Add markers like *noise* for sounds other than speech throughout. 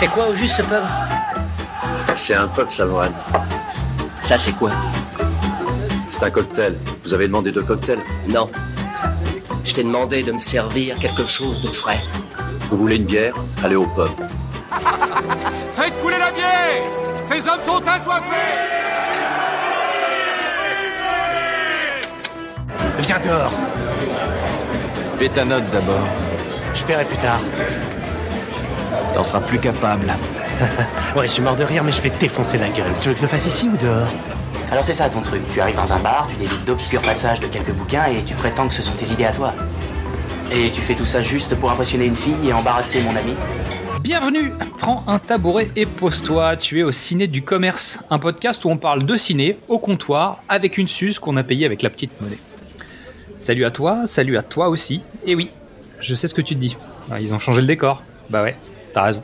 C'est quoi au juste ce pub C'est un pub Savoine. Ça c'est quoi C'est un cocktail. Vous avez demandé deux cocktails Non. Je t'ai demandé de me servir quelque chose de frais. Vous voulez une bière Allez au pub. Faites couler la bière Ces hommes sont assoiffés Viens dehors. Fais ta note d'abord. Je paierai plus tard. T'en seras plus capable. *laughs* Ouais, je suis mort de rire, mais je vais te défoncer la gueule. Tu veux que je le fasse ici ou dehors? Alors c'est ça ton truc. Tu arrives dans un bar, tu délites d'obscurs passages de quelques bouquins et tu prétends que ce sont tes idées à toi. Et tu fais tout ça juste pour impressionner une fille et embarrasser mon ami Bienvenue Prends un tabouret et pose-toi, tu es au Ciné du Commerce, un podcast où on parle de ciné au comptoir avec une suce qu'on a payée avec la petite monnaie. Salut à toi, salut à toi aussi, et oui, je sais ce que tu te dis. Ah, Ils ont changé le décor. Bah ouais, t'as raison.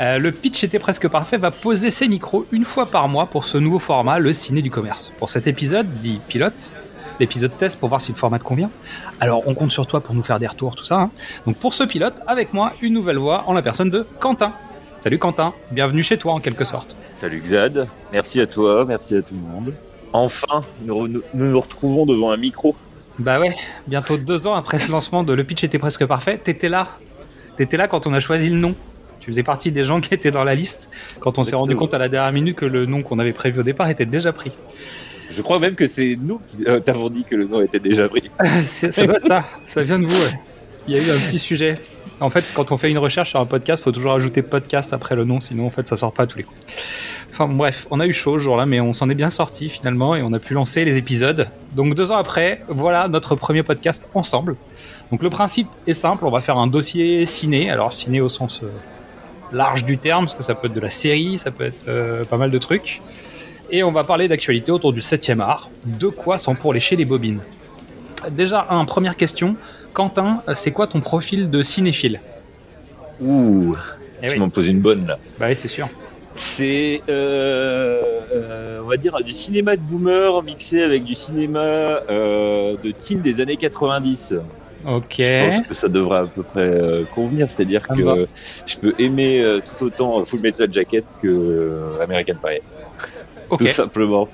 Euh, le pitch était presque parfait, va poser ses micros une fois par mois pour ce nouveau format, le Ciné du Commerce. Pour cet épisode, dit pilote, l'épisode test pour voir si le format te convient. Alors on compte sur toi pour nous faire des retours, tout ça. hein. Donc pour ce pilote, avec moi, une nouvelle voix en la personne de Quentin. Salut Quentin, bienvenue chez toi en quelque sorte. Salut Xad, merci à toi, merci à tout le monde. Enfin, nous nous, nous nous retrouvons devant un micro. Bah ouais, bientôt deux ans après ce lancement de Le Pitch était presque parfait, t'étais là. T'étais là quand on a choisi le nom. Tu faisais partie des gens *laughs* qui étaient dans la liste quand on s'est rendu compte à la dernière minute que le nom qu'on avait prévu au départ était déjà pris. Je crois même que c'est nous qui euh, t'avons dit que le nom était déjà pris. *laughs* C'est- ça doit être ça, ça vient de vous. ouais. Il y a eu un petit sujet. En fait, quand on fait une recherche sur un podcast, faut toujours ajouter podcast après le nom, sinon en fait ça sort pas à tous les coups. Enfin bref, on a eu chaud ce jour-là, mais on s'en est bien sorti finalement et on a pu lancer les épisodes. Donc deux ans après, voilà notre premier podcast ensemble. Donc le principe est simple, on va faire un dossier ciné. Alors ciné au sens euh, large du terme, parce que ça peut être de la série, ça peut être euh, pas mal de trucs. Et on va parler d'actualité autour du 7e art. De quoi sans pour lécher les bobines? Déjà, un, première question. Quentin, c'est quoi ton profil de cinéphile? Ouh, Eh tu oui. m'en poses une bonne là. Bah oui, c'est sûr. C'est, euh, euh, on va dire, du cinéma de boomer mixé avec du cinéma euh, de teen des années 90. Ok. Je pense que ça devrait à peu près euh, convenir, c'est-à-dire que je peux aimer euh, tout autant Full Metal Jacket que euh, American Pie, *laughs* Ok. tout simplement.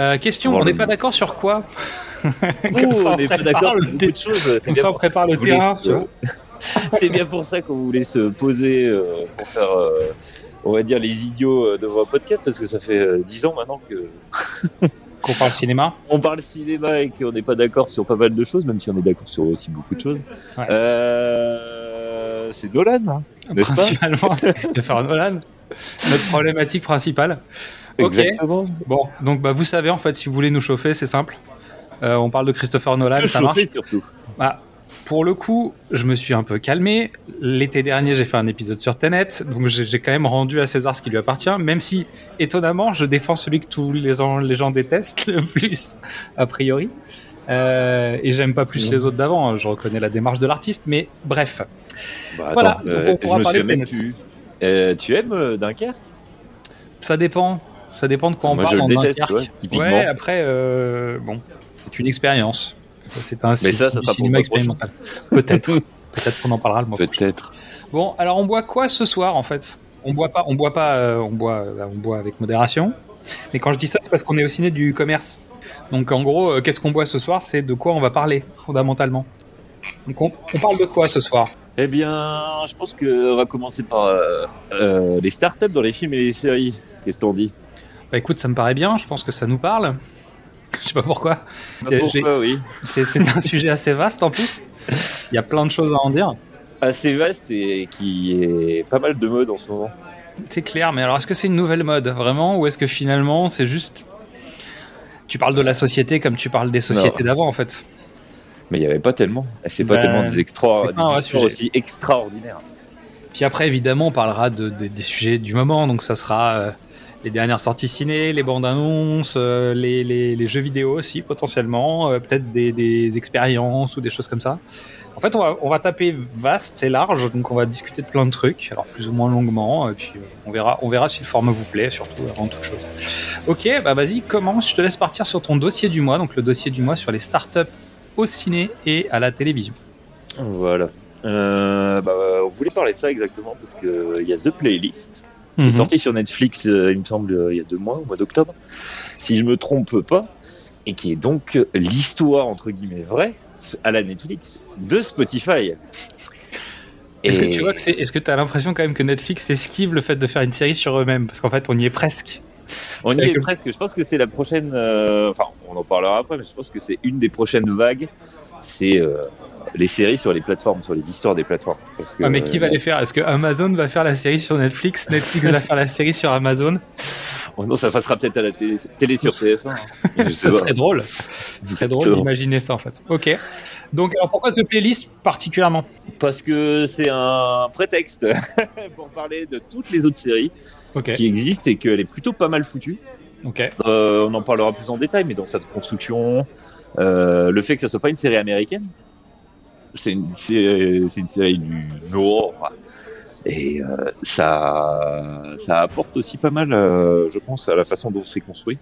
Euh, question, on n'est pas d'accord sur quoi *laughs* Comme Ouh, ça, on n'est pas d'accord sur beaucoup de choses. C'est Comme ça, on prépare le terrain. *laughs* C'est bien pour ça qu'on voulait se poser euh, pour faire, euh, on va dire, les idiots euh, devant un podcast, parce que ça fait euh, dix ans maintenant que Qu'on parle cinéma. on parle cinéma et qu'on n'est pas d'accord sur pas mal de choses, même si on est d'accord sur aussi beaucoup de choses. Ouais. Euh, c'est Nolan, hein, n'est-ce Principalement, c'est Christopher Nolan. Notre problématique principale. Ok. Exactement. Bon, donc bah, vous savez, en fait, si vous voulez nous chauffer, c'est simple. Euh, on parle de Christopher Nolan, ça marche. surtout. Bah, pour le coup, je me suis un peu calmé. L'été dernier, j'ai fait un épisode sur Tenet, donc j'ai quand même rendu à César ce qui lui appartient, même si, étonnamment, je défends celui que tous les gens, les gens détestent le plus, a priori. Euh, et j'aime pas plus les autres d'avant, je reconnais la démarche de l'artiste, mais bref. Bah, Voilà, attends, donc euh, on pourra parler de Tenet. tu. Euh, tu aimes Dunkerque? Ça dépend, ça dépend de quoi on Moi, parle je en déteste, Dunkerque. ouais, typiquement. Ouais, après, bon, c'est une expérience. C'est un Mais ça, ça du sera cinéma expérimental. Peut-être. *laughs* Peut-être qu'on en parlera le mois prochain. Peut-être. Bon, alors on boit quoi ce soir en fait? On boit pas, on boit pas, euh, on boit, euh, on boit avec modération. Mais quand je dis ça, c'est parce qu'on est au ciné du commerce. Donc en gros, euh, qu'est-ce qu'on boit ce soir? C'est de quoi on va parler fondamentalement. Donc on, on parle de quoi ce soir? Eh bien, je pense qu'on va commencer par euh, euh, les startups dans les films et les séries. Qu'est-ce qu'on dit Bah écoute, ça me paraît bien. Je pense que ça nous parle. *laughs* Je sais pas pourquoi. Bah, Pourquoi, oui C'est un sujet assez vaste en plus. Il y a plein de choses à en dire. Assez vaste et qui est pas mal de mode en ce moment. C'est clair, mais alors est-ce que c'est une nouvelle mode vraiment? Ou est-ce que finalement c'est juste tu parles de la société comme tu parles des sociétés d'avant en fait? Mais il n'y avait pas tellement. C'est pas Bah, tellement des, extra, des aussi extraordinaires. Puis après évidemment on parlera de, de- des sujets du moment donc ça sera euh, les dernières sorties ciné, les bandes annonces, euh, les, les- jeux vidéo aussi potentiellement, euh, peut-être des, des expériences ou des choses comme ça. En fait on va, on va taper vaste et large donc on va discuter de plein de trucs alors plus ou moins longuement et puis euh, on verra on verra si le format vous plaît surtout avant toute chose. Ok bah vas-y commence je te laisse partir sur ton dossier du mois donc le dossier du mois sur les startups au ciné et à la télévision. Voilà. Bah, on voulait parler de ça exactement parce que il y a The Playlist qui est Mhm. sorti sur Netflix, euh, il me semble, euh, il y a deux mois, au mois d'octobre, si je me trompe pas, et qui est donc euh, l'histoire entre guillemets vraie à la Netflix de Spotify. Est-ce que tu vois que c'est, est-ce que t'as l'impression quand même que Netflix esquive le fait de faire une série sur eux-mêmes? Parce qu'en fait, on y est presque. On y est presque. Je pense que c'est la prochaine. euh, Enfin, on en parlera après, mais je pense que c'est une des prochaines vagues. C'est euh, les séries sur les plateformes, sur les histoires des plateformes. Parce que, Ah, mais qui va euh, les faire? Est-ce que Amazon va faire la série sur Netflix? Netflix va faire la série sur Amazon? Oh non, ça passera peut-être à la télé, télé sur TF1. hein. Ça serait drôle. Serait drôle d'imaginer ça en fait. Ok. Donc, alors pourquoi ce playlist particulièrement? Parce que c'est un prétexte *laughs* pour parler de toutes les autres séries qui existent et qu'elle est plutôt pas mal foutue. Ok. Euh, on en parlera plus en détail, mais dans sa construction, euh, le fait que ça soit pas une série américaine, c'est une, série du Nord, et euh, ça, ça apporte aussi pas mal, euh, je pense, à la façon dont c'est construit.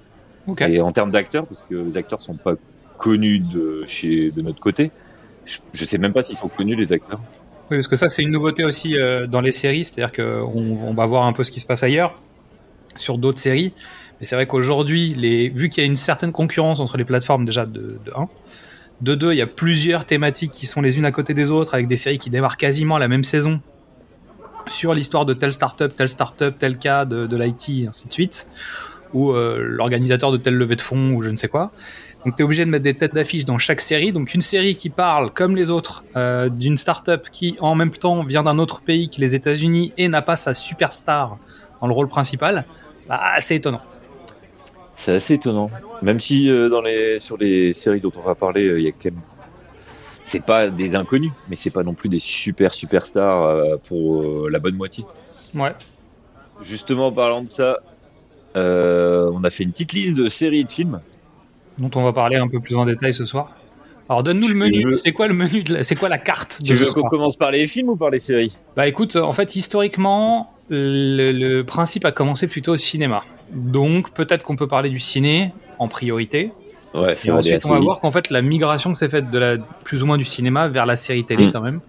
Et en termes d'acteurs, parce que les acteurs sont pas connus de chez de notre côté. Je, je sais même pas s'ils sont connus les acteurs. Oui, parce que ça, c'est une nouveauté aussi euh, dans les séries, c'est-à-dire qu'on on va voir un peu ce qui se passe ailleurs sur d'autres séries. Mais c'est vrai qu'aujourd'hui, les... vu qu'il y a une certaine concurrence entre les plateformes, déjà de, de 1, de 2, il y a plusieurs thématiques qui sont les unes à côté des autres, avec des séries qui démarrent quasiment la même saison sur l'histoire de telle startup, telle startup, tel cas de, de l'IT, ainsi de suite, ou euh, l'organisateur de telle levée de fonds, ou je ne sais quoi. Donc tu es obligé de mettre des têtes d'affiche dans chaque série. Donc une série qui parle, comme les autres, euh, d'une startup qui en même temps vient d'un autre pays que les États-Unis et n'a pas sa superstar dans le rôle principal, bah, c'est étonnant. C'est assez étonnant. Même si euh, dans les sur les séries dont on va parler, euh, il y a quand même c'est pas des inconnus, mais c'est pas non plus des super superstars euh, pour la bonne moitié. Ouais. Justement, en parlant de ça, on a fait une petite liste de séries et de films. Dont on va parler un peu plus en détail ce soir. Alors donne-nous le menu. veux- C'est quoi le menu de la... C'est quoi la carte de Tu veux qu'on commence par les films ou par les séries Bah écoute, en fait, historiquement, le, le principe a commencé plutôt au cinéma. Donc peut-être qu'on peut parler du ciné en priorité. Ouais, Et ensuite, on va voir qu'en fait, la migration s'est faite de la, plus ou moins du cinéma vers la série télé Mm. quand même.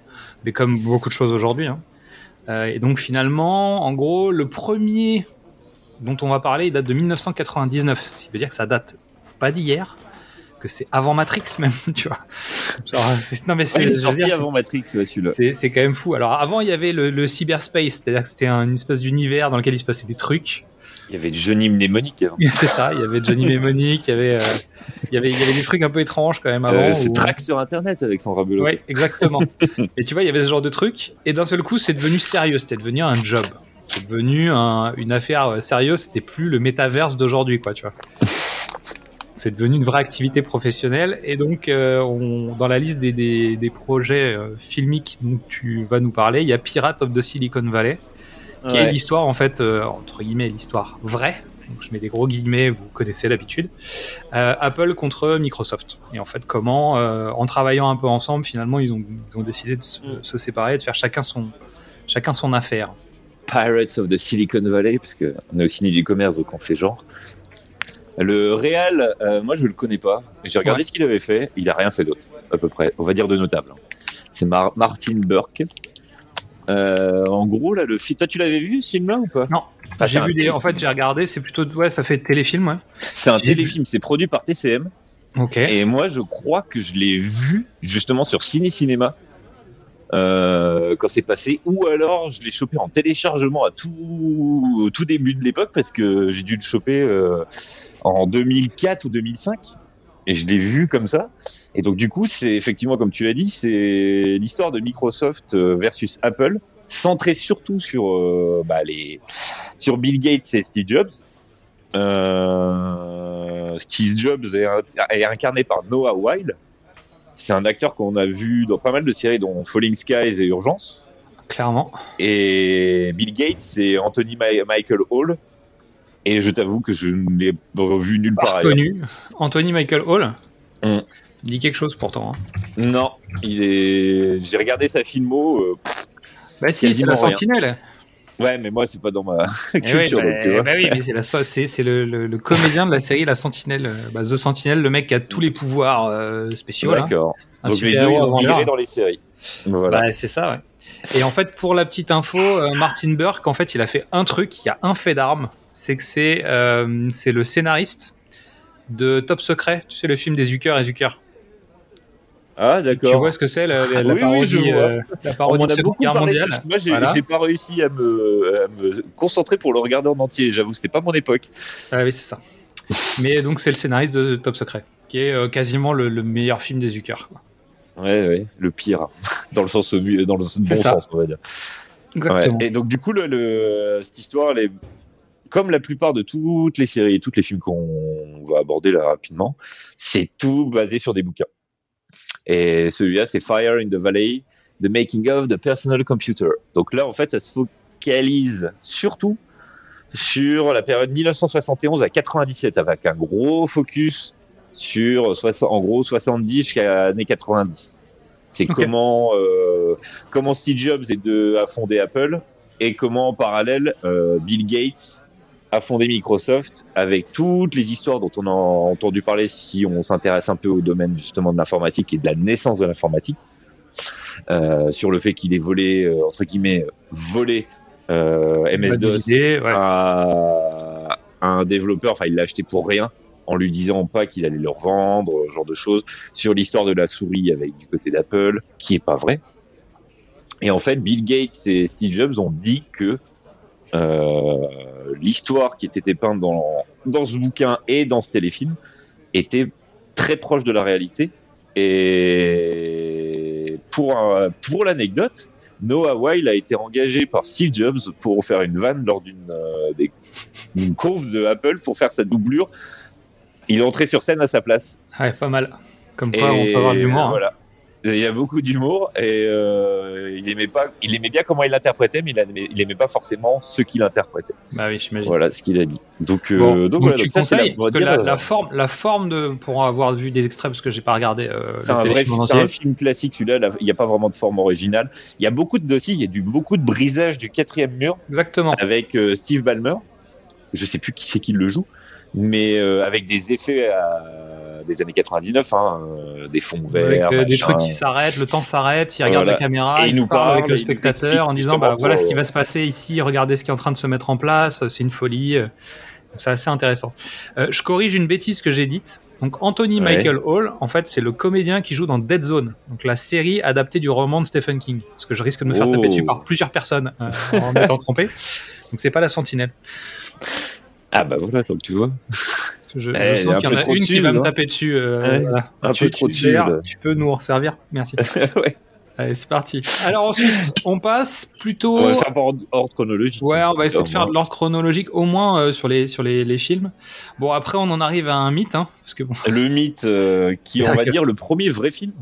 Mais comme beaucoup de choses aujourd'hui. hein. Euh, et donc finalement, en gros, le premier dont on va parler, il date de 1999. Ce qui veut dire que ça date pas d'hier, que c'est avant Matrix même, *laughs* tu vois. Genre, non mais Ouais, c'est, sorti dire, avant Matrix, ouais, celui-là. c'est, c'est quand même fou. Alors avant, il y avait le, le cyberspace, c'est-à-dire que c'était un- une espèce d'univers dans lequel il se passait des trucs. Il y avait Johnny Mnémonique avant. *laughs* c'est ça. Il y avait Johnny *laughs* Mnemonic, il y avait, euh, il y avait, il y avait des trucs un peu étranges quand même avant. Euh, c'est où- Track sur Internet avec son rabelot. Ouais, exactement. et tu vois, il y avait ce genre de truc, et d'un seul coup, c'est devenu sérieux, c'était devenu un job. C'est devenu un- une affaire euh, sérieuse, c'était plus le métaverse d'aujourd'hui, quoi, tu vois. C'est devenu une vraie activité professionnelle, et donc, euh, on, dans la liste des, des, des projets euh, filmiques dont tu vas nous parler, il y a Pirate of the Silicon Valley, qui est l'histoire, en fait, euh, entre guillemets, l'histoire vraie. Donc, je mets des gros guillemets, vous connaissez l'habitude. Apple contre Microsoft. Et en fait, comment, en travaillant un peu ensemble, finalement, ils ont, ils ont décidé de se, Mm. se séparer, de faire chacun son, chacun son affaire. Pirates of the Silicon Valley, parce que on est au ciné du commerce, donc on fait genre. Le Real, euh, moi je le connais pas. J'ai regardé Ouais. ce qu'il avait fait. Il a rien fait d'autre, à peu près. On va dire de notable. hein. C'est Mar- Martin Burke. Euh, en gros, là, le film. Toi, tu l'avais vu ce film-là ou pas? Non. Ah, j'ai vu des, en fait, j'ai regardé, c'est plutôt, ouais, ça fait téléfilm, ouais. C'est un téléfilm. C'est produit par TCM. Ok. Et moi, je crois que je l'ai vu justement sur Ciné Cinéma euh, quand c'est passé, ou alors je l'ai chopé en téléchargement à tout au tout début de l'époque parce que j'ai dû le choper euh, en 2004 ou 2005 et je l'ai vu comme ça. Et donc du coup, c'est effectivement comme tu l'as dit, c'est l'histoire de Microsoft euh, versus Apple, centré surtout sur euh, bah, les sur Bill Gates et Steve Jobs. Euh, Steve Jobs est, est incarné par Noah Weil. C'est un acteur qu'on a vu dans pas mal de séries, dont Falling Skies et Urgence. Clairement. Et Bill Gates, c'est Anthony Ma- Michael Hall. Et je t'avoue que je ne l'ai revu nulle part ailleurs. reconnu. Anthony Michael Hall. Mm. Il dit quelque chose pourtant. hein. Non, il est. J'ai regardé sa filmo. euh, Bah si, c'est la rien. Sentinelle. Ouais, mais moi, c'est pas dans ma *laughs* Eh culture. donc, bah, vois. bah oui, mais c'est la c'est c'est le, le, le comédien de la série La Sentinelle, euh, bah, The Sentinel, le mec qui a tous les pouvoirs euh, spéciaux. D'accord. Un Donc les deux, ils dans les séries. Voilà. Bah, c'est ça, ouais. Et en fait, pour la petite info, euh, Martin Burke, en fait, il a fait un truc, il y a un fait d'armes, c'est que c'est euh, c'est le scénariste de Top Secret, tu sais, le film des Zucker et Zucker. Ah, d'accord. Tu vois ce que c'est, la, la- la Oui, parodie, euh, la parodie de Seconde Guerre mondiale? Moi, j'ai Voilà. pas réussi à me, à me concentrer pour le regarder en entier. J'avoue, c'était pas mon époque. Ah oui, c'est ça. Mais donc, c'est le scénariste de Top Secret, qui est euh, quasiment le, le meilleur film des Zucker. Ouais, ouais, le pire, *laughs* dans le sens, dans le bon ça. sens, on va dire. Exactement. Ouais. Et donc, du coup, le, le- cette histoire, elle est, comme la plupart de toutes les séries et tous les films qu'on va aborder là rapidement, c'est tout basé sur des bouquins. Et celui-là, c'est Fire in the Valley, The Making of the Personal Computer. Donc là, en fait, ça se focalise surtout sur la période 1971 à 97, avec un gros focus sur, en gros, 70 jusqu'à années 90. C'est comment, euh, comment Steve Jobs est de, a fondé Apple et comment en parallèle euh, Bill Gates a fondé Microsoft avec toutes les histoires dont on a entendu parler si on s'intéresse un peu au domaine justement de l'informatique et de la naissance de l'informatique. Euh, sur le fait qu'il ait volé euh, entre guillemets volé euh, MS-DOS ouais. à un développeur. Enfin il l'a acheté pour rien en lui disant pas qu'il allait le revendre ce genre de choses. Sur l'histoire de la souris avec du côté d'Apple qui est pas vrai. Et en fait Bill Gates et Steve Jobs ont dit que l'histoire qui était dépeinte dans, dans ce bouquin et dans ce téléfilm était très proche de la réalité. Et pour, un- pour l'anecdote, Noah Weil a été engagé par Steve Jobs pour faire une vanne lors d'une euh, course de Apple pour faire sa doublure. Il est entré sur scène à sa place. Ouais, pas mal. Comme quoi, on peut avoir de l'humour. hein. Voilà. Il a beaucoup d'humour et euh, il aimait pas, il aimait bien comment il l'interprétait, mais il aimait, il aimait pas forcément ce qu'il interprétait. Bah oui, j'imagine. Voilà ce qu'il a dit. Donc, euh, donc, donc voilà, tu donc conseilles va que dire, la, euh, la forme, la forme de, pour avoir vu des extraits parce que j'ai pas regardé euh, c'est un vrai un film classique celui-là. là, Il n'y a pas vraiment de forme originale. Il y a beaucoup de dossiers, il y a du beaucoup de brisage du quatrième mur Exactement. avec euh, Steve Ballmer. Je sais plus qui c'est qui le joue, mais euh, avec des effets à- des années 99, hein, euh, des fonds Avec verts, euh, des trucs qui s'arrêtent, le temps s'arrête, il regarde Voilà. la caméra, Et il nous parle avec le spectateur en disant bah voilà ce qui euh, va se passer ici, regardez ce qui est en train de se mettre en place, c'est une folie. C'est assez intéressant. Euh, je corrige une bêtise que j'ai dite. Donc Anthony Ouais. Michael Hall, en fait, c'est le comédien qui joue dans Dead Zone, donc la série adaptée du roman de Stephen King. Parce que je risque de me faire Oh. taper dessus par plusieurs personnes euh, en m'étant trompé. Donc c'est pas la Sentinelle. Ah bah voilà, donc tu vois. Parce que je, Eh, je sens qu'il y en a une qui va me hein. taper dessus. euh, voilà. un tu, peu trop tu- dessus. Tu peux nous en servir. Merci. *laughs* ouais. Allez, c'est parti. Alors ensuite, on passe plutôt. On va faire par ordre, chronologique. Ouais, on va essayer de faire de l'ordre chronologique, au moins euh, sur les sur les, les films. Bon, après, on en arrive à un mythe, hein, parce que bon, Le mythe euh, qui, on va *laughs* dire, le premier vrai film.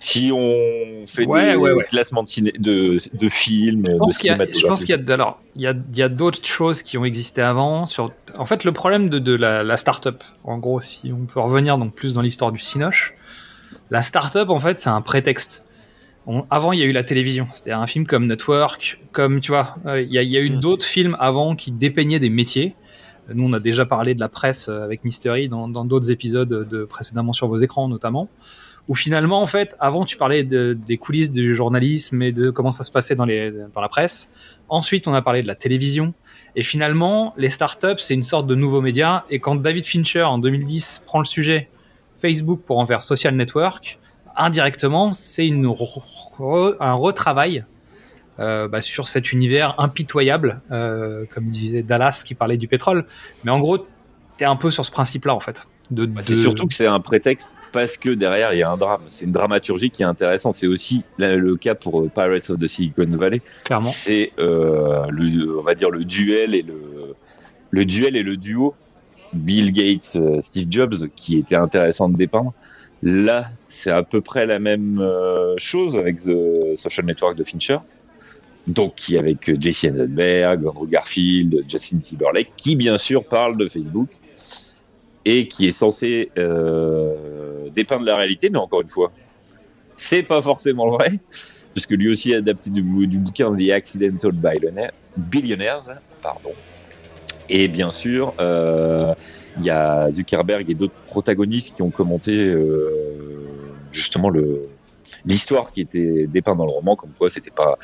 Si on fait Ouais, des ouais, ouais. classements de, ciné, de, de films, je de pense qu'il y a, je pense qu'il y a, alors, il y a, il y a d'autres choses qui ont existé avant. Sur, en fait, le problème de, de la, la start-up, en gros, si on peut revenir donc plus dans l'histoire du Cinoche, la start-up, en fait, c'est un prétexte. On- avant, il y a eu la télévision, c'est-à-dire un film comme Network, comme tu vois, euh, il y a, il y a eu Mm. d'autres films avant qui dépeignaient des métiers. Nous, on a déjà parlé de la presse euh, avec Mystery dans dans d'autres épisodes de précédemment sur vos écrans, notamment. Où finalement, en fait, avant, tu parlais de- des coulisses du journalisme et de comment ça se passait dans, les, dans la presse. Ensuite, on a parlé de la télévision. Et finalement, les startups, c'est une sorte de nouveau média. Et quand David Fincher, en 2010, prend le sujet Facebook pour en faire social network, indirectement, c'est une re- un retravail euh, bah, sur cet univers impitoyable, euh, comme disait Dallas qui parlait du pétrole. Mais en gros, t'es un peu sur ce principe-là, en fait. De, Bah, C'est de- surtout que c'est un prétexte parce que derrière il y a un drame. C'est une dramaturgie qui est intéressante. C'est aussi le cas pour euh, Pirates of the Silicon Valley. clairement. C'est euh, le, on va dire le duel et le, le duel et le duo Bill Gates, euh, Steve Jobs, qui était intéressant de dépeindre. Là, c'est à peu près la même chose avec The Social Network de Fincher. Donc, qui avec Jesse Eisenberg, Andrew Garfield, Justin Timberlake, qui bien sûr parle de Facebook et qui est censé euh, dépeindre la réalité, mais encore une fois, c'est pas forcément vrai parce que lui aussi est adapté du, du bouquin The Accidental Billionaire- Billionaires, pardon. Et bien sûr, euh, il y a Zuckerberg et d'autres protagonistes qui ont commenté euh, justement l'histoire qui était dépeinte dans le roman, comme quoi c'était pas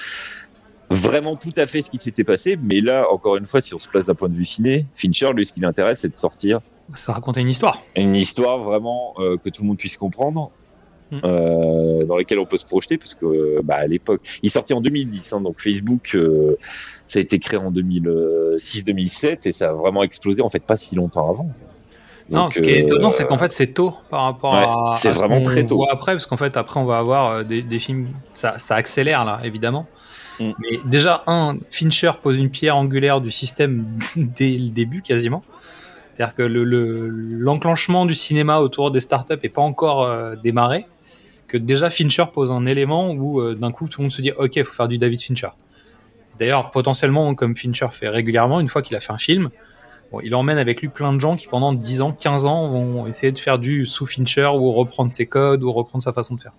vraiment tout à fait ce qui s'était passé. Mais là, encore une fois, si on se place d'un point de vue ciné, Fincher, lui, ce qui l'intéresse, c'est de sortir Ça racontait une histoire. une histoire vraiment euh, que tout le monde puisse comprendre, Mm. euh, dans laquelle on peut se projeter, parce que bah, à l'époque, il sorti en 2010, hein, donc Facebook, euh, ça a été créé en 2006-2007 et ça a vraiment explosé en fait pas si longtemps avant. Non, ce qui est étonnant, c'est qu'en fait, c'est tôt par rapport ouais, à, c'est ce vraiment très tôt. voit après, parce qu'en fait, après, on va avoir des, des films, ça, ça accélère là, évidemment. Mm. Mais déjà, un, Fincher pose une pierre angulaire du système *laughs* dès le début, quasiment. C'est-à-dire que le- le- l'enclenchement du cinéma autour des startups est pas encore euh, démarré. Que déjà, Fincher pose un élément où euh, d'un coup, tout le monde se dit, OK, il faut faire du David Fincher. D'ailleurs, potentiellement, comme Fincher fait régulièrement, une fois qu'il a fait un film, Bon, il emmène avec lui plein de gens qui pendant 10 ans, 15 ans vont essayer de faire du sous Fincher ou reprendre ses codes ou reprendre sa façon de faire.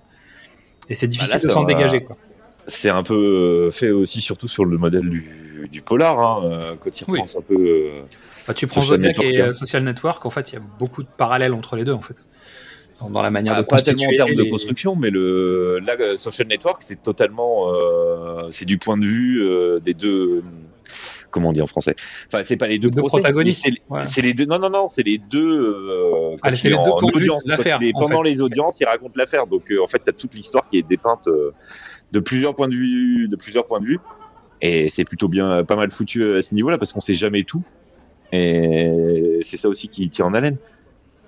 Et c'est difficile Bah là, de s'en dégager. Quoi. C'est un peu euh, fait aussi surtout sur le modèle du, du polar, hein, quand il Oui. repense un peu. Bah, tu prends Social Network, et hein. euh, Social Network, en fait, il y a beaucoup de parallèles entre les deux, en fait. Dans, dans la manière Ah, de pas tellement en termes de les- construction, mais le là, euh, Social Network, c'est totalement, euh, c'est du point de vue euh, des deux. Comment on dit en français? Enfin, c'est pas les deux, Les deux procès, protagonistes, C'est ouais. les deux. Non, non, non, c'est les deux. Euh, Ah, c'est les deux en audience, en pendant fait. les audiences, il raconte l'affaire. Donc, en fait, t'as toute l'histoire qui est dépeinte de plusieurs points de vue, de plusieurs points de vue, et c'est plutôt bien, pas mal foutu à ce niveau-là parce qu'on sait jamais tout, et c'est ça aussi qui tient en haleine.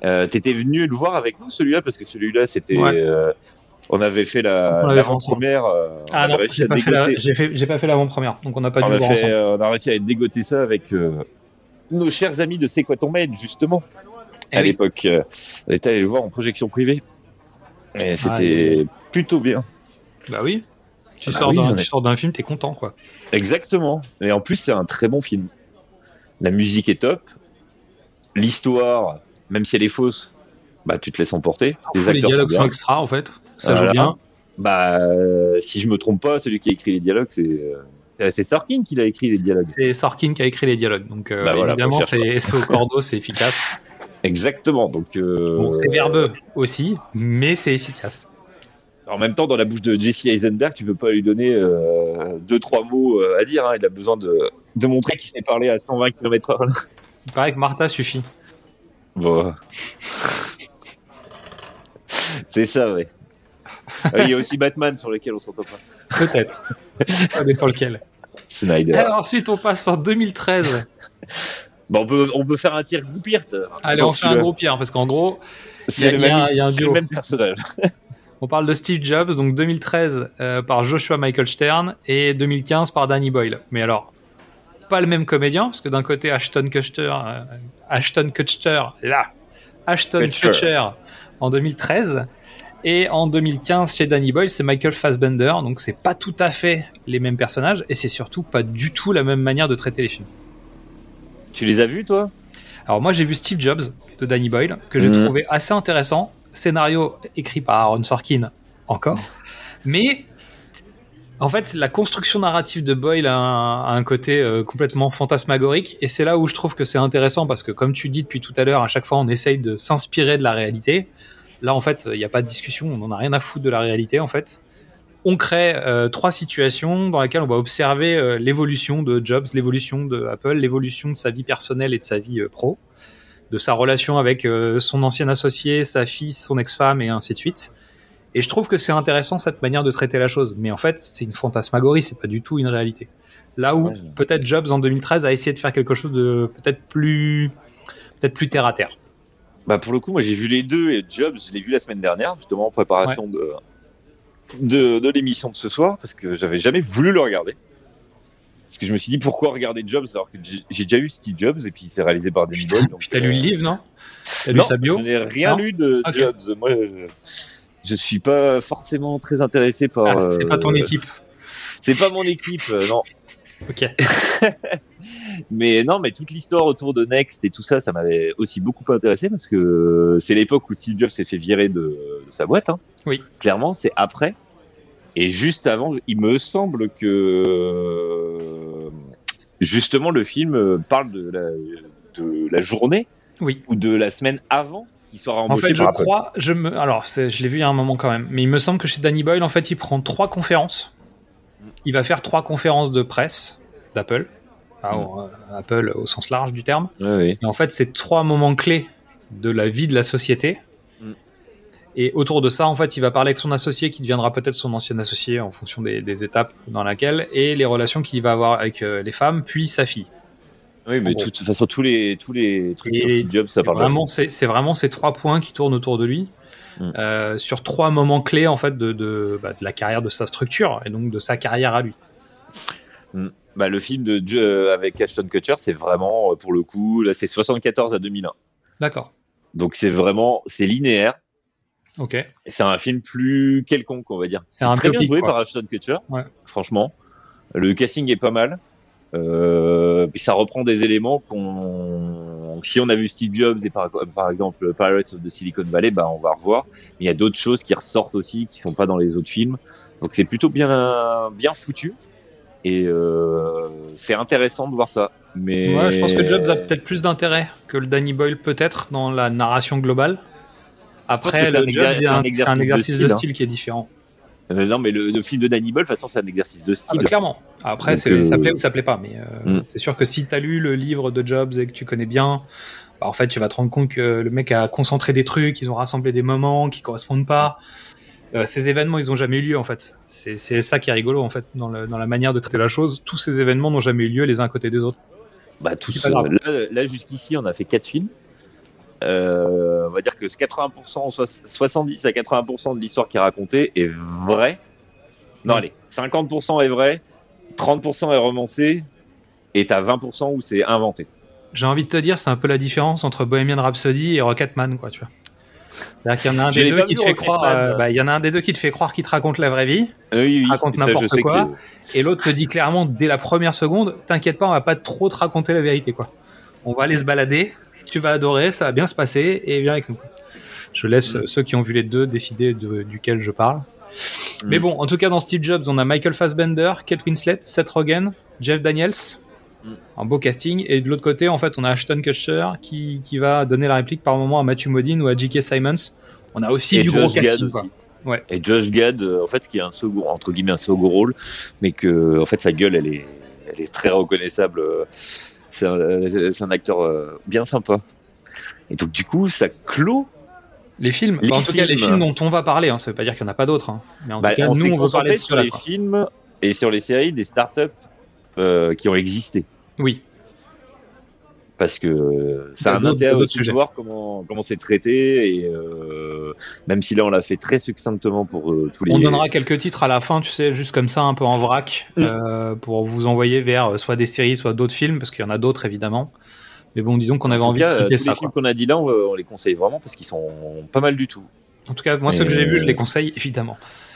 Euh, T'étais venu le voir avec nous celui-là parce que celui-là c'était, Ouais. euh, on avait fait la l'avant-première, euh, Ah non, j'ai pas, fait la- pas fait l'avant-première, donc on n'a pas On dû a, le voir fait, euh, on a réussi à dégoter ça avec nos chers amis de C'est quoi ton mail justement Eh à oui. l'époque. on était allé le voir en projection privée et c'était plutôt bien. Bah oui. Tu Bah sors oui, d'un j'en ai- tu sors d'un film, t'es content, quoi. Exactement. Et en plus, c'est un très bon film. La musique est top. L'histoire, même si elle est fausse, bah tu te laisses emporter. Les acteurs dialogues sont extra, en fait. Ça Voilà. joue bien. Bah, euh, si je me trompe pas, celui qui a écrit les dialogues, c'est euh, c'est Sorkin qui l'a écrit les dialogues. C'est Sorkin qui a écrit les dialogues. Donc, euh, Bah voilà, évidemment, c'est au cordeau, c'est efficace. *laughs* Exactement. Donc, euh, Bon, c'est verbeux aussi, mais c'est efficace. En même temps, dans la bouche de Jesse Eisenberg, tu peux pas lui donner euh, deux trois mots euh, à dire. hein. Il a besoin de, de montrer qu'il sait parler à 120 km/h. Il paraît que Martha suffit. Bon. c'est ça, ouais. Euh, Il y a aussi Batman sur lequel on s'entend pas. Peut-être. Ça dépend lequel. Snyder. Alors ensuite, on passe en 2013. Bon, on peut, on peut faire un tir Goupert. Allez, on fait un gros pire, parce qu'en gros, C'est il y a- le, le même personnage. *laughs* on parle de Steve Jobs, donc 2013 euh, par Joshua Michael Stern et 2015 par Danny Boyle. Mais alors, pas le même comédien, parce que d'un côté, Ashton Kutcher, euh, Ashton Kutcher, là, Ashton Kutcher. Kutcher en 2013. Et en 2015, chez Danny Boyle, c'est Michael Fassbender. Donc, c'est pas tout à fait les mêmes personnages et c'est surtout pas du tout la même manière de traiter les films. Tu les as vus, toi? Alors moi j'ai vu Steve Jobs de Danny Boyle que j'ai Mhm. trouvé assez intéressant. Scénario écrit par Aaron Sorkin encore, *laughs* mais en fait la construction narrative de Boyle a un, côté euh, complètement fantasmagorique et c'est là où je trouve que c'est intéressant parce que comme tu dis depuis tout à l'heure, à chaque fois on essaye de s'inspirer de la réalité. Là en fait il n'y a pas de discussion, on n'en a rien à foutre de la réalité en fait. On crée euh, trois situations dans lesquelles on va observer euh, l'évolution de Jobs, l'évolution de Apple, l'évolution de sa vie personnelle et de sa vie pro, de sa relation avec son ancien associé, sa fille, son ex-femme et ainsi de suite. Et je trouve que c'est intéressant cette manière de traiter la chose. Mais en fait, c'est une fantasmagorie, c'est pas du tout une réalité. Là où Ouais. peut-être Jobs en 2013 a essayé de faire quelque chose de peut-être plus, peut-être plus terre à terre. Bah pour le coup, moi j'ai vu les deux et Jobs, je l'ai vu la semaine dernière, justement en préparation de, de, de l'émission de ce soir, parce que j'avais jamais voulu le regarder. Parce que je me suis dit pourquoi regarder Jobs alors que j'ai déjà eu Steve Jobs et puis c'est réalisé par Danny Boyle. donc, t'as lu le euh, livre, non? T'as lu sa bio? je n'ai rien Non lu de. Jobs. Moi, je, je suis pas forcément très intéressé par. Ah, C'est pas ton euh, équipe. C'est pas mon équipe, euh, non. Ok. *laughs* Mais non, mais toute l'histoire autour de Next et tout ça, ça m'avait aussi beaucoup intéressé parce que c'est l'époque où Steve Jobs s'est fait virer de, de sa boîte. Hein. Oui. Clairement, c'est après. Et juste avant, il me semble que euh, justement le film parle de la, de la journée Oui. ou de la semaine avant En fait, je crois, je me, alors je l'ai vu il y a un moment quand même, mais il me semble que chez Danny Boyle, en fait, il prend trois conférences. Il va faire trois conférences de presse d'Apple, Ah, Mm. euh, Apple au sens large du terme. Et en fait, c'est trois moments clés de la vie de la société. Mm. Et autour de ça, en fait, il va parler avec son associé qui deviendra peut-être son ancien associé en fonction des, des étapes dans laquelle et les relations qu'il va avoir avec euh, les femmes, puis sa fille. Oui, mais de toute façon, tous les, tous les trucs Et- sur Steve Jobs, ça parle vraiment, c'est c'est vraiment ces trois points qui tournent autour de lui. Mm. euh, sur trois moments clés en fait de, de, bah, de la carrière de sa structure et donc de sa carrière à lui. Bah, le film de euh, avec Ashton Kutcher, c'est vraiment, euh, pour le coup, là, c'est 74 à 2001. D'accord. Donc, c'est vraiment, c'est linéaire. Ok. C'est un film plus quelconque, on va dire. C'est un très bien joué quoi. par Ashton Kutcher. Ouais. Franchement. Le casting est pas mal. Euh, puis ça reprend des éléments qu'on, si on a vu Steve Jobs et par, par exemple Pirates of the Silicon Valley, bah on va revoir. Mais il y a d'autres choses qui ressortent aussi, qui sont pas dans les autres films. Donc c'est plutôt bien, bien foutu. Et euh, c'est intéressant de voir ça. Mais Ouais, je pense que Jobs a peut-être plus d'intérêt que le Danny Boyle peut-être dans la narration globale. Après, c'est le un Jobs, exer- c'est un, un c'est un exercice de exercice de style, hein. style qui est différent. Euh, non, mais le, le film de Danny Boyle, de toute façon, c'est un exercice de Ah style. bah, clairement. Après, Donc, euh, ça plaît ou ça plaît pas, mais euh, Mm. c'est sûr que si t'as lu le livre de Jobs et que tu connais bien, bah, en fait, tu vas te rendre compte que le mec a concentré des trucs, ils ont rassemblé des moments qui correspondent pas. Euh, ces événements, ils ont jamais eu lieu en fait. C'est ça qui est rigolo en fait dans, le- dans la manière de traiter la chose. Tous ces événements n'ont jamais eu lieu les uns à côté des autres. Bah, tous, là, là, jusqu'ici, on a fait quatre films. Euh, on va dire que 80%, soix- 70 à 80% de l'histoire qui est racontée est vraie. Non, allez, 50% est vrai, 30% est romancé, et t'as 20% où c'est inventé. J'ai envie de te dire, c'est un peu la différence entre Bohemian Rhapsody et Rocketman, quoi, tu vois. C'est-à-dire qu'il y en a un des deux qui te fait croire, euh, bah, il y en a un des deux qui te fait croire qu'il te raconte la vraie vie, Oui, oui, Raconte n'importe quoi. que- et l'autre te dit clairement dès la première seconde, t'inquiète pas, on va pas trop te raconter la vérité, quoi. On va aller se balader, tu vas adorer, ça va bien se passer, et viens avec nous. Je laisse Mm. euh, ceux qui ont vu les deux décider de, duquel je parle. Mais Mm. bon, en tout cas, dans Steve Jobs, on a Michael Fassbender, Kate Winslet, Seth Rogen, Jeff Daniels. Mm. Un beau casting. Et de l'autre côté, en fait, on a Ashton Kutcher qui, qui va donner la réplique par moment à Matthew Modine ou à J.K. Simons. On a aussi Et du Josh gros casting, quoi. Ouais. Et Josh Gad, euh, en fait, qui est un second, entre guillemets, un second rôle, mais que, en fait, sa gueule, elle est, elle est très reconnaissable. Euh, C'est un, c'est un acteur euh, bien sympa. Et donc, du coup, ça clôt. Les films, Les bah, en tout cas, les films. dont on va parler, hein, ça veut pas dire qu'il n'y en a pas d'autres. hein. Mais en Bah, tout cas, on nous, on veut parler sur les quoi. films et sur les séries des startups euh, qui ont existé. Oui. Parce que euh, ça a Il y a un intérêt aussi de voir comment comment c'est traité et euh, même si là on l'a fait très succinctement pour euh, tous les. On donnera quelques titres à la fin, tu sais, juste comme ça, un peu en vrac, Mm. euh, pour vous envoyer vers euh, soit des séries, soit d'autres films, parce qu'il y en a d'autres évidemment. Mais bon, disons qu'on avait En envie cas, de euh, traiter tous ça. les films qu'on a dit là, on, on les conseille vraiment parce qu'ils sont pas mal du tout. En tout cas, moi, ceux que j'ai vus, je les conseille *laughs* évidemment.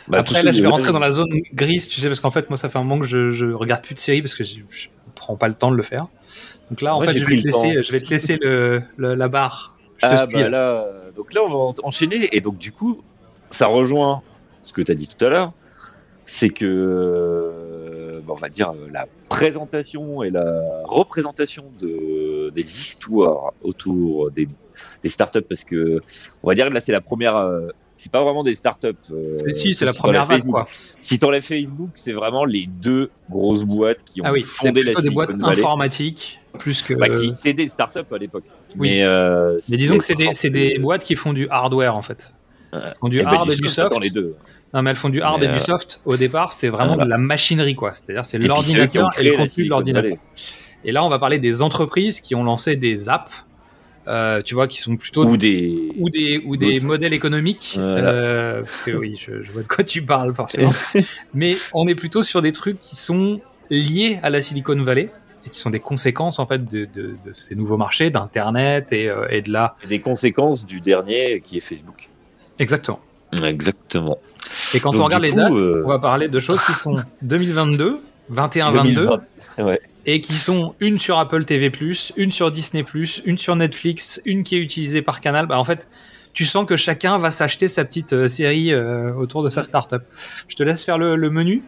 Bah, Après, là, je vais rentrer dans la zone grise, tu sais, parce qu'en fait, moi, ça fait un moment que je, je regarde plus de séries parce que je, je prends pas le temps de le faire. Donc là, en fait, je vais, te laisser, je vais te laisser le, le- la barre. Je te Ah suis, bah là. là, donc là on va en- enchaîner et donc du coup ça rejoint ce que tu as dit tout à l'heure, c'est que euh, bah, on va dire la présentation et la représentation de des histoires autour des, des startups parce que on va dire que là c'est la première euh, c'est pas vraiment des startups. euh, C'est- si, c'est la première vague, quoi. Si t'enlèves Facebook, c'est vraiment les deux grosses boîtes qui ont Ah oui, fondé la des boîtes informatiques, plus que. Bah, c'est des startups à l'époque. Oui. Mais, euh, Mais disons que c'est des, des boîtes qui font du hardware, en fait. Ouais. Elles font du Et bah, hard et du soft, les deux. Non, mais elles font du hard Mais, et du euh, soft. Au départ, c'est vraiment voilà. de la machinerie, quoi. C'est-à-dire, c'est l'ordinateur et le contenu de l'ordinateur. Et là, on va parler des entreprises qui ont lancé des apps, euh, tu vois, qui sont plutôt Ou des. ou des ou des modèles économiques Voilà. euh, parce que oui je, je vois de quoi tu parles forcément *laughs* mais on est plutôt sur des trucs qui sont liés à la Silicon Valley et qui sont des conséquences en fait de, de, de ces nouveaux marchés d'internet et, euh, et de la des conséquences du dernier qui est Facebook. exactement Exactement. et quand Donc, on regarde les coup, dates on va parler de choses qui sont 2022 21 22 2020. Ouais. Et qui sont une sur Apple TV+, une sur Disney+, une sur Netflix, une qui est utilisée par Canal. Bah en fait, tu sens que chacun va s'acheter sa petite euh, série euh, autour de sa startup. Je te laisse faire le, le menu.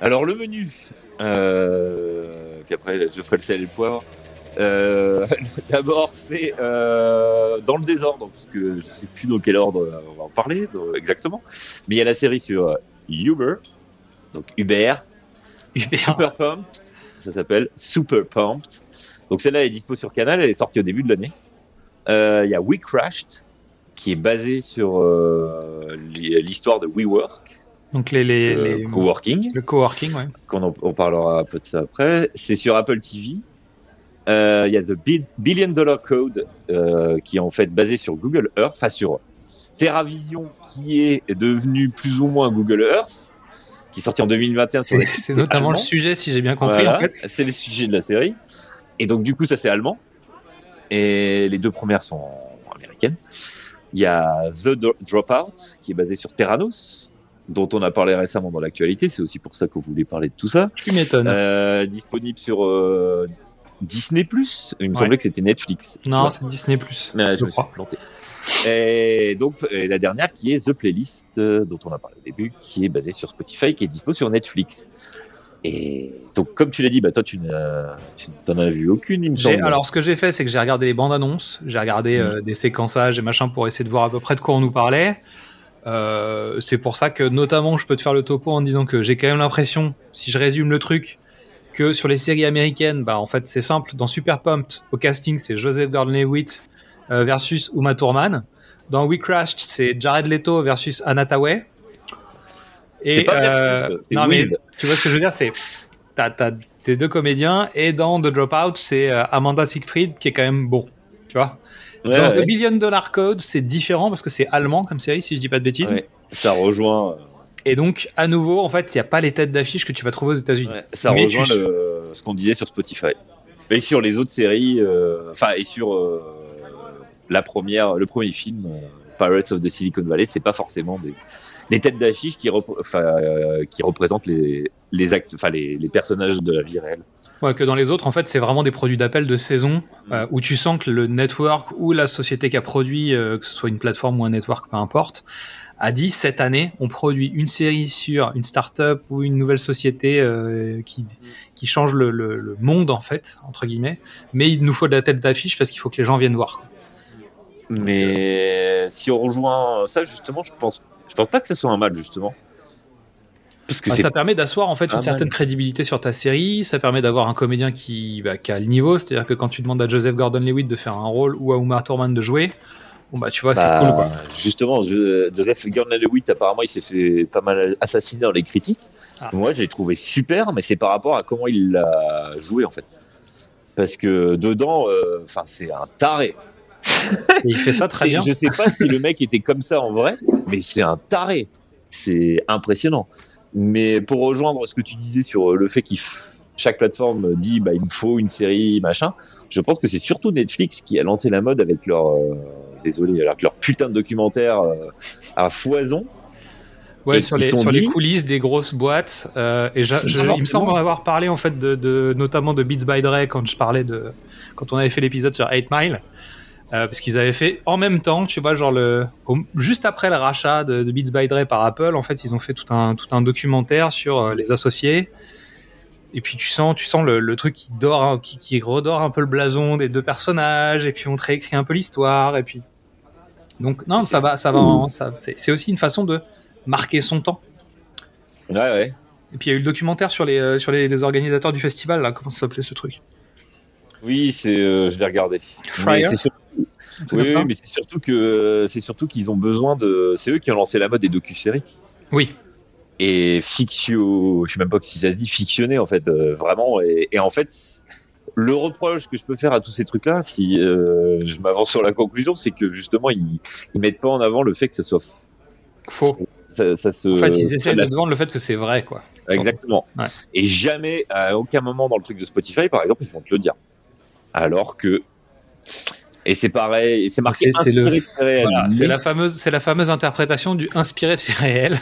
Alors le menu, euh, puis après je ferai le sel et le poivre. Euh, *laughs* D'abord c'est euh, dans le désordre parce que je sais plus dans quel ordre on va en parler exactement. Mais il y a la série sur Uber, donc Uber, Uber. Super Pumped, ça s'appelle Super Pumped. Donc celle-là est dispo sur Canal, elle est sortie au début de l'année. Euh, Il y a We Crashed qui est basé sur euh, l'histoire de WeWork, Donc les, les, euh, les- coworking le coworking, ouais. qu'on en- on parlera un peu de ça après. C'est sur Apple TV. Euh, Il y a The Bi- Billion Dollar Code qui est en fait basé sur Google Earth, enfin sur TerraVision qui est devenu plus ou moins Google Earth, qui est sorti en 2021. sur C'est notamment le sujet, si j'ai bien compris, Voilà, en fait. C'est le sujet de la série. Et donc du coup ça c'est allemand. Et les deux premières sont américaines. Il y a The Dropout qui est basé sur Terranos, dont on a parlé récemment dans l'actualité. C'est aussi pour ça qu'on voulait parler de tout ça. Tu m'étonnes. Euh, disponible sur euh, Disney+. Il me Ouais. semblait que c'était Netflix. non, c'est Disney Plus. Mais je, je me suis crois. planté. Et donc et la dernière qui est The Playlist euh, dont on a parlé au début, qui est basée sur Spotify, qui est dispo sur Netflix. Et donc comme tu l'as dit, bah toi tu n'en as vu aucune, il me semble. Alors, ce que j'ai fait, c'est que j'ai regardé les bandes annonces, j'ai regardé euh, des séquençages et machin pour essayer de voir à peu près de quoi on nous parlait. Euh, c'est pour ça que, notamment, je peux te faire le topo en disant que j'ai quand même l'impression, si je résume le truc, que sur les séries américaines, bah en fait c'est simple. Dans Super Pumped, au casting, c'est Joseph Gordon-Levitt euh, versus Uma Thurman. Dans We Crashed, c'est Jared Leto versus Anna Tawai. C'est pas versus, euh, c'est non mais tu vois ce que je veux dire, c'est t'as t'as tes deux comédiens et dans The Dropout, c'est euh, Amanda Siegfried qui est quand même bon, tu vois. Ouais, dans ouais. The Billion Dollar Code, c'est différent parce que c'est allemand comme série, si je dis pas de bêtises. Ouais. Ça rejoint, Et donc, à nouveau, en fait, il n'y a pas les têtes d'affiche que tu vas trouver aux États-Unis. ouais, ça Mais rejoint tu- le- ce qu'on disait sur Spotify. Et sur les autres séries, euh, enfin et sur euh, la première, le premier film, euh, Pirates of the Silicon Valley, c'est pas forcément des, des têtes d'affiche qui, euh, représentent les, les actes, enfin les, les personnages de la vie réelle. Ouais, que dans les autres, en fait, c'est vraiment des produits d'appel de saison euh, où tu sens que le network ou la société qui a produit, euh, que ce soit une plateforme ou un network, peu importe, a dit cette année, on produit une série sur une startup ou une nouvelle société euh, qui, qui change le, le, le monde, en fait, entre guillemets, mais il nous faut de la tête d'affiche parce qu'il faut que les gens viennent voir. Mais si on rejoint ça justement, je pense, je pense pas que ça soit un mal justement, parce que Bah, ça permet d'asseoir en fait une certaine mal. crédibilité sur ta série. Ça permet d'avoir un comédien qui, bah, qui a le niveau. C'est-à-dire que quand tu demandes à Joseph Gordon-Levitt de faire un rôle ou à Uma Thurman de jouer, bon bah tu vois, Bah, c'est cool quoi. Justement, je- Joseph Gordon-Levitt, apparemment, il s'est fait pas mal assassiner dans les critiques. Ah. Moi, j'ai trouvé super, mais c'est par rapport à comment il l'a joué, en fait. Parce que dedans, euh, enfin, c'est un taré. Il fait ça très *laughs* bien. Je sais pas si le mec était comme ça en vrai, mais c'est un taré. C'est impressionnant. Mais pour rejoindre ce que tu disais sur le fait qu'il f- chaque plateforme dit bah il me faut une série machin, je pense que c'est surtout Netflix qui a lancé la mode avec leur euh, désolé avec leur putain de documentaire euh, à foison. Ouais, sur, les, sur les coulisses des grosses boîtes. euh, et je- il me semble en avoir parlé en fait de, de notamment de Beats by Dre quand je parlais de quand on avait fait l'épisode sur 8 Mile. Euh, parce qu'ils avaient fait en même temps, tu vois, genre le juste après le rachat de, de Beats by Dre par Apple, en fait, ils ont fait tout un tout un documentaire sur euh, les associés. Et puis tu sens, tu sens le, le truc qui dort, hein, qui, qui redore un peu le blason des deux personnages. Et puis on te réécrit un peu l'histoire. Et puis donc non, ça va, ça va. en- ça- c'est aussi une façon de marquer son temps. Ouais ouais. Et puis il y a eu le documentaire sur les euh, sur les, les organisateurs du festival là, comment ça s'appelait ce truc? Oui, c'est euh, je l'ai regardé. Fryer Mais c'est Oui, oui, mais surtout que c'est surtout qu'ils ont besoin de. C'est eux qui ont lancé la mode des docu-séries. Oui. Et fictio, je sais même pas si ça se dit fictionner en fait, euh, vraiment. Et, et en fait, le reproche que je peux faire à tous ces trucs-là, si euh, je m'avance sur la conclusion, c'est que justement ils, ils mettent pas en avant le fait que ça soit f- Faux. ça, ça se. En fait, ils essaient la- de te vendre le fait que c'est vrai, quoi. Exactement. Ouais. Et jamais, à aucun moment dans le truc de Spotify, par exemple, ils vont te le dire. Alors que Et c'est pareil, et c'est marqué C'est- le-. Voilà, c'est Mais- la fameuse, c'est la fameuse interprétation du inspiré de faits réels,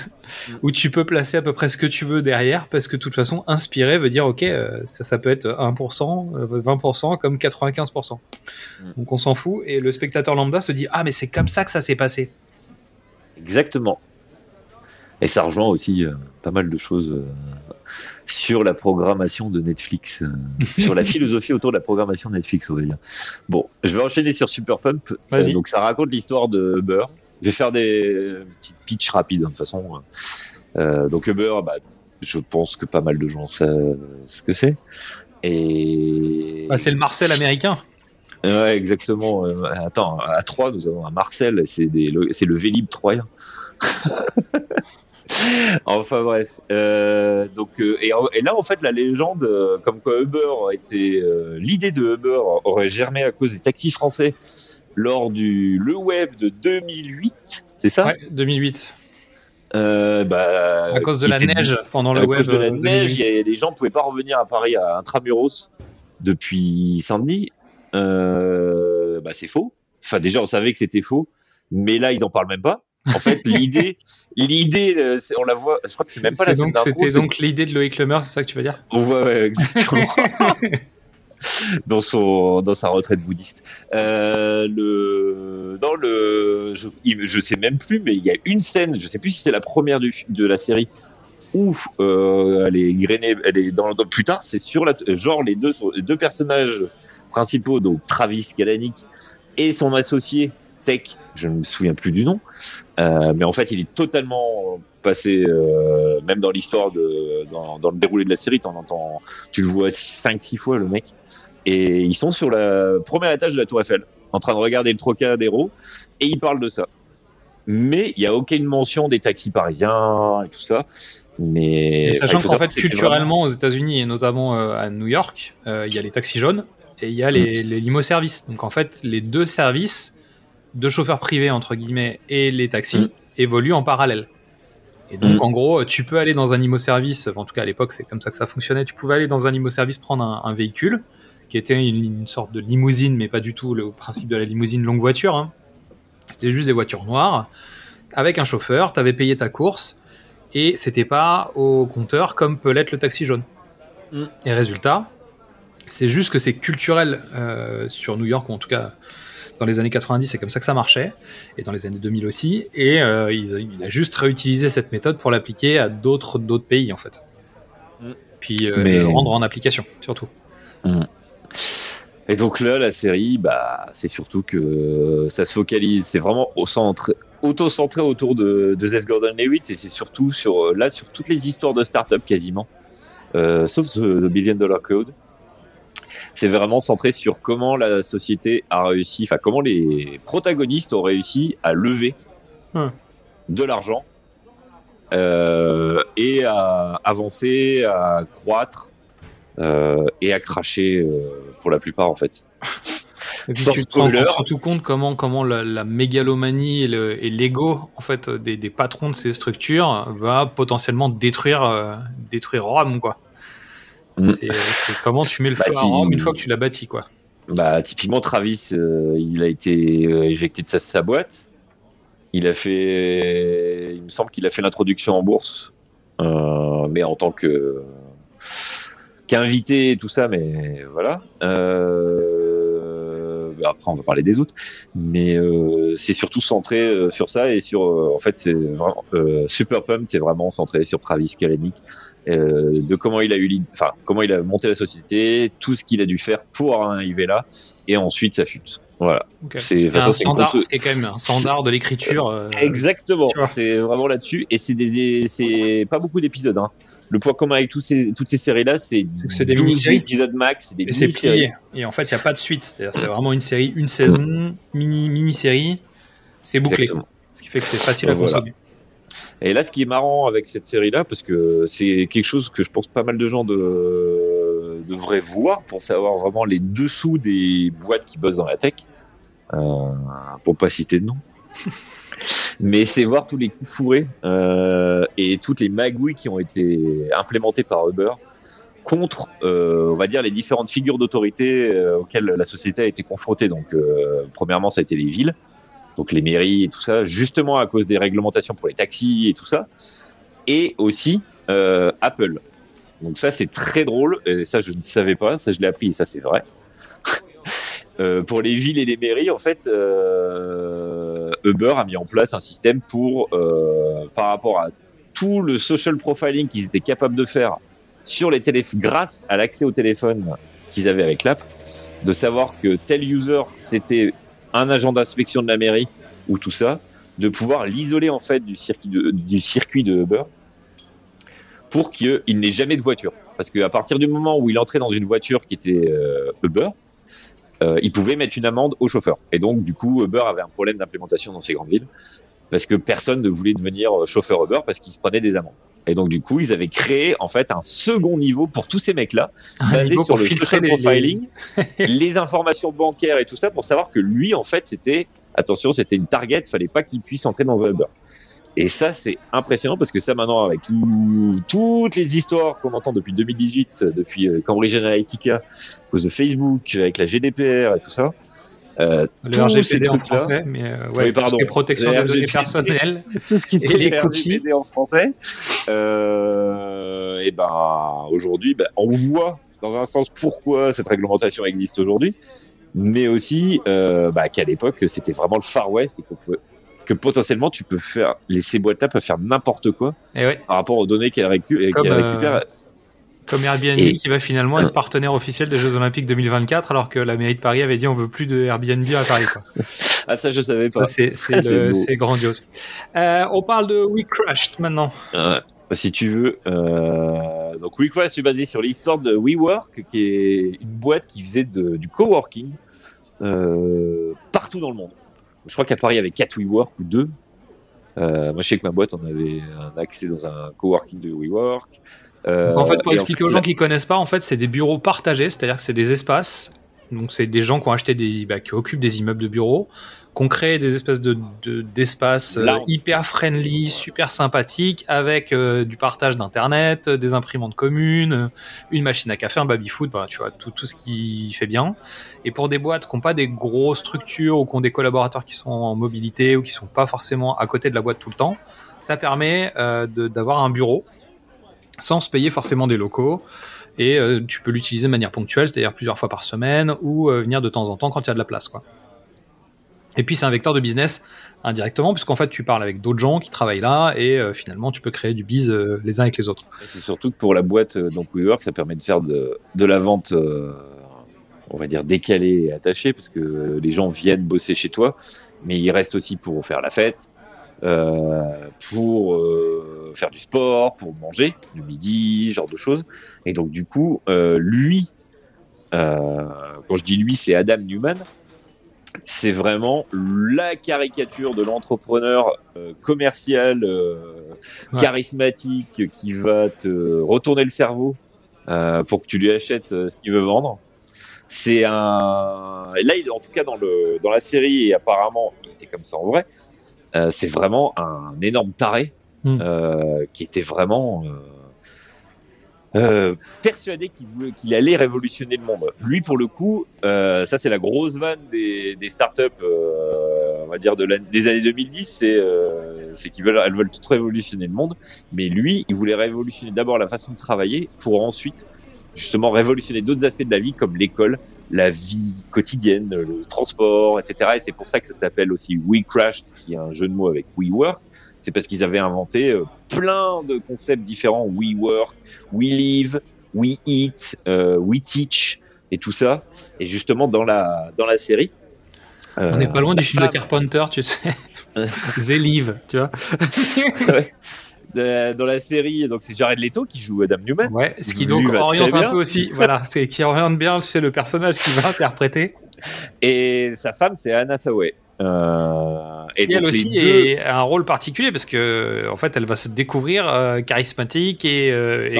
Mm. où tu peux placer à peu près ce que tu veux derrière, parce que de toute façon, inspiré veut dire, ok, euh, ça, ça peut être 1%, euh, 20%, comme 95%. Mm. Donc on s'en fout, et le spectateur lambda se dit, ah mais c'est comme ça que ça s'est passé. Exactement. Et ça rejoint aussi euh, pas mal de choses euh, sur la programmation de Netflix, euh, *laughs* sur la philosophie autour de la programmation de Netflix, on va dire. Bon, je vais enchaîner sur Super Pump. Euh, donc ça raconte l'histoire de Uber. Je vais faire des petites pitch rapides hein, de toute façon. Euh, donc Uber, bah, je pense que pas mal de gens savent ce que c'est. Et Bah, c'est le Marcel américain. Ouais, exactement. Attends, à 3, nous avons un Marcel, c'est des- le- c'est le Vélib troyen. *laughs* *laughs* enfin bref. Euh, donc, euh, et, là, en fait, la légende, euh, comme quoi Uber été. euh, L'idée de Uber aurait germé à cause des taxis français lors du Le Web de 2008, c'est ça? Ouais, 2008. Euh, bah, À cause de la était- neige pendant à le web. cause de la euh, neige, 2008. il y a- les gens pouvaient pas revenir à Paris à Intramuros depuis Saint-Denis. Euh, bah, c'est faux. Enfin, déjà, on savait que c'était faux, mais là, ils en parlent même pas. En fait, l'idée, l'idée, euh, on la voit. Je crois que c'est même pas la donc- C'était donc l'idée de Loïc Lemer, c'est ça que tu veux dire? On voit ouais, exactement *laughs* dans son dans sa retraite bouddhiste. Euh, le dans le je, je sais même plus, mais il y a une scène, je sais plus si c'est la première du, de la série où euh, elle est grainée, elle est dans, dans- plus tard, c'est sur la genre les deux les deux personnages principaux, donc Travis Kalanick et son associé Tech, je ne me souviens plus du nom, euh, mais en fait il est totalement passé, euh, même dans l'histoire de dans, dans le déroulé de la série, t'en entends, tu le vois 5-6 fois le mec, et ils sont sur le premier étage de la Tour Eiffel, en train de regarder le Trocadéro, et ils parlent de ça. Mais il y a aucune mention des taxis parisiens et tout ça. Mais sachant qu'en fait, culturellement, aux États-Unis et notamment euh, à New York, euh, il y a les taxis jaunes et il y a les, Mm. les limo-services. Donc en fait, les deux services de chauffeurs privés, entre guillemets, et les taxis Mm. évoluent en parallèle. Et donc Mm. en gros, tu peux aller dans un limo-service, en tout cas à l'époque, c'est comme ça que ça fonctionnait, tu pouvais aller dans un limo-service prendre un, un véhicule qui était une, une sorte de limousine, mais pas du tout le principe de la limousine longue voiture. hein. C'était juste des voitures noires avec un chauffeur, t'avais payé ta course et c'était pas au compteur comme peut l'être le taxi jaune. Mm. Et résultat, c'est juste que c'est culturel euh, sur New York, ou en tout cas dans les années 90, c'est comme ça que ça marchait, et dans les années 2000 aussi, et euh, il a juste réutilisé cette méthode pour l'appliquer à d'autres d'autres pays en fait. Mm. Puis euh, Mais- le rendre en application surtout. Et donc là, la série, bah, c'est surtout que ça se focalise, c'est vraiment au centre, auto-centré autour de, de Seth Gordon-Levitt, et c'est surtout sur là sur toutes les histoires de start-up quasiment, euh, sauf The, The Billion Dollar Code. C'est vraiment centré sur comment la société a réussi, enfin comment les protagonistes ont réussi à lever Hmm. de l'argent euh, et à avancer, à croître euh, et à cracher euh, pour la plupart en fait. Et puis Sans tu te rends spoiler. surtout compte comment, comment la, la mégalomanie et le- et l'ego en fait des, des patrons de ces structures va potentiellement détruire euh, détruire Rome quoi. Mm. C'est c'est comment tu mets le Bah, feu à Rome une fois que tu l'as bâti quoi. Bah typiquement Travis, euh, il a été euh, éjecté de sa, sa boîte. Il a fait, il me semble qu'il a fait l'introduction en bourse, euh, mais en tant que qu'invité et tout ça, mais voilà. Euh, bah, après, on va parler des autres, mais euh, c'est surtout centré euh, sur ça et sur, euh, en fait, c'est vraiment euh, Super Pump, c'est vraiment centré sur Travis Kalanick, euh, de comment il a eu, enfin, comment il a monté la société, tout ce qu'il a dû faire pour arriver là, et ensuite sa chute. Voilà. C'est- un standard, conso- ce qui est quand même un standard de l'écriture. euh, Exactement. tu vois. C'est vraiment là-dessus, et c'est des, c'est pas beaucoup d'épisodes. Hein. Le point commun avec tous ces, toutes ces séries-là, c'est c'est des 12 mini-séries. épisodes max, c'est des mini-séries. Et en fait, il n'y a pas de suite. C'est vraiment une série, une saison, mini, mini-série. C'est bouclé. Exactement. Ce qui fait que c'est facile à Voilà. Et là, ce qui est marrant avec cette série-là, parce que c'est quelque chose que je pense pas mal de gens de... devraient voir pour savoir vraiment les dessous des boîtes qui bossent dans la tech, euh, pour pas citer de nom. *laughs* Mais c'est voir tous les coups fourrés euh, et toutes les magouilles qui ont été implémentées par Uber contre, euh, on va dire, les différentes figures d'autorité euh, auxquelles la société a été confrontée. Donc, premièrement, ça a été les villes, donc les mairies et tout ça, justement à cause des réglementations pour les taxis et tout ça, et aussi euh, Apple. Donc ça, c'est très drôle, et ça, je ne savais pas, ça, je l'ai appris, et ça, c'est vrai. *laughs* Euh, pour les villes et les mairies, en fait, euh, Uber a mis en place un système pour, euh, par rapport à tout le social profiling qu'ils étaient capables de faire sur les téléphones, grâce à l'accès au téléphone qu'ils avaient avec l'app, de savoir que tel user c'était un agent d'inspection de la mairie ou tout ça, de pouvoir l'isoler en fait du circuit de, du Uber pour qu'il n'ait jamais de voiture. Parce qu'à partir du moment où il entrait dans une voiture qui était euh, Uber, euh, il pouvait mettre une amende au chauffeur. Et donc, du coup, Uber avait un problème d'implémentation dans ces grandes villes parce que personne ne voulait devenir euh, chauffeur Uber parce qu'ils se prenaient des amendes. Et donc, du coup, ils avaient créé en fait un second niveau pour tous ces mecs-là, basé sur le social les- profiling, les *laughs* informations bancaires et tout ça, pour savoir que lui, en fait, c'était attention, c'était une target, fallait pas qu'il puisse entrer dans un Uber. Et ça, c'est impressionnant parce que ça, maintenant, avec tout- toutes les histoires qu'on entend depuis 2018, euh, depuis euh, Cambridge Analytica, à cause de Facebook, avec la GDPR et tout ça, euh, Le RGPD en français, mais euh, ouais, Oui, tout ce pardon. qui est protection Le des données personnelles. *laughs* tout ce qui était les. RGPD en français. Euh, et ben aujourd'hui, ben, on voit dans un sens pourquoi cette réglementation existe aujourd'hui, mais aussi euh, bah, qu'à l'époque c'était vraiment le Far West et qu'on pouvait- que potentiellement tu peux faire, les ces boîtes-là peuvent faire n'importe quoi Et ouais, par rapport aux données qu'elles récu- qu'elles euh, récupèrent. Comme Airbnb Et- qui va finalement être partenaire officiel des Jeux Olympiques 2024, alors que la mairie de Paris avait dit on veut plus de Airbnb à Paris. Quoi. *laughs* Ah ça je savais pas. c'est *laughs* c'est Ça, le- c'est beau. c'est grandiose. Euh, on parle de We Crushed maintenant. Ouais. si tu veux. Euh, donc WeCraft est basé sur l'histoire de WeWork, qui est une boîte qui faisait de- du coworking euh, partout dans le monde. Je crois qu'à Paris, il y avait 4 WeWork ou 2. Euh, moi, je sais que ma boîte, on avait un accès dans un coworking de WeWork. Euh, Donc, en fait, pour expliquer fait, aux gens qui connaissent pas, en fait, c'est des bureaux partagés, c'est-à-dire que c'est des espaces. Donc, c'est des gens qui ont acheté des, bah, qui occupent des immeubles de bureaux, qui ont créé des espèces de de- d'espaces euh, hyper friendly, super sympathiques, avec euh, du partage d'internet, euh, des imprimantes communes, euh, une machine à café, un baby food, bah, tu vois, tout tout ce qui fait bien. Et pour des boîtes qui n'ont pas des grosses structures ou qui ont des collaborateurs qui sont en mobilité ou qui sont pas forcément à côté de la boîte tout le temps, ça permet euh, d'avoir un bureau sans se payer forcément des locaux. Et euh, tu peux l'utiliser de manière ponctuelle, c'est-à-dire plusieurs fois par semaine, ou euh, venir de temps en temps quand il y a de la place. Quoi. Et puis c'est un vecteur de business indirectement, puisqu'en fait tu parles avec d'autres gens qui travaillent là, et euh, finalement tu peux créer du biz les uns avec les autres. C'est surtout que pour la boîte, donc WeWork, ça permet de faire de, la vente, on va dire décalée et attachée, parce que les gens viennent bosser chez toi, mais ils restent aussi pour faire la fête, pour euh, faire du sport, pour manger le midi, genre de choses. Et donc du coup, euh, lui, euh, quand je dis lui, c'est Adam Newman. C'est vraiment la caricature de l'entrepreneur euh, commercial euh, Ouais. charismatique qui va te retourner le cerveau euh, pour que tu lui achètes euh, ce qu'il veut vendre. C'est un et là, en tout cas dans le dans la série et apparemment il était comme ça en vrai. Euh, c'est vraiment un énorme taré Hmm. euh, qui était vraiment euh, euh, persuadé qu'il voulait qu'il allait révolutionner le monde. Lui, pour le coup, euh, ça c'est la grosse vanne des, des startups, euh, on va dire de la- des années 2010, c'est euh, c'est qu'ils veulent, elles veulent toutes révolutionner le monde. Mais lui, il voulait révolutionner d'abord la façon de travailler pour ensuite justement révolutionner d'autres aspects de la vie comme l'école, la vie quotidienne, le transport, etc. Et c'est pour ça que ça s'appelle aussi We Crashed, qui est un jeu de mots avec We Work. C'est parce qu'ils avaient inventé euh, plein de concepts différents. We Work, We Live, We Eat, euh, We Teach et tout ça. Et justement dans la dans la série. On n'est pas loin du film de Carpenter, tu sais. *laughs* The Live, tu vois. *laughs* Ouais. De- dans la série, donc c'est Jared Leto qui joue Adam Newman. Ouais, ce qui donc oriente un peu aussi, *laughs* voilà, c'est qui oriente bien, sais, le personnage qu'il va *laughs* interpréter. Et sa femme, c'est Anna Sawai. Euh, et Et elle aussi deux- a un rôle particulier parce que en fait elle va se découvrir euh, charismatique et euh, et-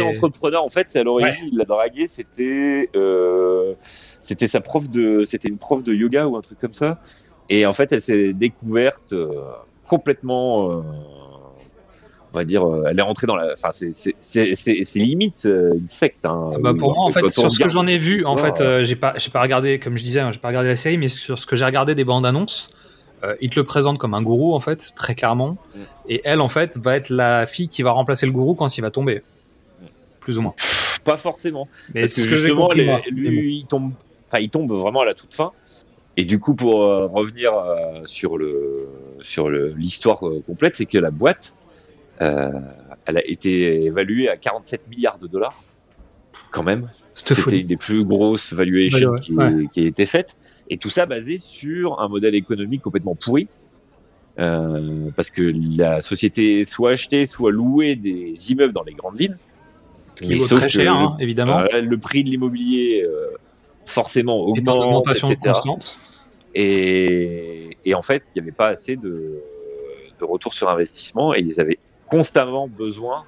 entrepreneur. En fait, c'est à l'origine, il l'a dragué. C'était, euh, c'était sa prof de, c'était une prof de yoga ou un truc comme ça. Et en fait, elle s'est découverte euh, complètement, on va dire, euh, elle est rentrée dans la, enfin, c'est limite euh, une secte. Hein, Ah bah, pour moi, en fait, sur ce que j'en ai vu, en fait, euh, j'ai pas, j'ai pas regardé, comme je disais, hein, j'ai pas regardé la série, mais sur ce que j'ai regardé des bandes annonces, euh, il te le présente comme un gourou, en fait, très clairement. Mm. Et elle, en fait, va être la fille qui va remplacer le gourou quand il va tomber. Plus ou moins. pas forcément. Mais Parce que justement, compris, les- moi. lui, bon. il tombe, enfin, il tombe vraiment à la toute fin. Et du coup, pour euh, revenir sur le sur l'histoire complète, c'est que la boîte, elle a été évaluée à 47 milliards de dollars, quand même. C'était une des plus grosses valuations Ouais, ouais, qui, ouais. qui a été faite. Et tout ça basé sur un modèle économique complètement pourri. Euh, parce que la société soit achetait, soit louait des immeubles dans les grandes villes. Ce qui Mais vaut très cher, le- hein, évidemment. euh, le prix de l'immobilier, euh, forcément, augmente, augmentation etc. constante. Et, et en fait, il n'y avait pas assez de, de retour sur investissement et ils avaient constamment besoin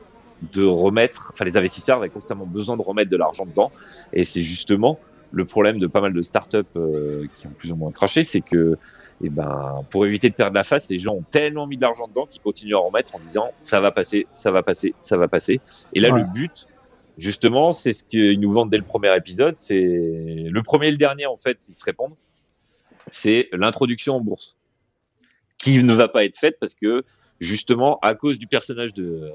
de remettre, enfin les investisseurs avaient constamment besoin de remettre de l'argent dedans. Et c'est justement le problème de pas mal de startups euh, qui ont plus ou moins craché, c'est que eh ben, pour éviter de perdre la face, les gens ont tellement mis de l'argent dedans qu'ils continuent à en remettre en disant ça va passer, ça va passer, ça va passer. Et là, Ouais. le but, justement, c'est ce qu'ils nous vendent dès le premier épisode. C'est le premier et le dernier, en fait, ils se répondent. C'est l'introduction en bourse qui ne va pas être faite parce que justement, à cause du personnage de,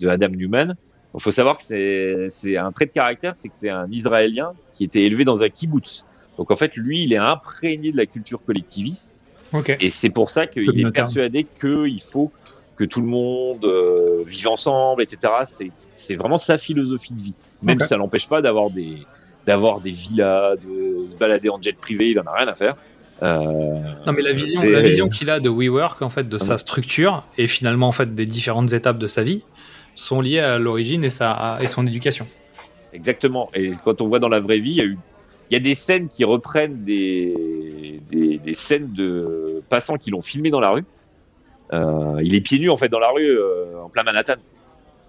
de Adam Newman, il faut savoir que c'est c'est un trait de caractère, c'est que c'est un Israélien qui était élevé dans un kibbutz. Donc en fait, lui, il est imprégné de la culture collectiviste Ok. et c'est pour ça qu'il est persuadé qu'il faut que tout le monde euh, vive ensemble, etc. C'est c'est vraiment sa philosophie de vie. Même si ça l'empêche pas d'avoir des d'avoir des villas, de se balader en jet privé, il en a rien à faire. Euh, Non mais la vision, la vision qu'il a de WeWork, en fait, de Ah sa structure et finalement en fait des différentes étapes de sa vie sont liées à l'origine et sa et son éducation. Exactement. Et quand on voit dans la vraie vie, il y a eu, il y a des scènes qui reprennent des, des, des scènes de passants qui l'ont filmé dans la rue. Euh, il est pieds nus en fait dans la rue, euh, en plein Manhattan.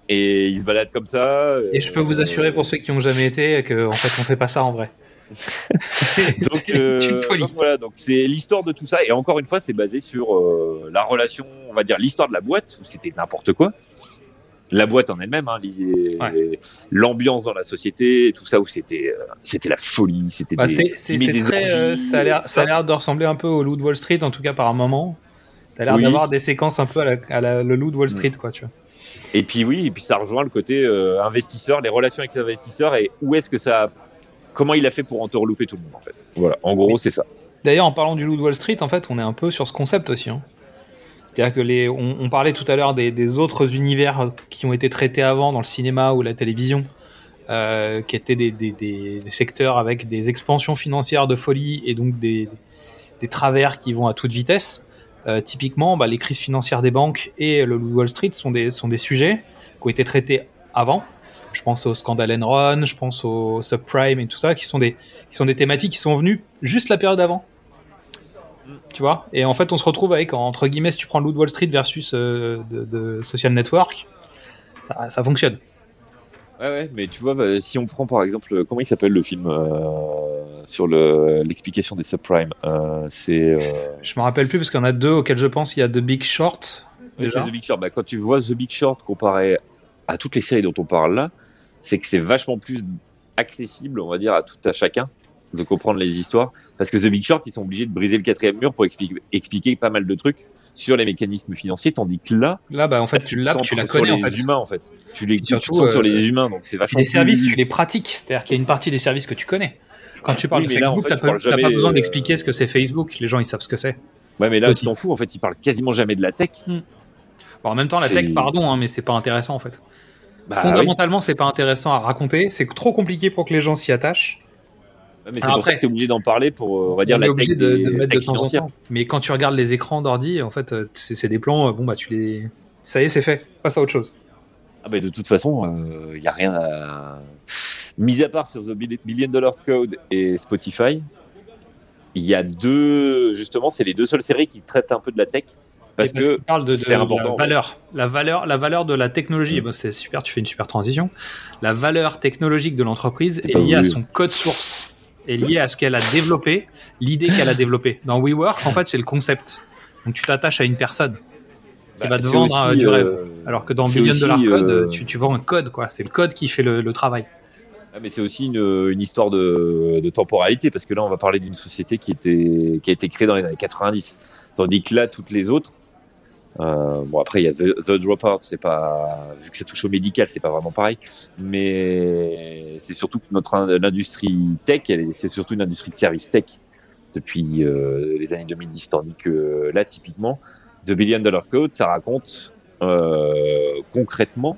Et il se balade comme ça. Et je peux vous assurer pour ceux qui ont jamais été que en fait on fait pas ça en vrai. *laughs* Donc, euh, donc voilà, donc c'est l'histoire de tout ça. Et encore une fois, c'est basé sur euh, la relation, on va dire l'histoire de la boîte, où c'était n'importe quoi. La boîte en elle-même, hein, Ouais. l'ambiance dans la société, tout ça, où c'était, euh, c'était la folie, c'était Bah, des, des très, euh, ça a l'air, ça a l'air de ressembler un peu au Loup de Wall Street, en tout cas par un moment. T'as l'air Oui. d'avoir des séquences un peu à, la, à la- le Loup de Wall Street, quoi, tu vois. Et puis oui, et puis ça rejoint le côté investisseur, les relations avec les investisseurs et où est-ce que ça, comment il a fait pour entourlouper tout le monde en fait. Voilà, en gros c'est ça. D'ailleurs, en parlant du Loup de Wall Street, en fait, on est un peu sur ce concept aussi. hein. C'est-à-dire que les, on, parlait tout à l'heure des, autres univers qui ont été traités avant dans le cinéma ou la télévision, euh, qui étaient des, des, secteurs avec des expansions financières de folie et donc des, travers qui vont à toute vitesse. Euh, typiquement, bah, les crises financières des banques et le Wall Street sont des, sont des sujets qui ont été traités avant. Je pense au scandale Enron, je pense au subprime et tout ça, qui sont des, qui sont des thématiques qui sont venues juste la période avant. Tu vois? Et en fait, on se retrouve avec, entre guillemets, si tu prends de Wall Street versus euh, de, de Social Network, ça, ça fonctionne. Ouais ouais, mais tu vois, bah, si on prend par exemple, comment il s'appelle le film euh, sur le l'explication des subprimes, euh, c'est euh, Je me rappelle plus parce qu'il y en a deux auxquels je pense. Il y a The Big Short. Déjà. The Big Short. Bah, quand tu vois The Big Short comparé à toutes les séries dont on parle là, c'est que c'est vachement plus accessible, on va dire, à tout à chacun de comprendre les histoires. Parce que The Big Short, ils sont obligés de briser le quatrième mur pour expliquer, expliquer pas mal de trucs sur les mécanismes financiers, tandis que là, Là, bah, en fait, tu, l'as, tu la sur connais, en les fait. humains, en fait. Tu les, tu surtout, sur euh, les humains, donc c'est vachement Les services, tu les pratiques. C'est-à-dire qu'il y a une partie des services que tu connais. Quand tu parles Oui, de mais là, en Facebook, fait, t'as tu pas, t'as besoin euh, d'expliquer ce que c'est Facebook. Les gens, ils savent ce que c'est. Ouais, mais là, tu t'en fous, en fait, ils parlent quasiment jamais de la tech. Bon, en même temps, la C'est- tech, pardon, hein, mais c'est pas intéressant, en fait. Bah, oui. Fondamentalement, c'est pas intéressant à raconter. C'est trop compliqué pour que les gens s'y attachent. Mais c'est pour ça que t'es obligé d'en parler pour, euh, on va dire, on la obligé de, des- de mettre de tech temps en temps. Mais quand tu regardes les écrans d'ordi, en fait, euh, c'est des plans. euh, Bon, bah, tu les. Ça y est, c'est fait. Passe à autre chose. Ah bah de toute façon, il y a rien à... Mis à part sur The Bill- Billion Dollar Code et Spotify, il y a deux... Justement, c'est les deux seules séries qui traitent un peu de la tech. Parce que parle de, de c'est important, la valeur, la valeur, la valeur de la technologie. Mm. C'est super, tu fais une super transition. La valeur technologique de l'entreprise est liée à son code source, est liée à ce qu'elle a développé, l'idée qu'elle a développée. Dans WeWork, en fait, c'est le concept. Donc tu t'attaches à une personne. qui Bah, va te vendre aussi, euh, du rêve. euh, Alors que dans Billion Dollar Code, euh, tu, tu vends un code, quoi. C'est le code qui fait le, le travail. Ah, mais c'est aussi une, une histoire de, de temporalité parce que là on va parler d'une société qui était qui a été créée dans les années 90 tandis que là toutes les autres euh, bon après il y a The, The Dropout c'est pas vu que ça touche au médical c'est pas vraiment pareil. Mais c'est surtout que notre in- l'industrie tech c'est surtout une industrie de service tech depuis euh, les années 2010 tandis que là typiquement The Billion Dollar Code ça raconte euh, concrètement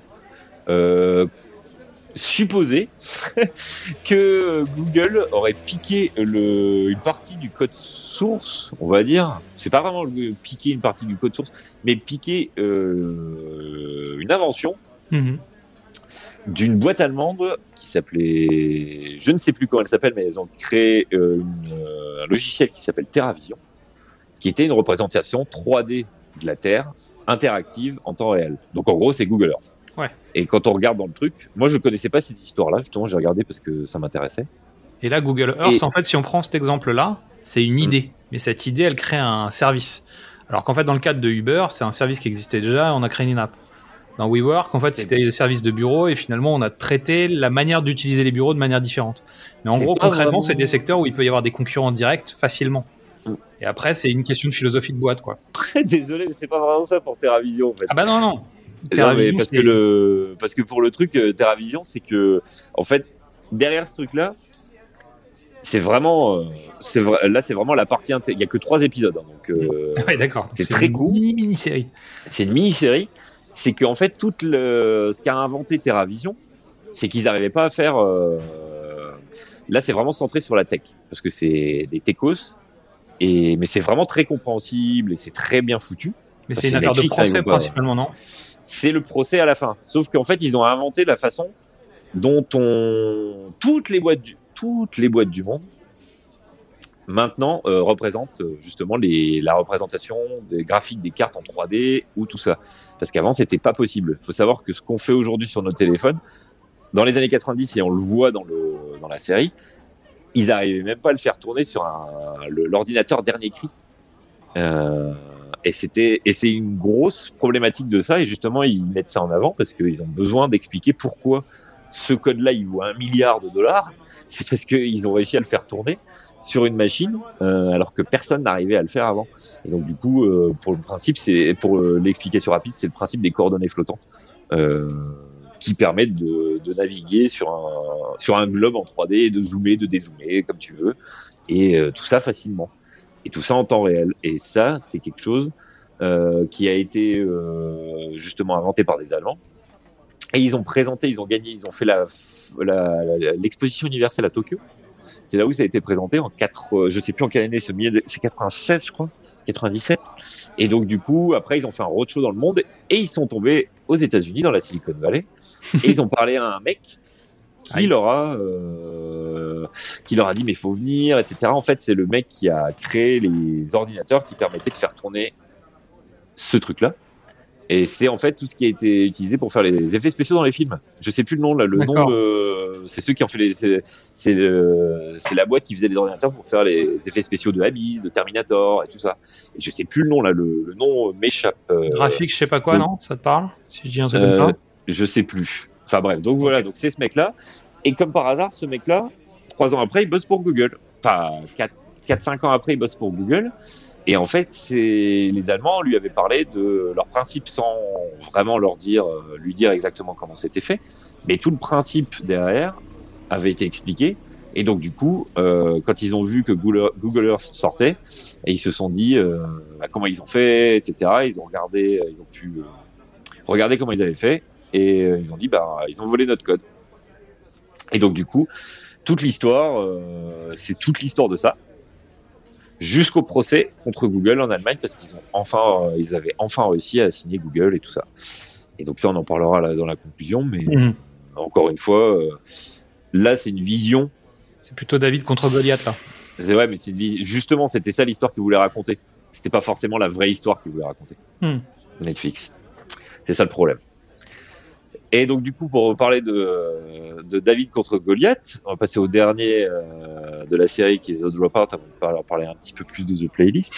supposer *laughs* que Google aurait piqué le, une partie du code source, on va dire. C'est pas vraiment piquer une partie du code source, mais piquer euh, une invention Mhm. d'une boîte allemande qui s'appelait, je ne sais plus comment elle s'appelle, mais elles ont créé euh, une, euh, un logiciel qui s'appelle TerraVision, qui était une représentation 3D de la Terre interactive en temps réel. Donc en gros, c'est Google Earth. Ouais. Et quand on regarde dans le truc, moi je connaissais pas cette histoire-là, justement, j'ai regardé parce que ça m'intéressait. Et là, Google Earth, Et- en fait, si on prend cet exemple-là, c'est une idée. Mais cette idée, elle crée un service. Alors qu'en fait, dans le cadre de Uber, c'est un service qui existait déjà, on a créé une app. Dans WeWork, en fait, c'était le service de bureau et finalement, on a traité la manière d'utiliser les bureaux de manière différente. Mais en gros, concrètement, vraiment- c'est des secteurs où il peut y avoir des concurrents directs facilement. Mm. Et après, c'est une question de philosophie de boîte, quoi. Très *laughs* désolé, mais c'est pas vraiment ça pour TerraVision en fait. Ah bah non, non. Non, mais parce c'est- que le, parce que pour le truc euh, TerraVision, c'est que en fait derrière ce truc-là, c'est vraiment, euh, c'est là c'est vraiment la partie. Il y a que trois épisodes, hein, donc euh, *laughs* Ouais, d'accord. c'est très une court. Mini mini série. c'est une mini-série. C'est qu'en fait tout le, ce qu'a inventé TerraVision, c'est qu'ils n'arrivaient pas à faire. euh, là, c'est vraiment centré sur la tech, parce que c'est des techos. Et, mais c'est vraiment très compréhensible et c'est très bien foutu. Mais c'est une c'est affaire de vont pas- principalement, non? C'est le procès à la fin. Sauf qu'en fait, ils ont inventé la façon dont on toutes les boîtes du toutes les boîtes du monde maintenant euh, représentent euh, justement les la représentation des graphiques des cartes en 3D ou tout ça. Parce qu'avant, c'était pas possible. Il faut savoir que ce qu'on fait aujourd'hui sur nos téléphones, dans les années 90 et on le voit dans le dans la série, ils arrivaient même pas à le faire tourner sur l'ordinateur dernier cri. Euh, et c'était et c'est une grosse problématique de ça et justement ils mettent ça en avant parce qu'ils ont besoin d'expliquer pourquoi ce code-là il vaut un milliard de dollars. C'est parce qu'ils ont réussi à le faire tourner sur une machine euh, alors que personne n'arrivait à le faire avant. Et donc du coup euh, pour le principe c'est pour euh, l'explication rapide c'est le principe des coordonnées flottantes. Euh, qui permettent de, de naviguer sur un, sur un globe en 3D, de zoomer, de dézoomer, comme tu veux, et euh, tout ça facilement. Et tout ça en temps réel. Et ça, c'est quelque chose euh, qui a été euh, justement inventé par des Allemands. Et ils ont présenté, ils ont gagné, ils ont fait la la- la- l'exposition universelle à Tokyo. C'est là où ça a été présenté en 4, euh, je sais plus en quelle année, c'est milieu de- c'est 96 je crois, 97. Et donc du coup, après ils ont fait un roadshow dans le monde et ils sont tombés aux États-Unis dans la Silicon Valley et ils ont parlé à un mec qui leur a euh, qui leur a dit mais faut venir etc. En fait, c'est le mec qui a créé les ordinateurs qui permettaient de faire tourner ce truc-là. Et c'est en fait tout ce qui a été utilisé pour faire les effets spéciaux dans les films. Je sais plus le nom là, le nom de c'est ceux qui ont fait les c'est le- c'est la boîte qui faisait les ordinateurs pour faire les effets spéciaux de Abyss, de Terminator et tout ça. Et je sais plus le nom là, le, le nom m'échappe. euh, Graphique, je sais pas quoi, de- non Ça te parle Si je dis un truc euh, comme ça? je sais plus. Enfin bref, donc voilà, donc c'est ce mec-là. Et comme par hasard, ce mec-là, trois ans après, il bosse pour Google. Enfin, 4-5 ans après, il bosse pour Google. Et en fait, c'est les Allemands lui avaient parlé de leur principe sans vraiment leur dire, euh, lui dire exactement comment c'était fait. Mais tout le principe derrière avait été expliqué. Et donc du coup, euh, quand ils ont vu que Google, Earth sortait, et ils se sont dit euh, bah, comment ils ont fait, etc. Ils ont regardé, ils ont pu euh, regarder comment ils avaient fait, et euh, ils ont dit bah ils ont volé notre code. Et donc du coup, toute l'histoire, euh, c'est toute l'histoire de ça, jusqu'au procès contre Google en Allemagne parce qu'ils ont enfin, euh, ils avaient enfin réussi à signer Google et tout ça. Et donc ça, on en parlera là, dans la conclusion, mais Mhm. encore une fois, euh, là c'est une vision. C'est plutôt David contre Goliath, là. C'est vrai, mais c'est justement c'était ça l'histoire qu'ils voulaient raconter. C'était pas forcément la vraie histoire qu'ils voulaient raconter. Hmm. Netflix. C'est ça le problème. Et donc du coup, pour parler de, de David contre Goliath, on va passer au dernier euh, de la série qui est The Dropout avant de par- parler un petit peu plus de The Playlist.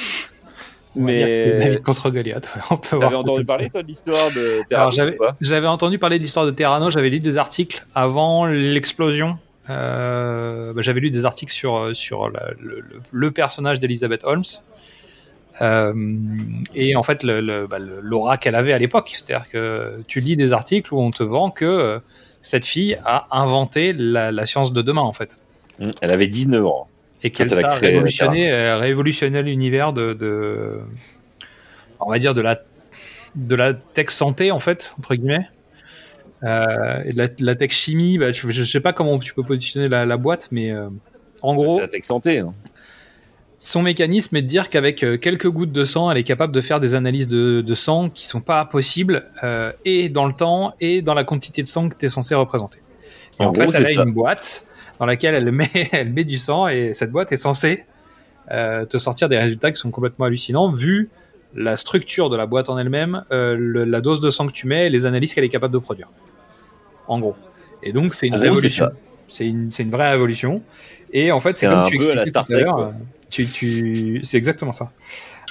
Mais David contre Goliath. on peut voir t'avais entendu parler ça. toi de l'histoire de Alors, Terranos j'avais, entendu parler de l'histoire de Terrano, j'avais lu des articles avant l'explosion. Euh, bah, j'avais lu des articles sur, euh, sur la- le, le- le personnage d'Elizabeth Holmes. Euh, et en fait, le, le- bah, l'aura qu'elle avait à l'époque. C'est-à-dire que tu lis des articles où on te vend que euh, cette fille a inventé la, la science de demain, en fait. Hum, Elle avait 19 ans. Et qu'elle elle a révolutionné, euh, révolutionné l'univers de, de, on va dire de la, de la tech santé en fait entre guillemets, euh, et de la, de la tech chimie. Bah, je, je sais pas comment tu peux positionner la, la boîte, mais euh, en gros, C'est la tech santé. hein. Son mécanisme est de dire qu'avec euh, quelques gouttes de sang, elle est capable de faire des analyses de, de sang qui sont pas possibles euh, et dans le temps et dans la quantité de sang que tu es censé représenter. Et En en, gros, fait, elle a ça. une boîte dans laquelle elle met, *laughs* elle met du sang et cette boîte est censée euh, te sortir des résultats qui sont complètement hallucinants vu la structure de la boîte en elle-même, euh, la dose de sang que tu mets et les analyses qu'elle est capable de produire. En gros. Et donc c'est une c'est révolution. C'est une, vraie révolution. Et en fait, c'est comme un tu expliquais tout à l'heure. Tu, tu, c'est exactement ça.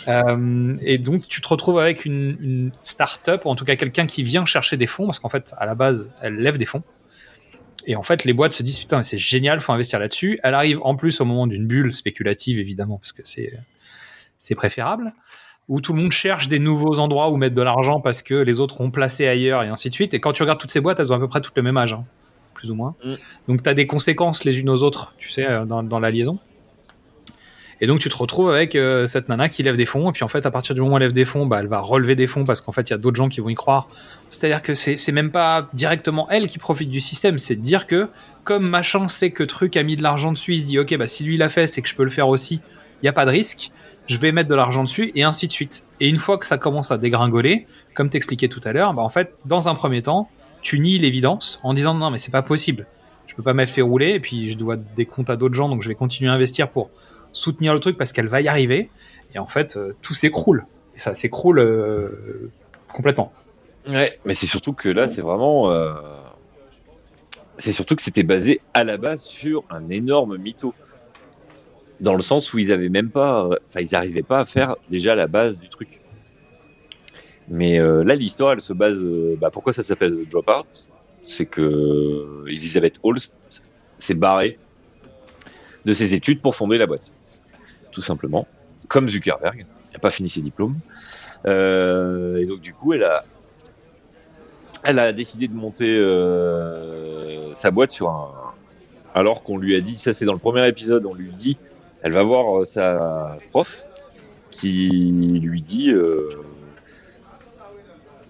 Euh, et donc tu te retrouves avec une, une start-up, ou en tout cas quelqu'un qui vient chercher des fonds, parce qu'en fait, à la base, elle lève des fonds. Et en fait, les boîtes se disent putain, mais c'est génial, faut investir là-dessus. Elle arrive en plus au moment d'une bulle spéculative, évidemment, parce que c'est c'est préférable, où tout le monde cherche des nouveaux endroits où mettre de l'argent parce que les autres ont placé ailleurs et ainsi de suite. Et quand tu regardes toutes ces boîtes, elles ont à peu près toutes le même âge, hein, plus ou moins. Mm. Donc tu as des conséquences les unes aux autres, tu sais, euh, dans, dans la liaison. Et donc tu te retrouves avec euh, cette nana qui lève des fonds, et puis en fait à partir du moment où elle lève des fonds, bah, elle va relever des fonds parce qu'en fait il y a d'autres gens qui vont y croire. C'est-à-dire que c'est même pas directement elle qui profite du système, c'est de dire que comme machin sait que truc a mis de l'argent dessus, il se dit ok bah si lui l'a fait, c'est que je peux le faire aussi, il n'y a pas de risque, je vais mettre de l'argent dessus et ainsi de suite. Et une fois que ça commence à dégringoler, comme t'expliquais tout à l'heure, bah en fait dans un premier temps, tu nies l'évidence en disant non mais c'est pas possible, je peux pas m'être fait rouler et puis je dois des comptes à d'autres gens donc je vais continuer à investir pour soutenir le truc parce qu'elle va y arriver. Et en fait, euh, tout s'écroule. Et ça s'écroule euh, complètement. Ouais, mais c'est surtout que là, c'est vraiment. euh, C'est surtout que c'était basé à la base sur un énorme mytho. Dans le sens où ils avaient même pas. Enfin, ils n'arrivaient pas à faire déjà la base du truc. Mais euh, là, l'histoire, elle se base. euh, bah, pourquoi ça s'appelle The Dropout C'est que Elizabeth Halls s'est barrée de ses études pour fonder la boîte. Tout simplement. Comme Zuckerberg. Il n'a pas fini ses diplômes. Euh, et donc, du coup, elle a, elle a décidé de monter euh, sa boîte sur un. Alors qu'on lui a dit, ça c'est dans le premier épisode, on lui dit, elle va voir euh, sa prof qui lui dit,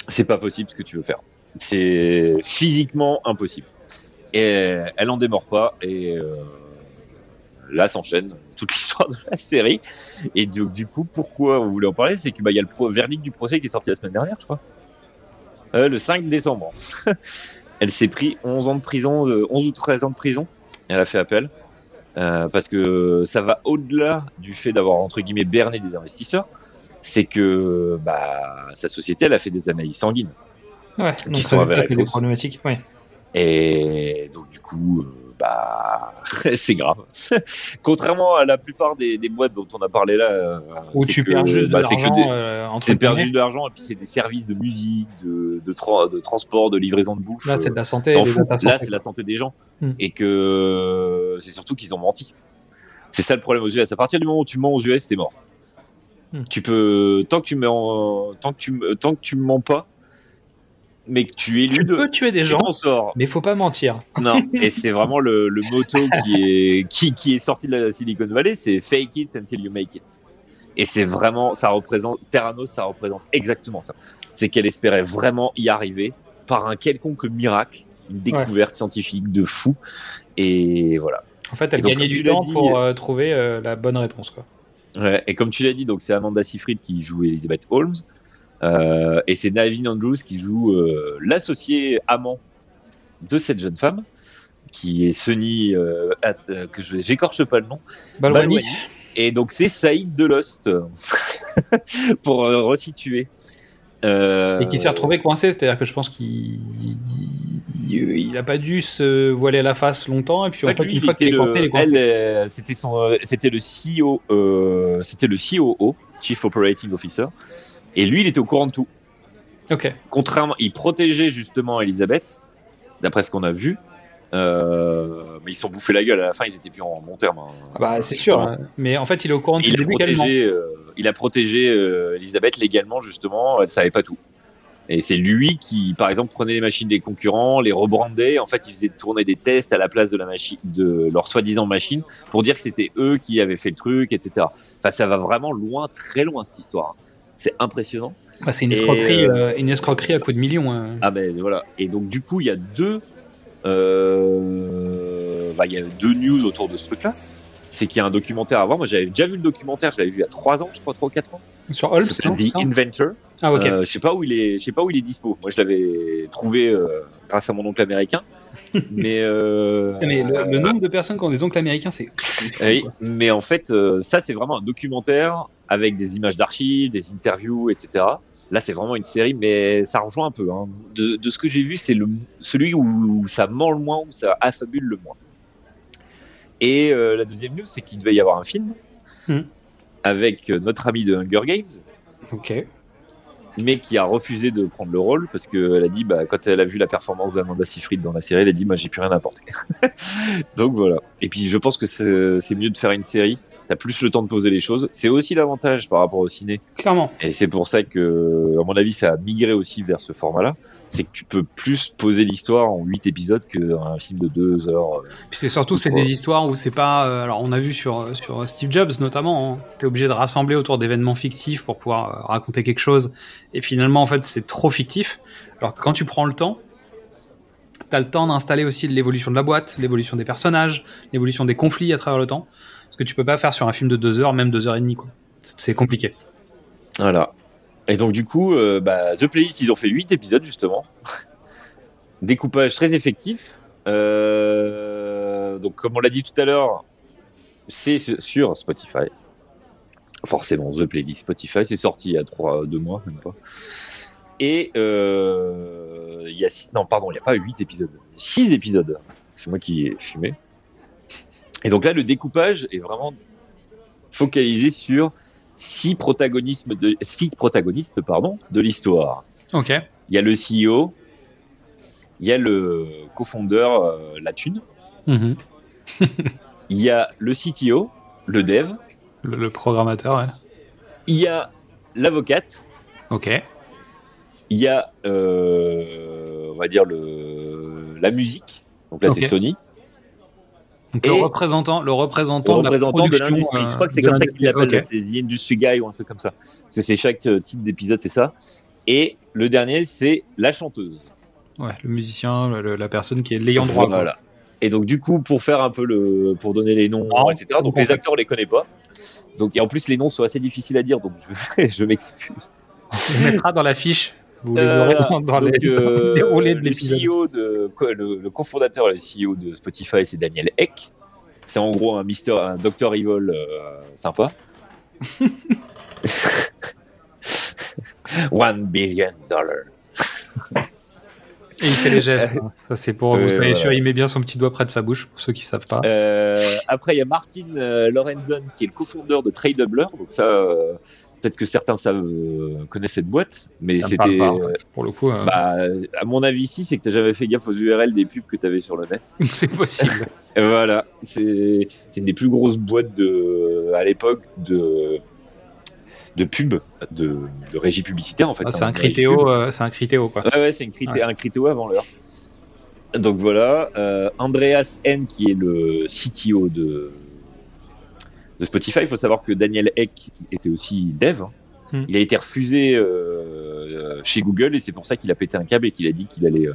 c'est pas possible ce que tu veux faire. C'est physiquement impossible. Et elle en démord pas et là s'enchaîne toute l'histoire de la série. Et donc, du coup, pourquoi on voulait en parler, c'est que bah il y a le pro- verdict du procès qui est sorti la semaine dernière, je crois. Euh, le 5 décembre. *laughs* Elle s'est pris 11 ans de prison, euh, 11 ou 13 ans de prison. Elle a fait appel. Euh, parce que ça va au-delà du fait d'avoir, entre guillemets, berné des investisseurs. C'est que bah, sa société, elle a fait des analyses sanguines. Ouais, Qui sont avérées qu'il fausses. problématiques. Ouais. Et donc, du coup, euh, bah, *laughs* c'est grave. *laughs* Contrairement à la plupart des, des boîtes dont on a parlé là, euh, Où tu que- perds juste de bah, l'argent. des- euh, c'est perdu de l'argent et puis c'est des services de musique, de, de, tra- de transport, de livraison de bouffe. Là, c'est euh, de la santé. fous. data Là, santé. c'est la santé des gens. Hmm. Et que c'est surtout qu'ils ont menti. C'est ça le problème aux US. À partir du moment où tu mens aux US, t'es mort. Hmm. Tu peux, tant que tu mens, tant que tu, tant que tu mens pas, mais que tu Tu éludes, peux tuer des tu gens, sors. mais faut pas mentir. Non, *laughs* et c'est vraiment le, le motto qui est, qui, qui est sorti de la Silicon Valley, c'est fake it until you make it. Et c'est vraiment, ça représente, Terranos, ça représente exactement ça. C'est qu'elle espérait vraiment y arriver par un quelconque miracle, une découverte scientifique de fou. Et voilà. En fait, elle donc, gagnait du tu temps dit- pour euh, trouver euh, la bonne réponse. Quoi. Ouais, et comme tu l'as dit, donc c'est Amanda Seyfried qui joue Elizabeth Holmes, euh, et c'est Navin Andrews qui joue euh, l'associé amant de cette jeune femme, qui est Sunny, euh, euh, que j'écorche pas le nom, Balwani. Et donc c'est Saïd de Lost, *laughs* pour euh, resituer. Euh, et qui s'est retrouvé coincé, c'est-à-dire que je pense qu'il il, il- il a pas dû se voiler la face longtemps, et puis En fait, lui, une fois il qu'il est coincé, il est coincé. euh, c'était son, euh, c'était le CEO euh, euh, c'était le COO, Chief Operating Officer, et lui, il était au courant de tout. Ok. Contrairement, il protégeait justement Elisabeth, d'après ce qu'on a vu. Euh, mais ils se sont bouffés la gueule à la fin, ils étaient plus en bon terme. hein. Ah bah, c'est sûr. Hein. Mais en fait, il est au courant Il a début protégé, euh, il a protégé euh, Elisabeth légalement, justement, elle savait pas tout. Et c'est lui qui, par exemple, prenait les machines des concurrents, les rebrandait. En fait, il faisait tourner des tests à la place de la machine, de leur soi-disant machine, pour dire que c'était eux qui avaient fait le truc, etc. Enfin, ça va vraiment loin, très loin cette histoire. C'est impressionnant. Bah, c'est une escroquerie, euh, euh, une escroquerie à coup de millions. hein. Ah ben voilà. Et donc du coup, il y a deux, euh, bah, il y a deux news autour de ce truc-là. C'est qu'il y a un documentaire à voir. Moi, j'avais déjà vu le documentaire. Je l'avais vu il y a trois ans, je crois, trois ou quatre ans. Sur Holmes, The c'est ça Inventor. Ah, ok. Euh, je sais pas où il est. Je sais pas où il est dispo. Moi, je l'avais trouvé euh, grâce à mon oncle américain. *laughs* mais euh, Mais le, le nombre de personnes qui ont des oncles américains, c'est. *laughs* oui, mais en fait, ça c'est vraiment un documentaire avec des images d'archives, des interviews, etc. Là, c'est vraiment une série, mais ça rejoint un peu. Hein. De, de ce que j'ai vu, c'est le celui où, où ça ment le moins, où ça affabule le moins. Et euh, la deuxième news, c'est qu'il devait y avoir un film Hmm. avec euh, notre ami de Hunger Games, Ok. mais qui a refusé de prendre le rôle parce qu'elle a dit, bah, quand elle a vu la performance d'Amanda Seyfried dans la série, elle a dit, moi, j'ai plus rien à apporter. *laughs* Donc voilà. Et puis, je pense que c'est c'est mieux de faire une série. T'as plus le temps de poser les choses. C'est aussi l'avantage par rapport au ciné. Clairement. Et c'est pour ça que, à mon avis, ça a migré aussi vers ce format-là. C'est que tu peux plus poser l'histoire en 8 épisodes qu'un film de 2 heures. Puis c'est surtout c'est des histoires où c'est pas. euh, alors on a vu sur sur Steve Jobs notamment, hein, t'es obligé de rassembler autour d'événements fictifs pour pouvoir euh, raconter quelque chose. Et finalement en fait c'est trop fictif. Alors que quand tu prends le temps, t'as le temps d'installer aussi l'évolution de la boîte, l'évolution des personnages, l'évolution des conflits à travers le temps. Ce que tu peux pas faire sur un film de deux heures, même deux heures et demie quoi. C'est compliqué. Voilà. Et donc, du coup, euh, bah, The Playlist, ils ont fait 8 épisodes, justement. *laughs* Découpage très effectif. Euh, donc, comme on l'a dit tout à l'heure, c'est sur Spotify. Forcément, The Playlist Spotify, c'est sorti il y a 3, 2 mois, même pas. Et euh, il y a six- non, pardon, il n'y a pas 8 épisodes, 6 épisodes. C'est moi qui ai fumé. Et donc là, le découpage est vraiment focalisé sur six protagonistes de, six protagonistes, pardon, de l'histoire. Ok. Il y a le CEO, il y a le cofondeur, euh, la thune, Mhm. *laughs* il y a le CTO, le dev, Le, le programmateur. Ouais. il y a l'avocate, Ok. il y a, euh, on va dire, le, la musique. Donc là, c'est Sony. Donc Et- le représentant, le représentant, Le de la représentant de production, l'industrie. euh, Je crois que c'est de comme ça qu'il l'appelle, Ok. c'est The Industry Guy ou un truc comme ça. Parce que c'est chaque euh, titre d'épisode, c'est ça. Et le dernier, c'est la chanteuse. Ouais, le musicien, le- le- la personne qui est l'ayant droit. quoi. Voilà. Et donc du coup, pour faire un peu le, pour donner les noms, Ah, etc. Donc on les acteurs, on les connaît pas. Donc et en plus, les noms sont assez difficiles à dire, donc je, *laughs* je m'excuse. On mettra dans la fiche. Vous les Euh, verrez dans, dans donc, les euh, déroulés de le l'épisode. CEO de co- le, le cofondateur et le CEO de Spotify, c'est Daniel Eck. C'est en gros un Mister, un Dr Evil euh, sympa. *laughs* One billion dollar. Et il fait les gestes. hein. Ça, c'est pour Ouais, vous soyez sûr, il met bien son petit doigt près de sa bouche, pour ceux qui savent pas. Euh, après, il y a Martin euh, Lorenzen qui est le cofondeur de Tradebler. Donc ça, euh, peut-être que certains savent euh, connaissent cette boîte, mais c'était. Pour le coup, euh, Bah, à mon avis ici, c'est que t'as jamais fait gaffe aux URL des pubs que t'avais sur le net. *laughs* c'est possible. *laughs* Voilà, c'est une des plus grosses boîtes de à l'époque de de pub, de, de régie publicitaire en fait. Ah, c'est un critéo, euh, c'est un critéo quoi. Ouais, ouais, c'est un critéo avant l'heure. Donc voilà, euh, Andreas N qui est le CTO de de Spotify. Il faut savoir que Daniel Eck était aussi dev. Hmm. Il a été refusé euh, euh, chez Google et c'est pour ça qu'il a pété un câble et qu'il a dit qu'il allait euh,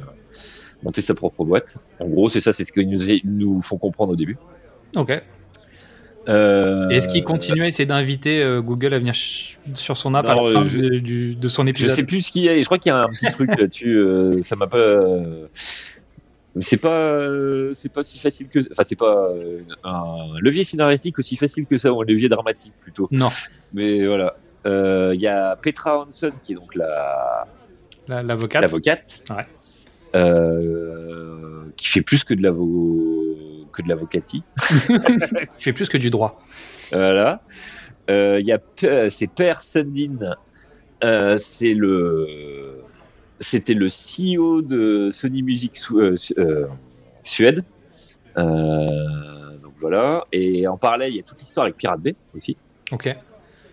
monter sa propre boîte. En gros, c'est ça, c'est ce qu'ils nous, nous font comprendre au début. Ok. Euh, est-ce qu'il continue à essayer d'inviter euh, Google à venir sur son app à Non, la fin je- de, du- de son Je épisode? sais plus ce qu'il y a. Je crois qu'il y a un petit truc là-dessus. euh, ça m'a pas. Euh, Mais c'est pas, euh, c'est pas si facile que. Enfin, c'est pas euh, un levier scénaristique aussi facile que ça, ou un levier dramatique plutôt. Non, Mais voilà. Euh, Il y a Petra Hanson qui est donc la la- l'avocate. l'avocate, Ouais. euh, qui fait plus que de l'avo que de l'avocatie. *laughs* Il fait plus que du droit. Voilà. Euh, Il y a P- c'est Per Sundin. Euh, c'est le, c'était le CEO de Sony Music euh, euh, Suède. Euh, donc voilà. Et en parallèle, il y a toute l'histoire avec Pirate Bay aussi, Ok.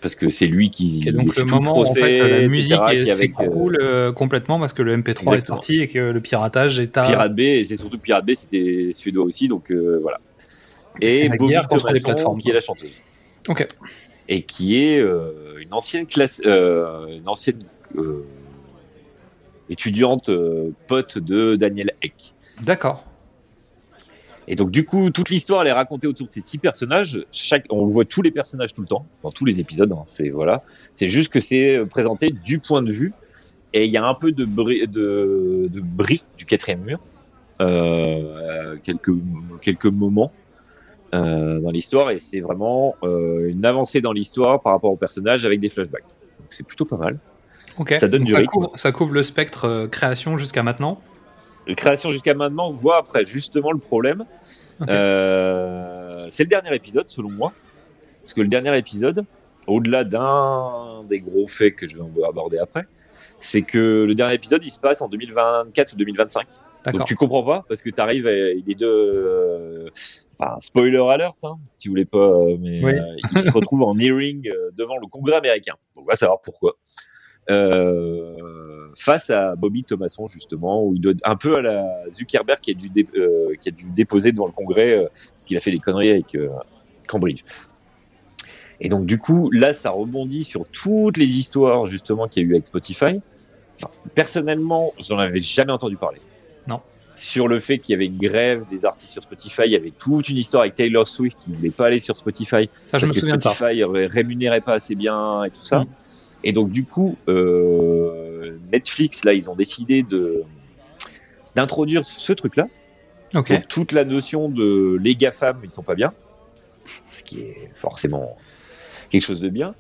parce que c'est lui qui. Et donc le moment où en fait, la musique s'écroule euh, complètement parce que le MP3 est sorti et que le piratage est à. Pirate Bay, et c'est surtout Pirate Bay, c'était suédois aussi, donc euh, voilà. Et Bobby contre les plateformes, qui est la chanteuse. Ok. Et qui est euh, une ancienne classe, une ancienne étudiante euh, pote de Daniel Eck. D'accord. Et donc du coup, toute l'histoire elle est racontée autour de ces six personnages. Chaque, on voit tous les personnages tout le temps, dans tous les épisodes. hein, c'est voilà. C'est juste que c'est euh, présenté du point de vue. Et il y a un peu de bris, de, de bris du quatrième mur, euh, quelques quelques moments euh, dans l'histoire. Et c'est vraiment euh, une avancée dans l'histoire par rapport aux personnages avec des flashbacks. Donc c'est plutôt pas mal. Ok. Ça donne Donc du rythme. couvre, ça couvre le spectre euh, création jusqu'à maintenant. création jusqu'à maintenant, voit après justement le problème. Euh, c'est le dernier épisode selon moi, parce que le dernier épisode, au-delà d'un des gros faits que je vais aborder après, c'est que le dernier épisode il se passe en 2024 ou 2025. D'accord. Donc tu comprends pas parce que tu arrives il est de euh, enfin spoiler alert hein, si vous voulez pas euh, mais Oui. euh, il se *laughs* retrouve en hearing euh, devant le Congrès américain. Donc on va savoir pourquoi. Euh, face à Bobby Thomasson justement où il doit un peu à la Zuckerberg qui a dû dé- euh, qui a dû déposer devant le Congrès euh, parce qu'il a fait des conneries avec euh, Cambridge. Et donc du coup là ça rebondit sur toutes les histoires justement qu'il y a eu avec Spotify. Enfin, personnellement, j'en avais jamais entendu parler. Non. Sur le fait qu'il y avait une grève des artistes sur Spotify, il y avait toute une histoire avec Taylor Swift qui ne voulait pas aller sur Spotify Ça, je me que souviens. Spotify ré- rémunérait pas assez bien et tout ça. Mm. Et donc du coup, euh, Netflix là, ils ont décidé de d'introduire ce truc-là. Ok. Donc toute la notion de les GAFAM, ils sont pas bien, ce qui est forcément quelque chose de bien.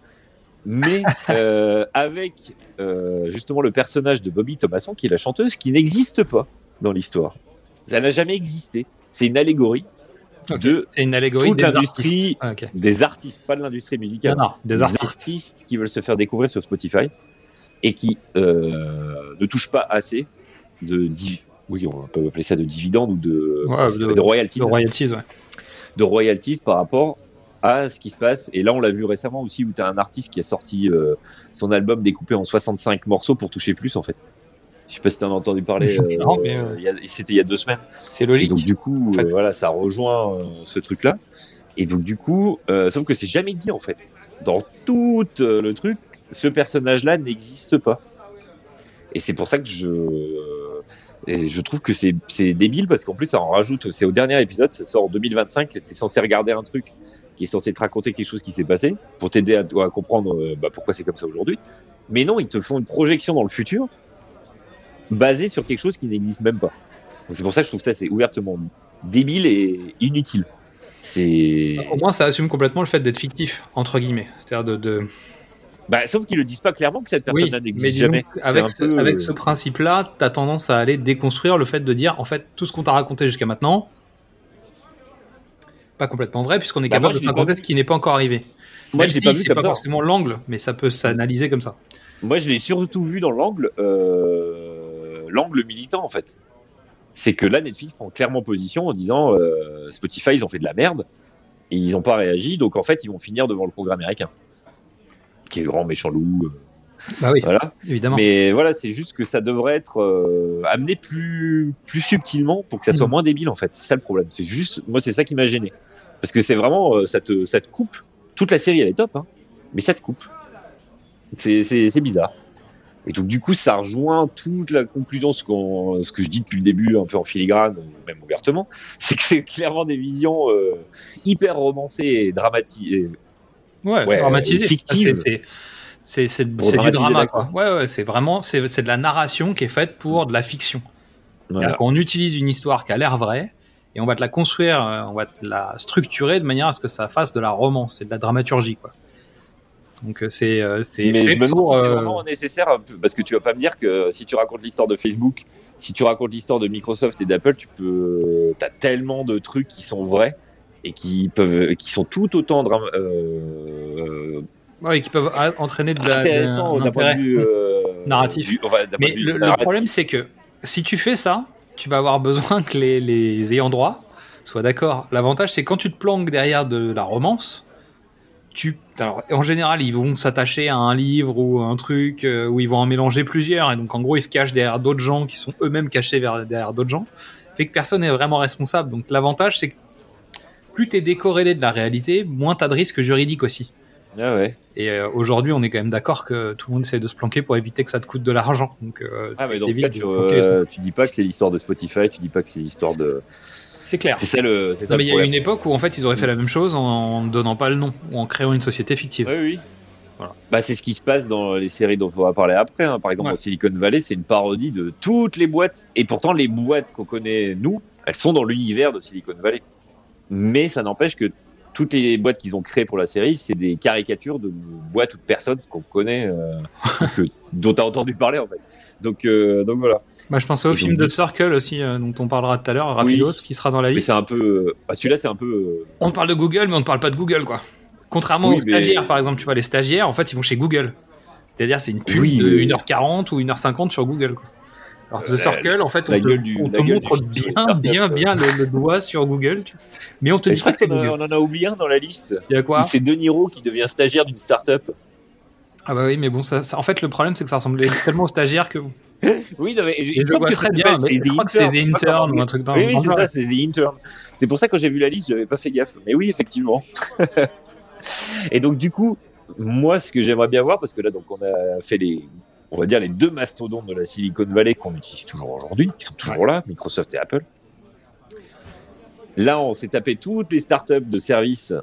Mais *laughs* euh, avec euh, justement le personnage de Bobby Thomasson, qui est la chanteuse, qui n'existe pas dans l'histoire. Ça n'a jamais existé. C'est une allégorie Ok. de C'est une allégorie toute des l'industrie artistes. Ah, des artistes, pas de l'industrie musicale. Non, non, des artistes. qui veulent se faire découvrir sur Spotify et qui euh, ne touchent pas assez de div- oui, on peut appeler ça de dividendes ou de, Ouais, royalties, De royalties, ouais. de royalties par rapport à ce qui se passe. Et là, on l'a vu récemment aussi où tu as un artiste qui a sorti euh, son album découpé en 65 morceaux pour toucher plus en fait. Je sais pas si t'en as entendu parler. *laughs* euh, Non, mais, euh, C'était il y a deux semaines. C'est Et logique. donc du coup, en fait. euh, voilà, ça rejoint euh, ce truc-là. Et donc du coup, euh, sauf que c'est jamais dit en fait. Dans tout le truc, ce personnage-là n'existe pas. Et c'est pour ça que je, et je trouve que c'est c'est débile parce qu'en plus ça en rajoute. C'est au dernier épisode, ça sort en 2025. T'es censé regarder un truc qui est censé te raconter quelque chose qui s'est passé pour t'aider à, à comprendre bah, pourquoi c'est comme ça aujourd'hui. Mais non, ils te font une projection dans le futur basée sur quelque chose qui n'existe même pas. Donc c'est pour ça que je trouve ça c'est ouvertement débile et inutile. C'est Au moins, ça assume complètement le fait d'être fictif, entre guillemets. C'est-à-dire de. de... bah, sauf qu'ils le disent pas clairement que cette personne-là mais n'existe jamais. avec, ce, peu, avec euh, ce principe-là, t'as tendance à aller déconstruire le fait de dire, en fait, tout ce qu'on t'a raconté jusqu'à maintenant, pas complètement vrai, puisqu'on est Bah, moi, capable je de raconter ce qui n'est pas encore arrivé. Moi, Même je si pas vu c'est pas ça. forcément l'angle, mais ça peut s'analyser comme ça. Moi, je l'ai surtout vu dans l'angle, euh, l'angle militant en fait. C'est que là, Netflix prend clairement position en disant euh, Spotify, ils ont fait de la merde et ils n'ont pas réagi, donc en fait, ils vont finir devant le programme américain, qui est grand méchant loup. euh, Bah oui, voilà. évidemment. Mais voilà, c'est juste que ça devrait être euh, amené plus plus subtilement pour que ça soit Mhm. moins débile en fait. C'est ça le problème. C'est juste, moi, c'est ça qui m'a gêné, parce que c'est vraiment, euh, ça te ça te coupe. Toute la série, elle est top, hein, mais ça te coupe. C'est bizarre. Et donc du coup, ça rejoint toute la conclusion, ce, qu'on, ce que je dis depuis le début, un peu en filigrane, même ouvertement, *laughs* c'est que c'est clairement des visions euh, hyper romancées et dramatiques. Ouais, ouais, dramatisé. fictive. C'est- c'est- C'est c'est- Pour c'est du drama, quoi. Ouais, ouais, c'est vraiment c'est de la narration qui est faite pour de la fiction. Voilà. Qu'on utilise une histoire qui a l'air vraie et on va te la construire, euh, on va te la structurer de manière à ce que ça fasse de la romance, c'est de la dramaturgie, quoi. Donc euh, c'est euh, c'est Mais je me demande euh, vraiment nécessaire, peu, parce que tu vas pas me dire que si tu racontes l'histoire de Facebook, si tu racontes l'histoire de Microsoft et d'Apple, tu peux, t'as tellement de trucs qui sont vrais et qui peuvent, qui sont tout autant euh, Ouais, qui peuvent entraîner de la, intéressant d'un point de vue euh, Narratif. du- enfin, Mais le, problème, c'est que si tu fais ça, tu vas avoir besoin que les, les ayants droit soient d'accord. L'avantage, c'est quand tu te planques derrière de la romance, tu, alors, en général, ils vont s'attacher à un livre ou un truc euh, où ils vont en mélanger plusieurs. Et donc, en gros, ils se cachent derrière d'autres gens qui sont eux-mêmes cachés vers- derrière d'autres gens. Fait que personne n'est vraiment responsable. Donc, l'avantage, c'est que plus t'es décorrélé de la réalité, moins t'as de risques juridiques aussi. Ah ouais. Et euh, aujourd'hui, on est quand même d'accord que tout le monde essaie de se planquer pour éviter que ça te coûte de l'argent. Donc, euh, Ah mais dans ce cas, tu, euh, tu dis pas que c'est l'histoire de Spotify, tu dis pas que c'est l'histoire de. C'est clair. C'est ça le. C'est ça Non, mais le il y a eu une époque où en fait ils auraient fait la même chose en ne donnant pas le nom ou en créant une société fictive. Oui, oui. Voilà. Bah, c'est ce qui se passe dans les séries dont on va parler après. hein. Par exemple, Ouais. Silicon Valley, c'est une parodie de toutes les boîtes. Et pourtant, les boîtes qu'on connaît, nous, elles sont dans l'univers de Silicon Valley. Mais ça n'empêche que toutes les boîtes qu'ils ont créées pour la série, c'est des caricatures de boîtes ou de personnes qu'on connaît, euh, *laughs* que, dont tu as entendu parler en fait. Donc, euh, donc voilà. Bah, je pense au Et film donc, de Circle aussi, euh, dont on parlera tout à l'heure, Rapidos, qui sera dans la Mais liste. c'est un peu. bah, Celui-là, c'est un peu. On parle de Google, mais on ne parle pas de Google, quoi. Contrairement Oui, aux mais- stagiaires, par exemple, tu vois, les stagiaires, en fait, ils vont chez Google. C'est-à-dire, c'est une pub Oui, de mais- 1h40 ou 1h50 sur Google, quoi. Alors que The Euh, Circle, en fait, on te, du- on montre bien, bien, euh. bien le, le doigt sur Google, tu- mais on te dit je pas crois que c'est Google. on en a oublié un dans la liste. Il y a quoi C'est De Niro qui devient stagiaire d'une start-up. Ah bah oui, mais bon, ça, ça- en fait, le problème, c'est que ça ressemblait *laughs* tellement aux stagiaires que. Oui, non, mais je semble vois que très bien, mais je The crois que c'est The je comment Intern ou un truc dans Oui, oui, c'est ça, c'est The Intern. C'est pour ça que quand j'ai vu la liste, j'avais pas fait gaffe. Mais oui, effectivement. *laughs* Et donc du coup, moi, ce que j'aimerais bien voir, parce que là, donc, on a fait les, on va dire les deux mastodontes de la Silicon Valley qu'on utilise toujours aujourd'hui, qui sont toujours là, Microsoft et Apple. Là, on s'est tapé toutes les startups de services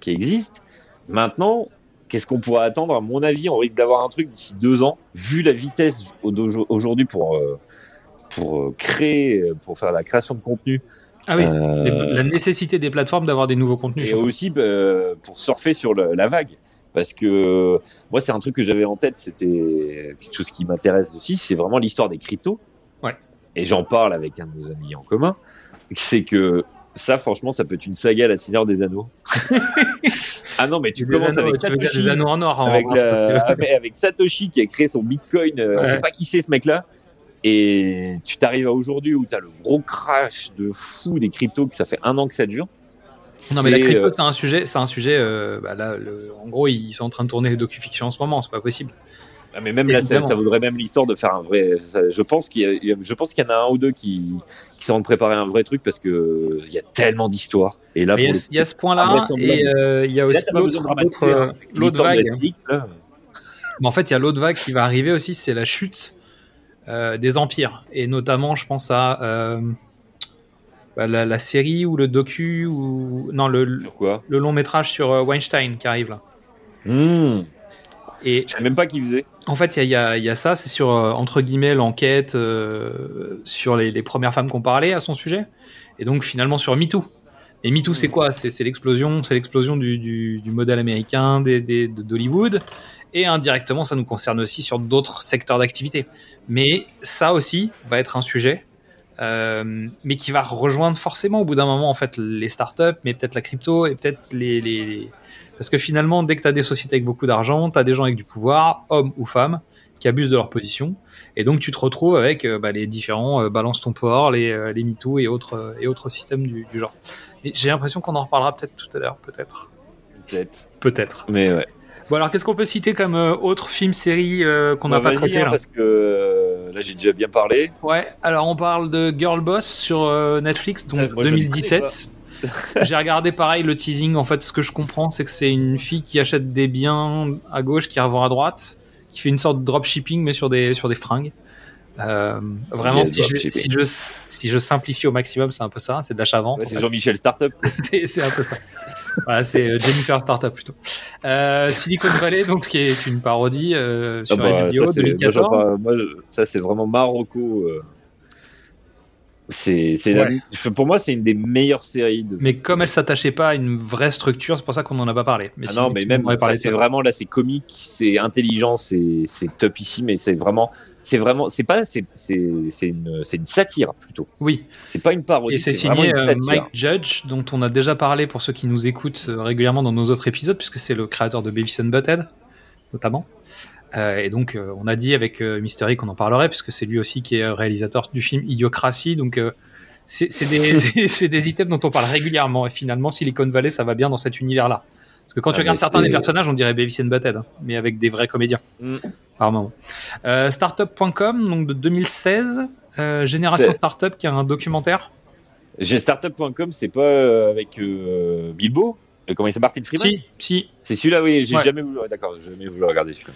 qui existent. Maintenant, qu'est-ce qu'on pourrait attendre À mon avis, on risque d'avoir un truc d'ici deux ans, vu la vitesse aujourd'hui pour euh, pour euh, créer, pour faire la création de contenu. Ah oui, Euh, la nécessité des plateformes d'avoir des nouveaux contenus. et aussi euh, pour surfer sur le- la vague. Parce que euh, moi, c'est un truc que j'avais en tête, c'était quelque chose qui m'intéresse aussi, c'est vraiment l'histoire des cryptos. Ouais. Et j'en parle avec un de nos amis en commun. C'est que ça, franchement, ça peut être une saga à la Seigneur des Anneaux. *laughs* ah non, mais tu Des commences anneaux, avec tu Satoshi, des anneaux en or. en avec, la- que- Satoshi qui a créé son Bitcoin. euh, On Ouais. sait pas qui c'est ce mec-là. Et tu t'arrives à aujourd'hui où tu as le gros crash de fou des cryptos que ça fait un an que ça dure. Non mais la crypto euh, c'est un sujet, c'est un sujet. euh, bah là, le- en gros, ils sont en train de tourner des docu-fictions en ce moment, c'est pas possible. Ah, mais même là, ça, ça vaudrait même l'histoire de faire un vrai. ça- je pense qu'il y a- y, a- je pense qu'il y en a un ou deux qui, qui sont en train de préparer un vrai truc parce que il y a tellement d'histoires. Et là, il y, a- y ce point-là et euh, il y a Là, aussi l'autre, euh, hein. vague. Là. Mais en fait, il y a l'autre vague qui va arriver aussi, c'est la chute euh, des empires et notamment, je pense à euh, bah, la, la série ou le docu ou non le, le long métrage sur euh, Weinstein qui arrive là. Hmm. Et Je savais même pas qui faisait. En fait, il y y a- il y a ça, c'est sur, euh, entre guillemets, l'enquête euh, sur les, les premières femmes qu'on parlait à son sujet, et donc finalement sur MeToo. Et MeToo, c'est quoi? C'est l'explosion, c'est l'explosion du, du, du modèle américain, des, des- de- d'Hollywood, et indirectement, ça nous concerne aussi sur d'autres secteurs d'activité. Mais ça aussi va être un sujet, euh, mais qui va rejoindre forcément au bout d'un moment en fait les startups, mais peut-être la crypto et peut-être les, parce que finalement, dès que tu as des sociétés avec beaucoup d'argent, tu as des gens avec du pouvoir, hommes ou femmes, qui abusent de leur position. Et donc, tu te retrouves avec euh, bah, les différents euh, balance ton port, les, euh, les MeToo et autres, et autres systèmes du, du genre. J'ai l'impression qu'on en reparlera peut-être tout à l'heure, peut-être. Peut-être. Peut-être. Mais ouais. Bon, alors, qu'est-ce qu'on peut citer comme euh, autre film, série euh, qu'on n'a Bah, pas traité hein, là? parce que euh, là, j'ai déjà bien parlé. Ouais, alors on parle de Girl Boss sur euh, Netflix, donc Ça, moi, je ne 2017. J'ai regardé pareil le teasing. En fait, ce que je comprends, c'est que c'est une fille qui achète des biens à gauche, qui revend à droite, qui fait une sorte de dropshipping, mais sur des, sur des fringues. Euh, vraiment, si je, si, je, si je simplifie au maximum, c'est un peu ça. C'est de l'achat-vente. Ouais, c'est Jean-Michel Startup. *laughs* c'est un peu ça. Voilà, c'est euh, Jennifer Startup plutôt. Euh, Silicon Valley, donc qui est une parodie euh, sur Ah bah, HBO ça, c'est- moi, 2014. j'en parle- moi, ça, c'est vraiment Marocco. euh, C'est, Ouais. pour moi, c'est une des meilleures séries. De... Mais comme elle s'attachait pas à une vraie structure, c'est pour ça qu'on en a pas parlé. Mais Ah non, mais même, c'est vraiment là, c'est comique, c'est intelligent, c'est, c'est top ici, mais c'est vraiment, c'est vraiment, c'est pas, c'est, c'est, c'est une, c'est une satire plutôt. Oui, C'est pas une parodie. et c'est signé une euh. Mike Judge, dont on a déjà parlé pour ceux qui nous écoutent euh, régulièrement dans nos autres épisodes, puisque c'est le créateur de Beavis and Butthead. notamment. Euh, et donc, euh, on a dit avec euh, Mystery qu'on en parlerait, puisque c'est lui aussi qui est réalisateur du film Idiocratie. Donc, *laughs* c'est des, items dont on parle régulièrement. Et finalement, Silicon Valley, ça va bien dans cet univers-là. Parce que quand Ah, tu regardes certains des personnages, on dirait Beavis and Butthead, hein, mais avec des vrais comédiens. Mm. Par moment. Startup.com, donc de 2016. Euh, Génération Startup, qui a un documentaire. Startup.com, c'est pas avec Bilbo? Comment il s'appelle Martin Freeman? Si, si. C'est celui-là, oui, j'ai Ouais. jamais voulu. D'accord, jamais voulu regarder celui-là.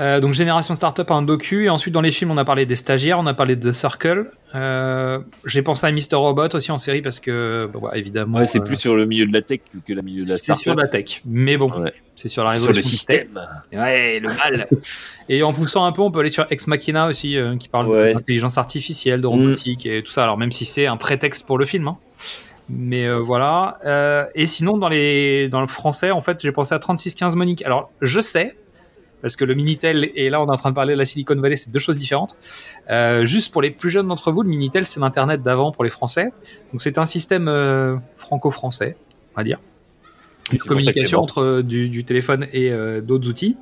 Euh, donc Génération Startup, un docu. Et ensuite, dans les films, on a parlé des stagiaires, on a parlé de The Circle. Euh, J'ai pensé à Mr. Robot aussi en série parce que, bah, évidemment, Ouais, c'est euh, plus sur le milieu de la tech que le milieu de la c'est startup. sur la tech. Mais bon, Ouais. c'est sur la Sur le révolution du tech. système. Ouais, le mal. *laughs* Et en poussant un peu, on peut aller sur Ex Machina aussi, qui parle Ouais. d'intelligence artificielle, de robotique et tout ça. Alors même si c'est un prétexte pour le film. hein. Mais euh, voilà. Euh, et sinon, dans, les, dans le français, en fait, j'ai pensé à 3615 Monique. Alors, je sais, parce que le Minitel et là, on est en train de parler de la Silicon Valley, c'est deux choses différentes. Euh, juste pour les plus jeunes d'entre vous, le Minitel, c'est l'Internet d'avant pour les Français. Donc, c'est un système euh, franco-français, on va dire une communication entre euh, du, du téléphone et euh, d'autres outils.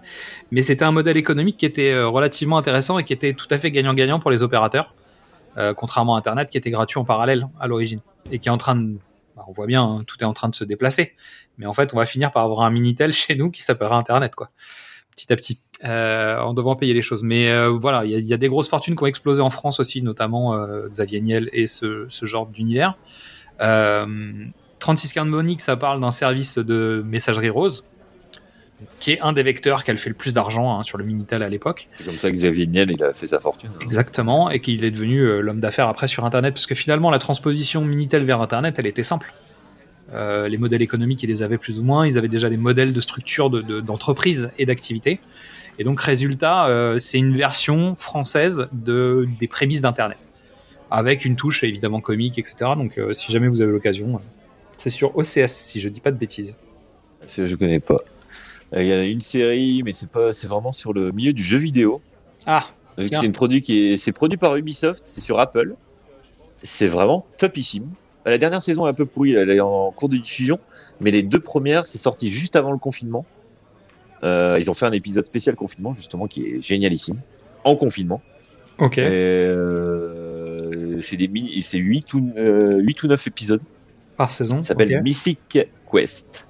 Mais c'était un modèle économique qui était euh, relativement intéressant et qui était tout à fait gagnant-gagnant pour les opérateurs, euh, contrairement à Internet qui était gratuit en parallèle à l'origine et qui est en train de, bah, on voit bien, hein, tout est en train de se déplacer. Mais en fait, on va finir par avoir un minitel *laughs* chez nous qui s'appellera Internet, quoi, petit à petit, euh, en devant payer les choses. Mais euh, voilà, il y, a- il y a des grosses fortunes qui ont explosé en France aussi, notamment euh, Xavier Niel et ce, ce genre d'univers. Euh, 3615 Monique, ça parle d'un service de messagerie rose, qui est un des vecteurs a fait le plus d'argent hein, sur le Minitel à l'époque. C'est comme ça que Xavier Niel, il a fait sa fortune. Exactement, et qu'il est devenu l'homme d'affaires après sur Internet, parce que finalement, la transposition Minitel vers Internet, elle était simple. Euh, les modèles économiques, ils les avaient plus ou moins, ils avaient déjà des modèles de structure de- de- d'entreprise et d'activité. Et donc, résultat, euh, c'est une version française de, des prémices d'Internet, avec une touche évidemment comique, etc. Donc, euh, si jamais vous avez l'occasion, c'est sur OCS, si je dis pas de bêtises. Je connais pas. Il y a une série, mais c'est pas, c'est vraiment sur le milieu du jeu vidéo. Ah. C'est une produit qui est, c'est produit par Ubisoft, c'est sur Apple. C'est vraiment topissime. La dernière saison est un peu pourrie, elle est en cours de diffusion, mais les deux premières, c'est sorti juste avant le confinement. Euh, ils ont fait un épisode spécial confinement, justement, qui est génialissime. En confinement. ok. Euh, c'est des mini, c'est 8 ou, euh, 8 ou 9 épisodes. Par saison. Ça s'appelle. Mythic Quest.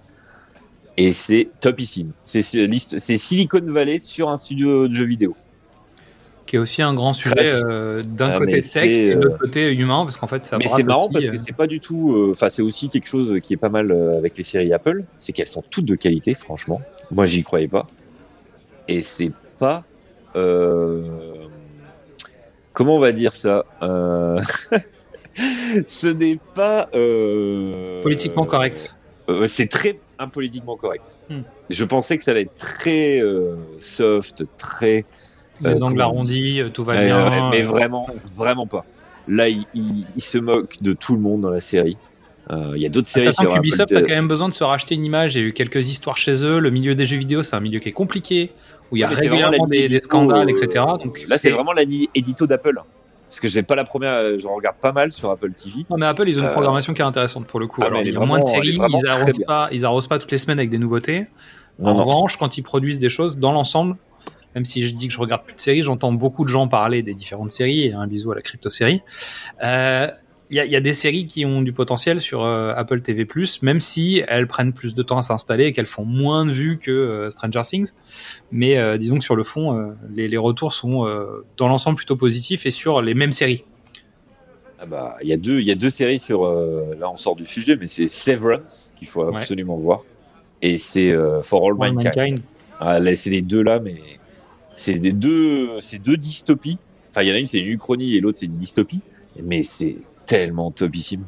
Et c'est topissime. C'est c'est Silicon Valley sur un studio de jeux vidéo. Qui est aussi un grand sujet euh, d'un Ah, côté tech et de euh, l'autre côté humain, parce qu'en fait, ça Mais c'est marrant parce que euh, c'est pas du tout. euh, Enfin, c'est aussi quelque chose qui est pas mal avec les séries Apple, c'est qu'elles sont toutes de qualité, franchement. Moi, j'y croyais pas. Et c'est pas. euh, Comment on va dire ça *laughs* Ce n'est pas. politiquement correct. c'est très impolitiquement correct. Hmm. Je pensais que ça allait être très soft, très. Les euh, angles comment on arrondis, euh, tout va bien. mais euh, vraiment, vraiment pas. Là, il, il- il se moque de tout le monde dans la série. Euh, Il y a d'autres séries Sachant qu'Ubisoft a quand même besoin de se racheter une image. A eu quelques histoires chez eux. Le milieu des jeux vidéo, c'est un milieu qui est compliqué, où il y a Ouais, vraiment régulièrement des, scandales, euh, etc. Donc Là, c'est vraiment la ligne édito d'Apple. Parce que j'ai pas la première, je regarde pas mal sur Apple TV. Non, mais Apple, ils ont une Euh, programmation qui est intéressante pour le coup. ah, Alors, ils est ont moins de vraiment- séries, vraiment ils arrosent pas, ils arrosent pas toutes les semaines avec des nouveautés. Non, en non. revanche, quand ils produisent des choses dans l'ensemble, même si je dis que je regarde plus de séries, j'entends beaucoup de gens parler des différentes séries, et un bisou à la crypto-série. Euh, Il y, a, il y a des séries qui ont du potentiel sur euh, Apple TV+, même si elles prennent plus de temps à s'installer et qu'elles font moins de vues que euh, Stranger Things. Mais euh, disons que sur le fond, euh, les, les retours sont euh, dans l'ensemble plutôt positifs et sur les mêmes séries. Ah bah, il y a deux, il y a deux séries sur. euh, là, on sort du sujet, mais c'est Severance qu'il faut Ouais. absolument voir, et c'est euh, For All All Mankind. Mankind. Ah, c'est les deux là, mais c'est des deux, c'est deux dystopies. Enfin, il y en a une, c'est une uchronie et l'autre, c'est une dystopie. Mais c'est tellement topissime.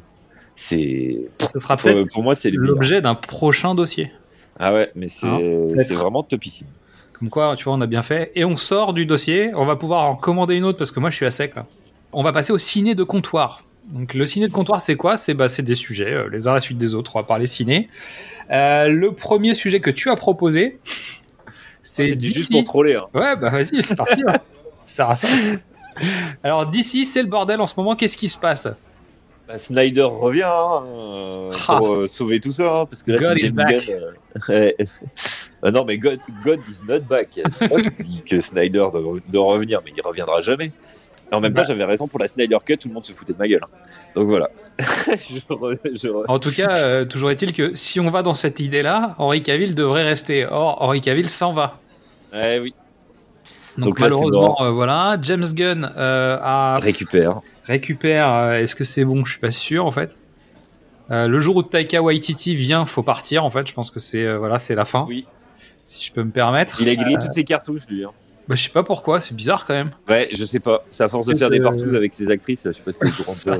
C'est, Ce sera pour, pour moi, c'est l'objet d'un prochain dossier. Ah ouais, mais c'est, peut-être. c'est vraiment topissime. Comme quoi, tu vois, on a bien fait. Et on sort du dossier. On va pouvoir en commander une autre parce que moi, je suis à sec là. On va passer au ciné de comptoir. Donc, le ciné de comptoir, c'est quoi? C'est bah, des sujets, euh, les uns à la suite des autres. On va parler ciné. Euh, le premier sujet que tu as proposé, c'est du juste pour troller. Hein. Ouais, bah vas-y, c'est parti. hein. *laughs* Ça ça. Alors, d'ici, c'est le bordel en ce moment. Qu'est-ce qui se passe? Bah, Snyder revient hein, euh, Ah. pour euh, sauver tout ça, hein, parce que là, God is back. Euh, *laughs* ouais. Ah non, mais God, God is not back. C'est moi qui dis que Snyder doit, doit revenir, mais il reviendra jamais. Et en même Bah. temps, j'avais raison pour la Snyder Cut, tout le monde se foutait de ma gueule. Donc voilà. *laughs* je re- je re- En tout cas, euh, toujours est-il que si on va dans cette idée-là, Henry Cavill devrait rester. Or, Henry Cavill s'en va. Ouais, oui. Donc, Donc là, c'est malheureusement, euh, voilà. James Gunn euh, a Récupère. récupère. euh, Est-ce que c'est bon? Je suis pas sûr en fait. Euh, le jour où Taika Waititi vient, faut partir en fait. Je pense que c'est euh, voilà, c'est la fin. Oui. Si je peux me permettre. Il a grillé toutes ses cartouches, lui. hein. Bah, je sais pas pourquoi. C'est bizarre quand même. Ouais, je sais pas. C'est à force de faire des euh, partous avec ses actrices, je sais pas si t'es courant de ça. *laughs*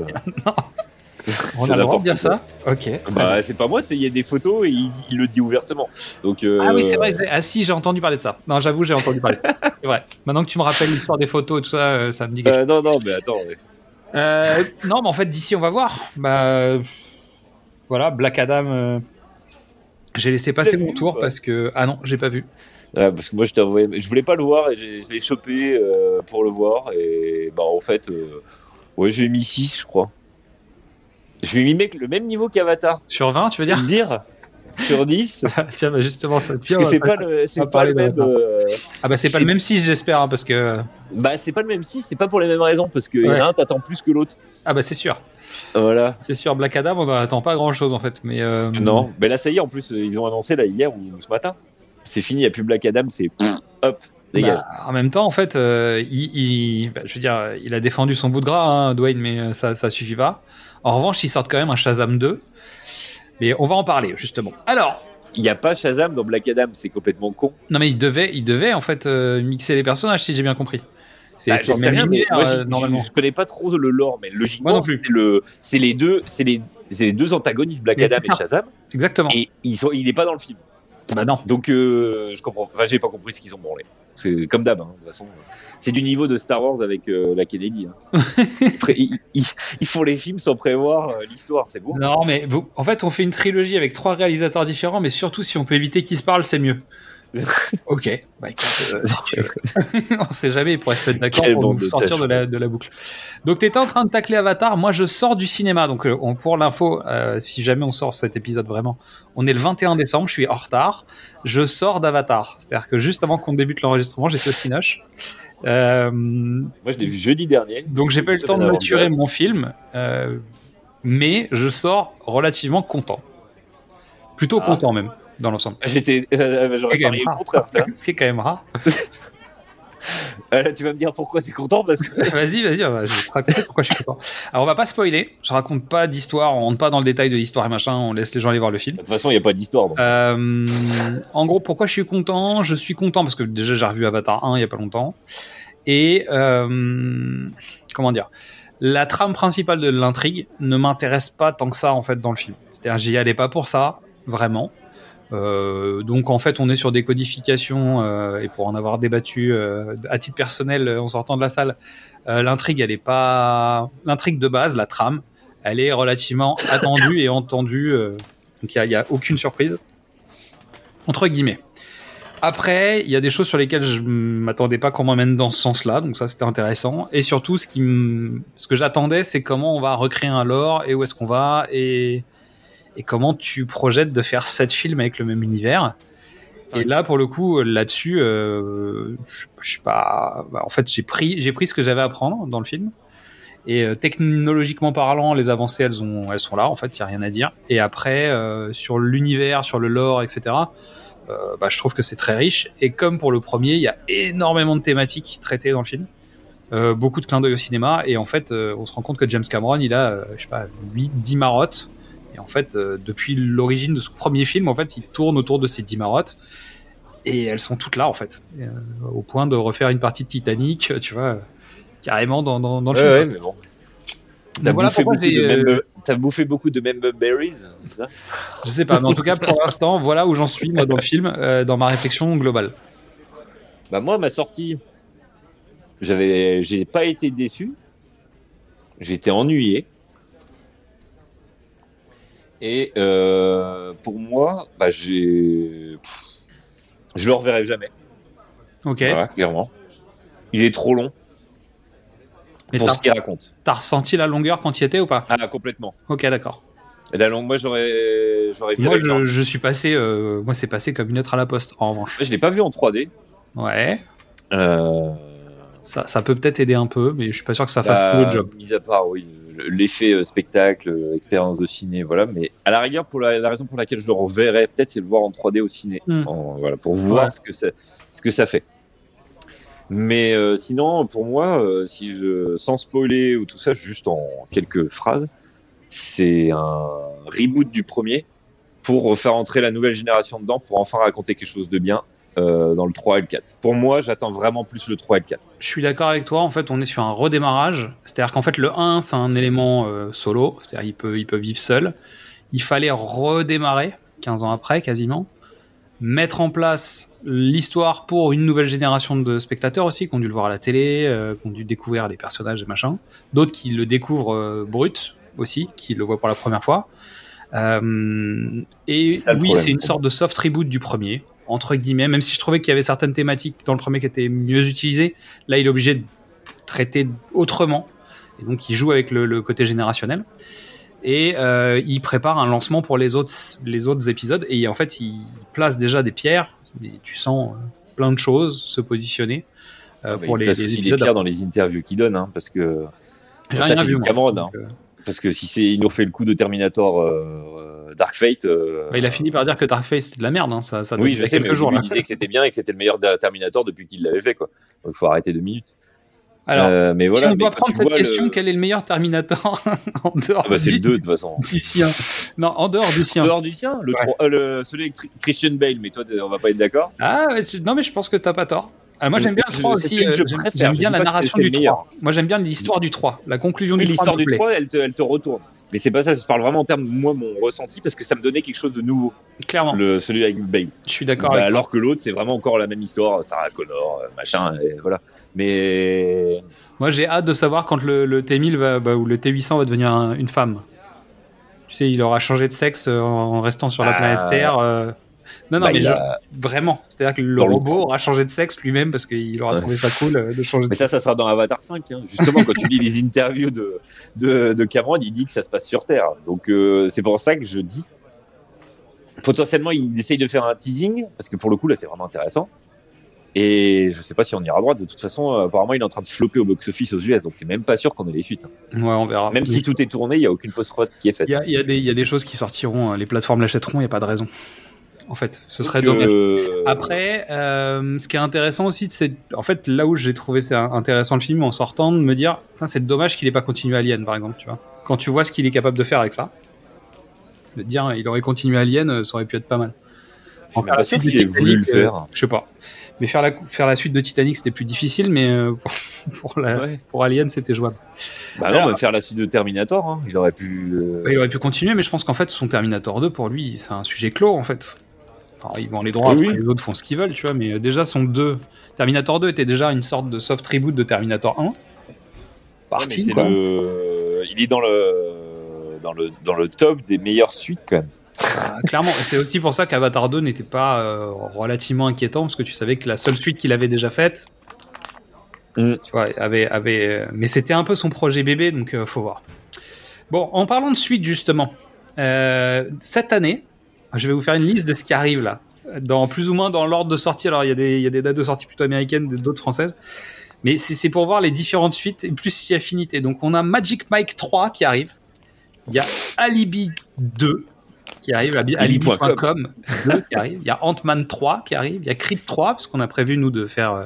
On a le droit de dire ça Ok. Bah, c'est pas moi, c'est il y a des photos et il, il le dit ouvertement. Donc, euh, Ah oui, c'est vrai. Ah si, j'ai entendu parler de ça. Non, j'avoue, j'ai entendu parler. c'est vrai. Maintenant que tu me rappelles l'histoire des photos et tout ça, euh, ça me dit quelque chose. Non, non, mais attends. Euh, non, mais en fait, d'ici, on va voir. Bah, voilà, Black Adam. euh, J'ai laissé passer mon tour parce que ah non, j'ai pas vu. Ouais, parce que moi, je voulais pas le voir et je l'ai chopé euh, pour le voir et bah en fait, euh, ouais, j'ai mis 6 je crois. Je lui ai mis mec le même niveau qu'Avatar. Sur 20, tu veux dire dire sur 10 *laughs* Tiens, bah justement, ça. Parce que c'est pas le, c'est pas le même. euh, Ah bah c'est pas le même 6 j'espère, hein, parce que bah c'est pas le même 6 c'est pas pour les mêmes raisons parce que y en Ouais. a un t'attends plus que l'autre. ah bah c'est sûr, Voilà. c'est sûr. Black Adam, on n'en attend pas grand chose en fait, mais euh, Non, mais là ça y est en plus ils ont annoncé là hier ou ce matin. C'est fini, il y a plus Black Adam, c'est hop, dégage. bah, en même temps, en fait, euh, il, il- bah, je veux dire, il a défendu son bout de gras, hein, Dwayne, mais euh, ça, ça suffit pas. En revanche, ils sortent quand même un Shazam 2. Mais on va en parler justement. Alors, Il y a pas Shazam dans Black Adam, c'est complètement con. non mais il devait, il devait en fait euh, mixer les personnages si j'ai bien compris. C'est Bah, le sais rien, mais moi, euh, je- normalement. Je, je connais pas trop le lore, mais logiquement, Moi non plus. c'est le, c'est les deux, c'est les, c'est les deux antagonistes, Black Mais Adam c'est et. Shazam, Exactement. et ils sont, il est pas dans le film. Bah non. Donc, euh, je comprends. Enfin, j'ai pas compris ce qu'ils ont branlé. C'est comme d'hab, hein, de toute façon. C'est du niveau de Star Wars avec euh, la Kennedy. hein. *laughs* Ils font les films sans prévoir euh, l'histoire, c'est beau. Non, mais vous- en fait, on fait une trilogie avec trois réalisateurs différents, mais surtout si on peut éviter qu'ils se parlent, c'est mieux. *laughs* ok, bah écoute, euh, *laughs* si tu veux. *laughs* on sait jamais, ils pourraient se mettre d'accord pour nous de sortir de la, de la boucle. Donc, t'étais en train de tacler Avatar, moi je sors du cinéma, donc euh, on, pour l'info, euh, si jamais on sort cet épisode vraiment, on est le 21 décembre, je suis en retard, je sors d'Avatar. C'est-à-dire que juste avant qu'on débute l'enregistrement, j'étais au Cinoche. Euh, Moi, je l'ai vu jeudi dernier. donc j'ai pas eu le temps de maturer mon film, euh, mais je sors relativement content. Plutôt Ah. content même, dans l'ensemble. J'étais, euh, *laughs* j'aurais parié le contraire. Ce qui est quand même rare. *laughs* Euh, tu vas me dire pourquoi t'es content parce que. *laughs* vas-y, vas-y, je vais te raconter pourquoi je suis content. Alors on va pas spoiler, je raconte pas d'histoire, on rentre pas dans le détail de l'histoire et machin, on laisse les gens aller voir le film. De toute façon, il n'y a pas d'histoire. Euh, en gros, pourquoi je suis content? Je suis content parce que déjà j'ai revu Avatar 1 il y a pas longtemps. Et euh, comment dire? La trame principale de l'intrigue ne m'intéresse pas tant que ça en fait dans le film. C'est-à-dire j'y allais pas pour ça, vraiment. Euh, donc en fait on est sur des codifications euh, et pour en avoir débattu euh, à titre personnel euh, en sortant de la salle, euh, l'intrigue elle est pas l'intrigue de base, la trame, elle est relativement attendue et entendue. euh, donc il y a, a aucune surprise entre guillemets. Après, il y a des choses sur lesquelles je m'attendais pas qu'on m'emmène dans ce sens-là, donc ça c'était intéressant. Et surtout, ce qui ce que j'attendais, c'est comment on va recréer un lore et où est-ce qu'on va et et comment tu projettes de faire sept films avec le même univers. Et là, pour le coup, là-dessus, euh, je, je pas. bah, en fait, j'ai pris j'ai pris ce que j'avais à prendre dans le film. Et euh, technologiquement parlant, les avancées, elles, ont, elles sont là, en fait, il n'y a rien à dire. Et après, euh, sur l'univers, sur le lore, etc., bah, je trouve que c'est très riche. Et comme pour le premier, il y a énormément de thématiques traitées dans le film. Beaucoup de clins d'œil au cinéma. Et en fait, on se rend compte que James Cameron, il a, je sais pas, 8, 10 marottes. Et en fait, euh, depuis l'origine de son premier film, en fait, il tourne autour de ces 10 marottes. Et elles sont toutes là, en fait. Euh, au point de refaire une partie de Titanic, tu vois, euh, carrément dans, dans, dans le Ouais, film. ouais, mais bon. T'as voilà bouffé, beaucoup de euh, member- t'as bouffé beaucoup de member berries, c'est ça? Je sais pas, mais en tout cas, pour *laughs* l'instant, voilà où j'en suis, moi, dans le film, euh, dans ma réflexion globale. Bah moi, ma sortie, j'avais, j'ai pas été déçu. Été ennuyé. Et euh, pour moi, bah j'ai, je le reverrai jamais. Ok. Voilà, clairement. Il est trop long. Mais pour ce qu'il raconte. T'as ressenti la longueur quand tu y étais ou pas? Ah, complètement. Ok, d'accord. Et la longue, moi, j'aurais, j'aurais Moi, je, je suis passé, euh, moi, c'est passé comme une lettre à la poste. En revanche. Je l'ai pas vu en 3D. Ouais. Euh, Ça, ça peut peut-être aider un peu, mais je suis pas sûr que ça fasse bah, tout le job. Mis à part, oui, l'effet euh, spectacle, euh, expérience de ciné, voilà. Mais à la rigueur, pour la, la raison pour laquelle je le reverrai, peut-être, c'est le voir en 3D au ciné. En- voilà, pour voir Ouais. ce que ça, ce que ça fait. Mais euh, sinon, pour moi, euh, si je, sans spoiler ou tout ça, juste en quelques phrases, c'est un reboot du premier pour faire entrer la nouvelle génération dedans, pour enfin raconter quelque chose de bien euh, dans le 3 et le 4. Pour moi, j'attends vraiment plus le 3 et le 4. Je suis d'accord avec toi. En fait, on est sur un redémarrage. C'est-à-dire qu'en fait, le 1, c'est un élément euh, solo. C'est-à-dire il peut, il peut vivre seul. Il fallait redémarrer, 15 ans après, quasiment. Mettre en place l'histoire pour une nouvelle génération de spectateurs aussi, qui ont dû le voir à la télé, euh, qui ont dû découvrir les personnages et machin. D'autres qui le découvrent brut aussi, qui le voient pour la première fois. Et ça, oui, c'est une sorte de soft reboot du premier, entre guillemets, même si je trouvais qu'il y avait certaines thématiques dans le premier qui étaient mieux utilisées. Là, il est obligé de traiter autrement. Et donc, il joue avec le, le côté générationnel. Et euh, il prépare un lancement pour les autres, les autres épisodes. Et en fait, il place déjà des pierres. Et tu sens euh, plein de choses se positionner euh, Mais pour il les, place les aussi des épisodes. pierres dans les interviews qu'il donne, hein, parce que J'ai rien vu. Cameron, hein. euh, parce que si c'est il nous fait le coup de Terminator euh, Dark Fate, euh, bah, il a fini par dire que Dark Face c'était de la merde. Hein. Ça, ça oui, je sais, mais jours il disait que c'était bien et que c'était le meilleur Terminator depuis qu'il l'avait fait, quoi. Donc, il faut arrêter deux minutes. Alors, Euh, mais si voilà, on doit prendre cette le- question, quel est le meilleur Terminator *laughs* en dehors Ah bah, c'est le du, 2 de toute façon. du sien Non, en dehors du En sien. dehors du sien, le, Ouais. euh, le- celui avec Christian Bale, mais toi, on va pas être d'accord. Ah, non, mais je pense que t'as pas tort. Ah, moi, j'aime bien le je- 3 c'est aussi. celui que je J'aime préfère. j'aime Je bien dis la narration du le meilleur. 3. Moi, j'aime bien l'histoire du 3. La conclusion du 3. l'histoire du plaît. 3, elle te, elle te retourne. Mais c'est pas ça, je parle vraiment en termes, moi, mon ressenti, parce que ça me donnait quelque chose de nouveau, Clairement. le, celui avec Bale. Je suis d'accord Bah, alors que l'autre, c'est vraiment encore la même histoire, Sarah Connor, euh, machin, et voilà. Mais Moi, j'ai hâte de savoir quand le, le T1000 va, bah, ou le T800 va devenir un- une femme. Tu sais, il aura changé de sexe euh, en restant sur la Ah. planète Terre. euh. Non, non, Bah, mais il je- a- vraiment. C'est-à-dire que le Dans robot aura changé de sexe lui-même parce qu'il aura Ouais. trouvé ça cool euh, de changer de Mais ça, sexe. ça sera dans Avatar 5. Hein. Justement, quand tu lis les interviews de, de, de Cameron, il dit que ça se passe sur Terre. Donc, euh, c'est pour ça que je dis. Potentiellement, il essaye de faire un teasing, parce que pour le coup, là, c'est vraiment intéressant. Et je sais pas si on ira droit. De toute façon, euh, apparemment, il est en train de flopper au box-office aux US, donc c'est même pas sûr qu'on ait les suites. hein. Ouais, on verra. Même si tout est tourné, il y a aucune post-prod qui est faite. Il y y a des, il y a des choses qui sortiront, les plateformes l'achèteront, il n'y a pas de raison. En fait, ce serait dommage. euh, Après, euh, ce qui est intéressant aussi, c'est en fait là où j'ai trouvé c'est intéressant le film en sortant de me dire, c'est dommage qu'il ait pas continué Alien par exemple, tu vois. Quand tu vois ce qu'il est capable de faire avec ça, de dire il aurait continué Alien, euh, ça aurait pu être pas mal. En pas sûr qu'il ait voulu le Titanic, euh, faire. je sais pas. Mais faire la faire la suite de Titanic c'était plus difficile, mais euh, *laughs* pour, pour, la- Ouais. pour Alien c'était jouable. Bah non, alors- même faire la suite de Terminator, hein. il aurait pu. euh, Bah, il aurait pu continuer, mais je pense qu'en fait son Terminator 2 pour lui c'est un sujet clos en fait. Alors, ils vont les droits, Oui, les autres font ce qu'ils veulent, tu vois, mais euh, déjà son 2, Terminator 2 était déjà une sorte de soft reboot de Terminator 1. Ouais, mais Parti, quoi. le- Il est dans le... Dans, le... dans le top des meilleures suites quand même. Ah, clairement, c'est aussi pour ça qu'Avatar 2 n'était pas euh, relativement inquiétant, parce que tu savais que la seule suite qu'il avait déjà faite, Mm. tu vois, avait, avait, mais c'était un peu son projet bébé, donc euh, faut voir. Bon, en parlant de suite justement, euh, cette année, je vais vous faire une liste de ce qui arrive là, dans plus ou moins dans l'ordre de sortie. Alors il y a des, il y a des dates de sortie plutôt américaines, des- d'autres françaises, mais c'est pour voir les différentes suites et plus si affinité. Donc on a Magic Mike 3 qui arrive, il y a Alibi 2 qui arrive, Alibi- Alibi.com. Alibi.com 2 qui arrive, il y a Ant-Man 3 qui arrive, il y a Creed 3 parce qu'on a prévu nous de faire euh,